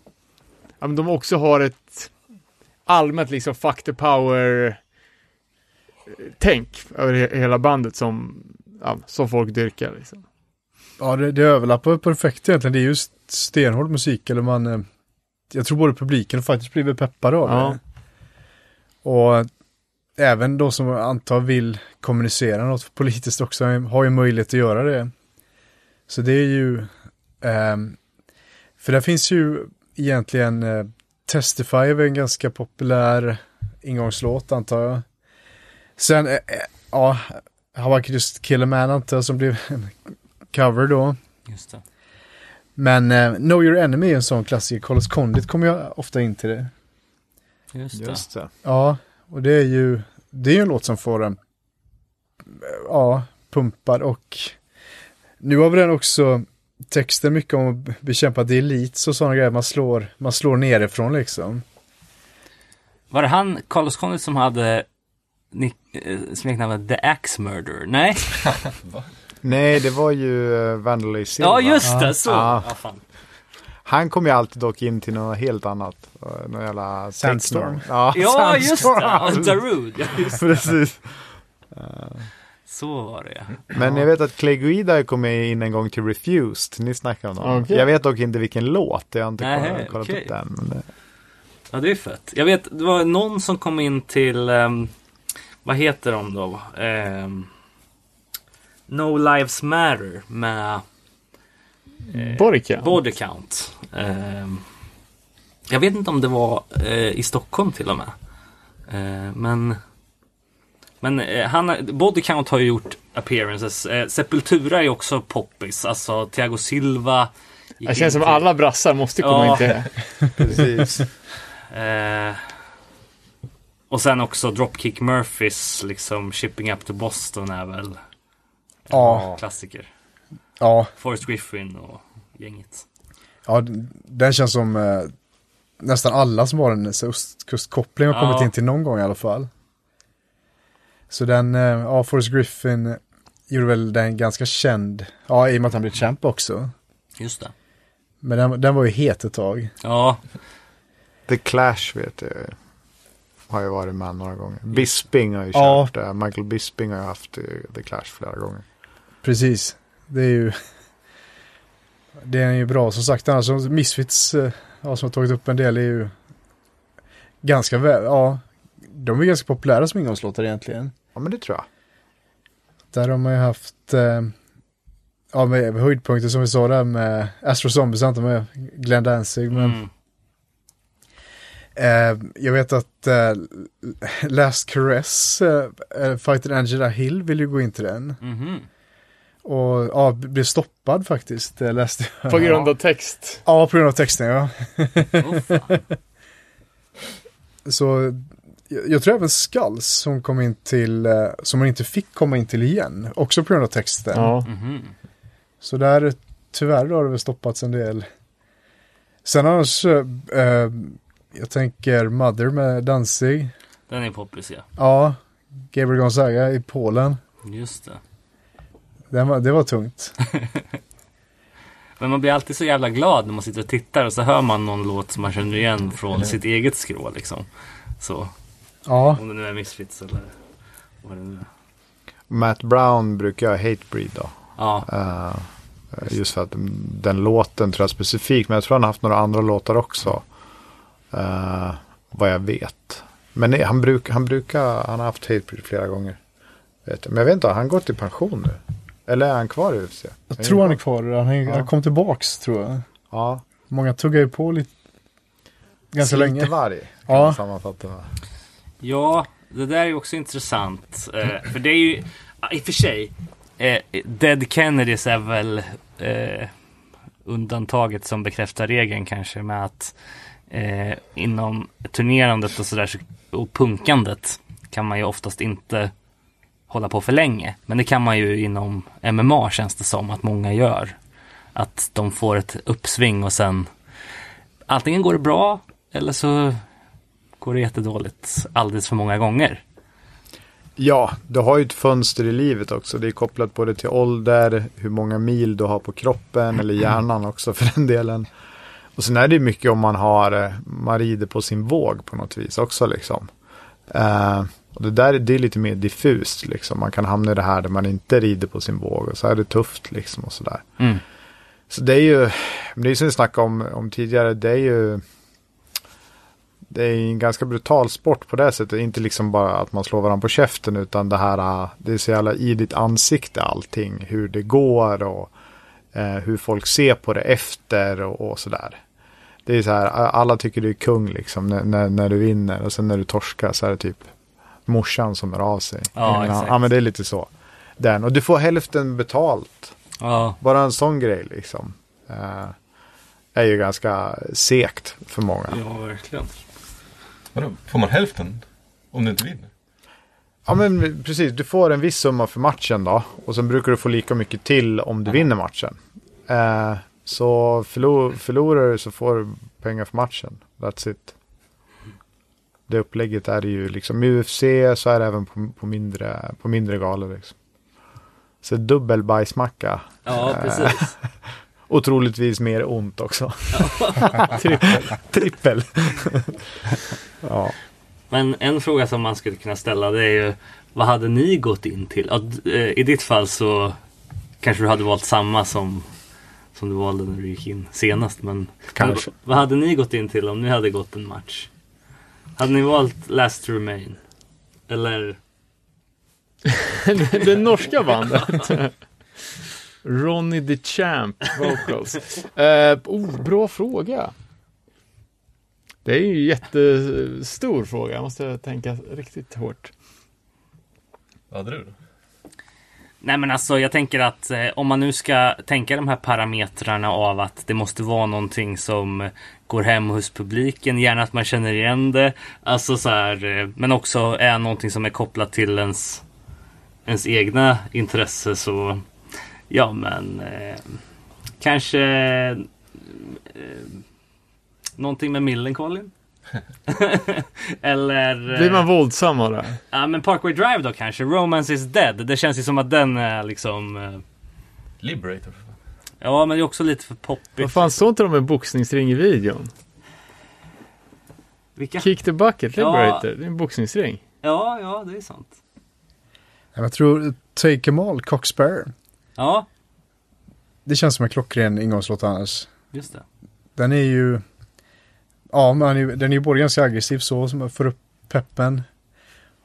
ja men de också har ett allmänt liksom fuck the power tänk över he- hela bandet som, ja, som folk dyrkar liksom. ja det, det överlappar perfekt egentligen. Det är just stenhård musik eller man, eh, jag tror både publiken och faktiskt blir peppade av Ja. det. Och även de som antar vill kommunicera något politiskt också har ju möjlighet att göra det. Så det är ju, ehm, för där finns ju egentligen eh, Testify är en ganska populär ingångslåt antar jag. Sen, eh, eh, ja, I Could Just Kill a Man antar som blev en cover då. Just det. Men eh, Know Your Enemy är en sån klassiker. Carlos Condit kommer jag ofta in till det. Just det. Just det. Ja, och det är ju, det är ju en låt som får en, ja, pumpad och nu har vi den också texten mycket om att bekämpa the elites och sådana grejer. Man slår, man slår nerifrån liksom. Var det han, Carlos Condit, som hade nick, eh, smeknamnet The Axe Murderer? Nej? Nej, det var ju uh, Vandalay Silva. Ja, just det, så. Ja. Ja, fan. Han kom ju alltid dock in till något helt annat. Uh, någon jävla Sandstorm. Ja, Ja, just det. Sandstorm. Darude. Ja, just det. Precis. Så var det. Men jag vet att Clay Guida kom in en gång till Refused. Ni snackar om dem. Okej. Jag vet dock inte vilken låt. Jag har inte Nej, kollat, okej. upp den. Men det, Ja, det är fett. Jag vet, det var någon som kom in till, ehm, vad heter de då? Ehm, no Lives Matter med Borika. Body Count. Ehm, jag vet inte om det var eh, i Stockholm till och med. Eh, men men eh, han, Body Count har ju gjort appearances. Eh, Sepultura är också poppis. Alltså Thiago Silva. Det känns som till- alla brassar måste komma Ja. in till det. precis. Och sen också Dropkick Murphys liksom Shipping Up to Boston är väl Ja, klassiker. ja, Forrest Griffin och gänget. ja, den känns som eh, nästan alla som har en östkustkoppling har kommit Ja. in till någon gång i alla fall. Så den, eh, ja, Forrest Griffin gjorde väl den ganska känd, ja, i och med att han blev champ också. Just det. Men den, den var ju het ett tag. Ja, The Clash vet jag har ju varit med några gånger. Bisping har ju Ja. kört det. Michael Bisping har ju haft The Clash flera gånger. Precis. Det är ju... Det är ju bra som sagt. Annars som Misfits, eh, ja, som har tagit upp en del, är ju ganska väl, ja, de är ganska populära som ingångslåtar egentligen. Ja, men det tror jag. Där har man ju haft, eh, ja, med höjdpunkter som vi sa där med Astro Zombies, inte med Glenn Danzig, men Mm. Eh, jag vet att eh, Last Caress, eh, eh, Fighter Angela Hill vill ju gå in till den. Mhm. Och ja, blev stoppad faktiskt, eh, läste jag. På grund av text. Ja, på grund av texten ja. Fan. Så jag, jag tror även Skulls som kom in till, eh, som man inte fick komma in till igen. Också på grund av texten. Ja. Mhm. Så där, tyvärr då har det väl stoppats en del. Sen annars, eh, jag tänker Mother med Danzig. Den är poppis ja. Ja, Gabriel Gonzaga i Polen. Just det. Den var, det var tungt. Men man blir alltid så jävla glad när man sitter och tittar och så hör man någon låt som man känner igen från sitt eget skrå liksom. Så, Ja, om det nu är Misfits eller vad det nu är. Matt Brown brukar jag Hatebreed då. Ja, Eh, just för att den, den låten tror jag specifikt, men jag tror han har haft några andra låtar också. Eh, vad jag vet. Men nej, han, bruk, han brukar, han har haft Hatebreed flera gånger. Vet. Men jag vet inte, har han gått i pension nu? Eller är han kvar i UFC? jag tror han är kvar. Han, är, Ja. han kom tillbaks tror jag. Ja, Många tuggar ju på lite. Ganska länge. varg. Kan Ja. man sammanfatta det. ja det där är ju också intressant. Eh, för det är ju, i och för sig, eh, Dead Kennedys är väl eh, undantaget som bekräftar regeln kanske med att eh, inom turnerandet och sådär och punkandet kan man ju oftast inte hålla på för länge. Men det kan man ju inom MMA känns det som att många gör. Att de får ett uppsving och sen antingen går det bra eller så går det jättedåligt alldeles för många gånger. Ja, du har ju ett fönster i livet också. Det är kopplat både till ålder, hur många mil du har på kroppen eller hjärnan också för den delen. Och sen är det ju mycket om man har, eh, man rider på sin våg på något vis också liksom. Eh, och det där det är lite mer diffust liksom. Man kan hamna i det här där man inte rider på sin våg och så är det tufft liksom och sådär. Mm. Så det är ju, det är som vi snackade om, om tidigare, det är ju det är en ganska brutal sport på det sättet. Inte liksom bara att man slår varandra på käften utan det här, äh, det är så jävla i ditt ansikte allting. Hur det går och eh, hur folk ser på det efter och, och sådär. Det är så här, alla tycker du är kung liksom när, när, när du vinner och sen när du torskar så är det typ morsan som är av sig. Ja, exakt. ja men det är lite så. Den. Och du får hälften betalt. Ja, Bara en sån grej liksom. Eh, är ju ganska sekt för många. ja verkligen. Vadå, får man hälften om du inte vinner? Ja men precis, du får en viss summa för matchen då. Och sen brukar du få lika mycket till om du vinner matchen. Eh, så förlor, förlorar du så får du pengar för matchen. That's it. Det upplägget är ju liksom i UFC så är det även på, på, mindre, på mindre galor. Liksom. Så dubbel bajsmacka. Ja, precis. Otroligtvis mer ont också. Trippel. Trippel. ja. Men en fråga som man skulle kunna ställa det är ju vad hade ni gått in till? Eh, I ditt fall så kanske du hade valt samma som, som du valde när du gick in senast. Men Kanske. Vad hade ni gått in till om ni hade gått en match? Hade ni valt Last to Remain? Eller? det norska bandet. Ronny the Champ Vocals. Eh, oh, bra fråga. Det är ju en jättestor fråga. Jag måste tänka riktigt hårt. Vad hade du då? Nej men alltså jag tänker att eh, om man nu ska tänka de här parametrarna av att det måste vara någonting som går hem hos publiken, gärna att man känner igen det. Alltså så här, eh, men också är någonting som är kopplat till ens, ens egna intresse så ja men eh, kanske eh, någonting med Millencolin. Eller... eh, Blir man våldsam av det? Ja men Parkway Drive då kanske, Romance is dead. Det känns ju som att den är liksom eh, Liberator. för fan. Ja men det är också lite för poppigt. Vad fan, såg inte de en boxningsring i videon? Vilka? Kick the bucket, Ja. Liberator. Det är en boxningsring. Ja, ja det är sant. Jag tror Take 'em all, Coxbear. Ja, det känns som en klockren ingångslåt annars. Just det. Den är ju, ja, man är, den är ju både ganska aggressiv så, som får upp peppen.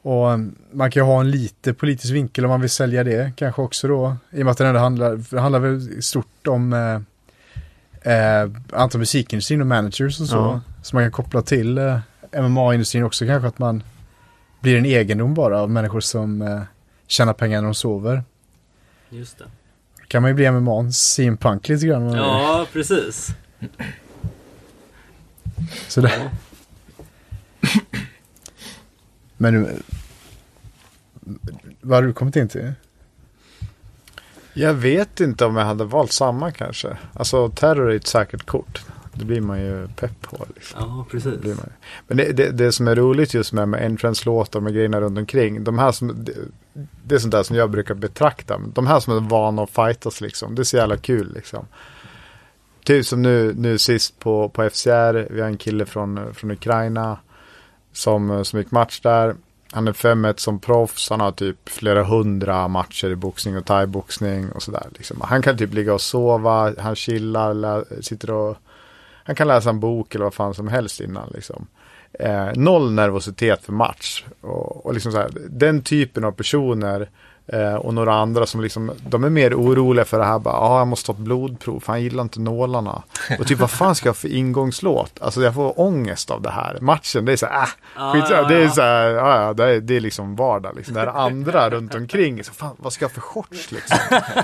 Och um, man kan ju ha en lite politisk vinkel om man vill sälja det kanske också då. I och med att den ändå handlar, det handlar väl stort om eh, eh, antal musikindustrin och managers och så. Ja. Så man kan koppla till eh, MMA-industrin också kanske att man blir en egendom bara av människor som eh, tjänar pengar när de sover. Just det. Då kan man ju bli MMA CM Punk lite grann. Ja, precis. Så det... Men nu... Vad har du kommit in till? Jag vet inte om jag hade valt samma kanske. Alltså terror är ett säkert kort. Det blir man ju pepp på. Liksom. Ja, precis. Det blir man ju. Men det, det, det som är roligt just med, med entrance-låtar med grejerna runt omkring. De här som, det, det är sånt där som jag brukar betrakta. De här som är vana att fightas liksom. Det är så jävla kul liksom. Typ som nu, nu sist på, på FCR. Vi har en kille från, från Ukraina. Som, som gick match där. Han är 5-1 som proffs. Han har typ flera hundra matcher i boxning och thaiboxning och sådär. Liksom. Han kan typ ligga och sova. Han chillar, lä- sitter och han kan läsa en bok eller vad fan som helst innan. Liksom. Eh, noll nervositet för match. Och, och liksom så här, den typen av personer och några andra som liksom, de är mer oroliga för det här. Bara, ah, jag måste ta ett blodprov, för han gillar inte nålarna. Och typ vad fan ska jag ha för ingångslåt? Alltså jag får ångest av det här. Matchen, det är så här, äh, Ah, skit, ja, det är ja. så här, ja, ja, det, är, det är liksom vardag. Liksom. Det här andra runt omkring, så fan, vad ska jag ha för shorts liksom?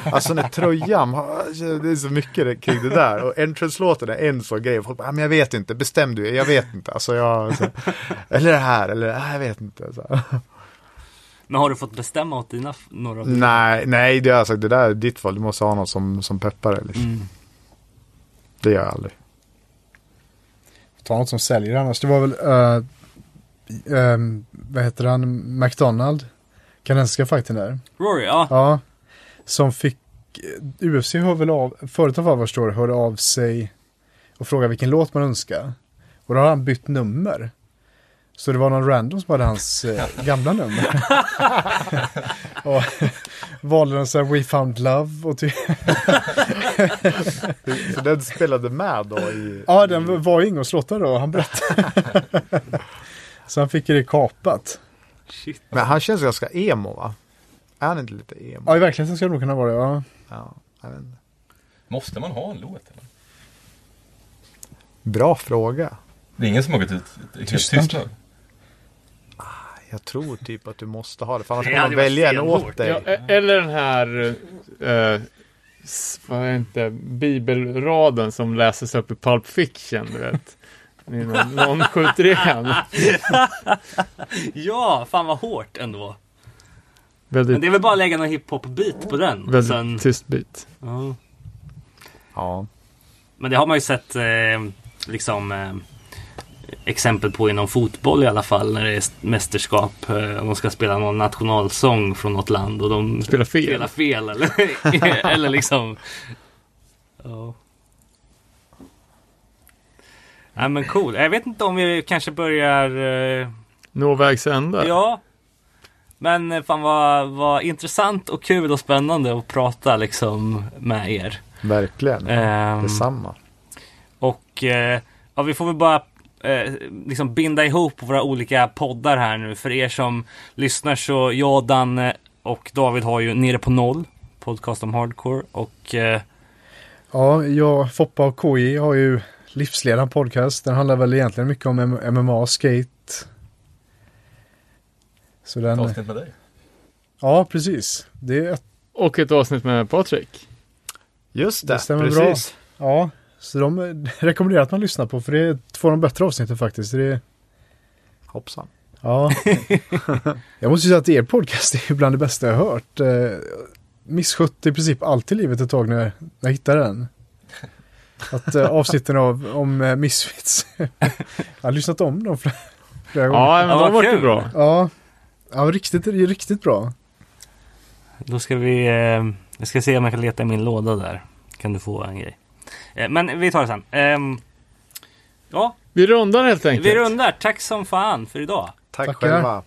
Alltså den här tröjan, det är så mycket kring det där. Och entrance-låten är en sån grej. Folk bara, ah, men jag vet inte, bestäm du, jag vet inte. Alltså jag, så, eller det här, eller ah, jag vet inte. Så. Men har du fått bestämma åt dina några? Nej, nej, det har jag sagt, det där är ditt val. Du måste ha någon som, som peppar dig. Liksom. Mm. Det gör jag aldrig. Ta något som säljer annars. Det var väl, uh, um, vad heter han, McDonald? Kanadensiska fighten där. Rory, ja. Ja. Som fick, UFC hör väl av, företag vad jag förstår, hörde av sig och frågade vilken låt man önskar. Och då har han bytt nummer. Så det var någon random som hade hans eh, gamla nummer. och valde den så här We found love och typ. Så den spelade med då i... Ja, den var ju ingångslåtar då, han berättade. så han fick det kapat. Shit. Men han känns ganska emo va? Är han inte lite emo? Ja, i verkligheten ska det nog kunna vara det, ja. Ja, jag vet inte. Måste man ha en låt? Eller? Bra fråga. Det är ingen som har gått ut helt Tystnad. tystnad? Jag tror typ att du måste ha det. För annars kommer de välja en åt dig. Ja, e- eller den här, eh, vad är det inte, bibelraden som läses upp i Pulp Fiction, du vet. Det är Någon, någon skjuter igen. Ja, fan vad hårt ändå. Men Väldigt, det är väl bara att lägga någon hiphop-beat på den. väldigt Sen, tyst bit. ja. Ja. Men det har man ju sett eh, liksom eh, exempel på inom fotboll i alla fall när det är mästerskap. Eh, och de ska spela någon nationalsång från något land och de Spelar fel. spelar fel eller, eller liksom. Ja. Nej men cool. Jag vet inte om vi kanske börjar eh, Nå vägs ände. Ja. Men eh, fan vad, vad intressant och kul och spännande att prata liksom med er. Verkligen. Ehm, Detsamma. och eh, ja, vi får väl bara eh, liksom binda ihop våra olika poddar här nu. För er som lyssnar så jag, Danne och David har ju Nere på Noll. Podcast om hardcore. Och eh, Ja, jag, Foppa och KJ har ju Livsledaren podcast. Den handlar väl egentligen mycket om M- MMA, skate. Så Ett den, avsnitt med dig. ja precis. Det är ett, Och ett avsnitt med Patrik. Just det, det stämmer precis. ja. Så de rekommenderar att man lyssnar på för det är två av de bättre avsnitten faktiskt. Det är, Hoppsan. ja. jag måste ju säga att er podcast är bland det bästa jag har hört. Eh, Misskött i princip allt i livet ett tag när jag, hittade den. Att eh, avsnitten av, om eh, Misfits. jag har lyssnat om dem flera, flera gånger. Ja, men de vad var kul. bra. Ja, ja riktigt, riktigt bra. då ska vi, jag ska se om jag kan leta i min låda där. Kan du få en grej. Eh, men vi tar det sen. Ehm, ja. Vi rundar helt enkelt. Vi rundar. Tack som fan för idag. Tack Tackar. själva.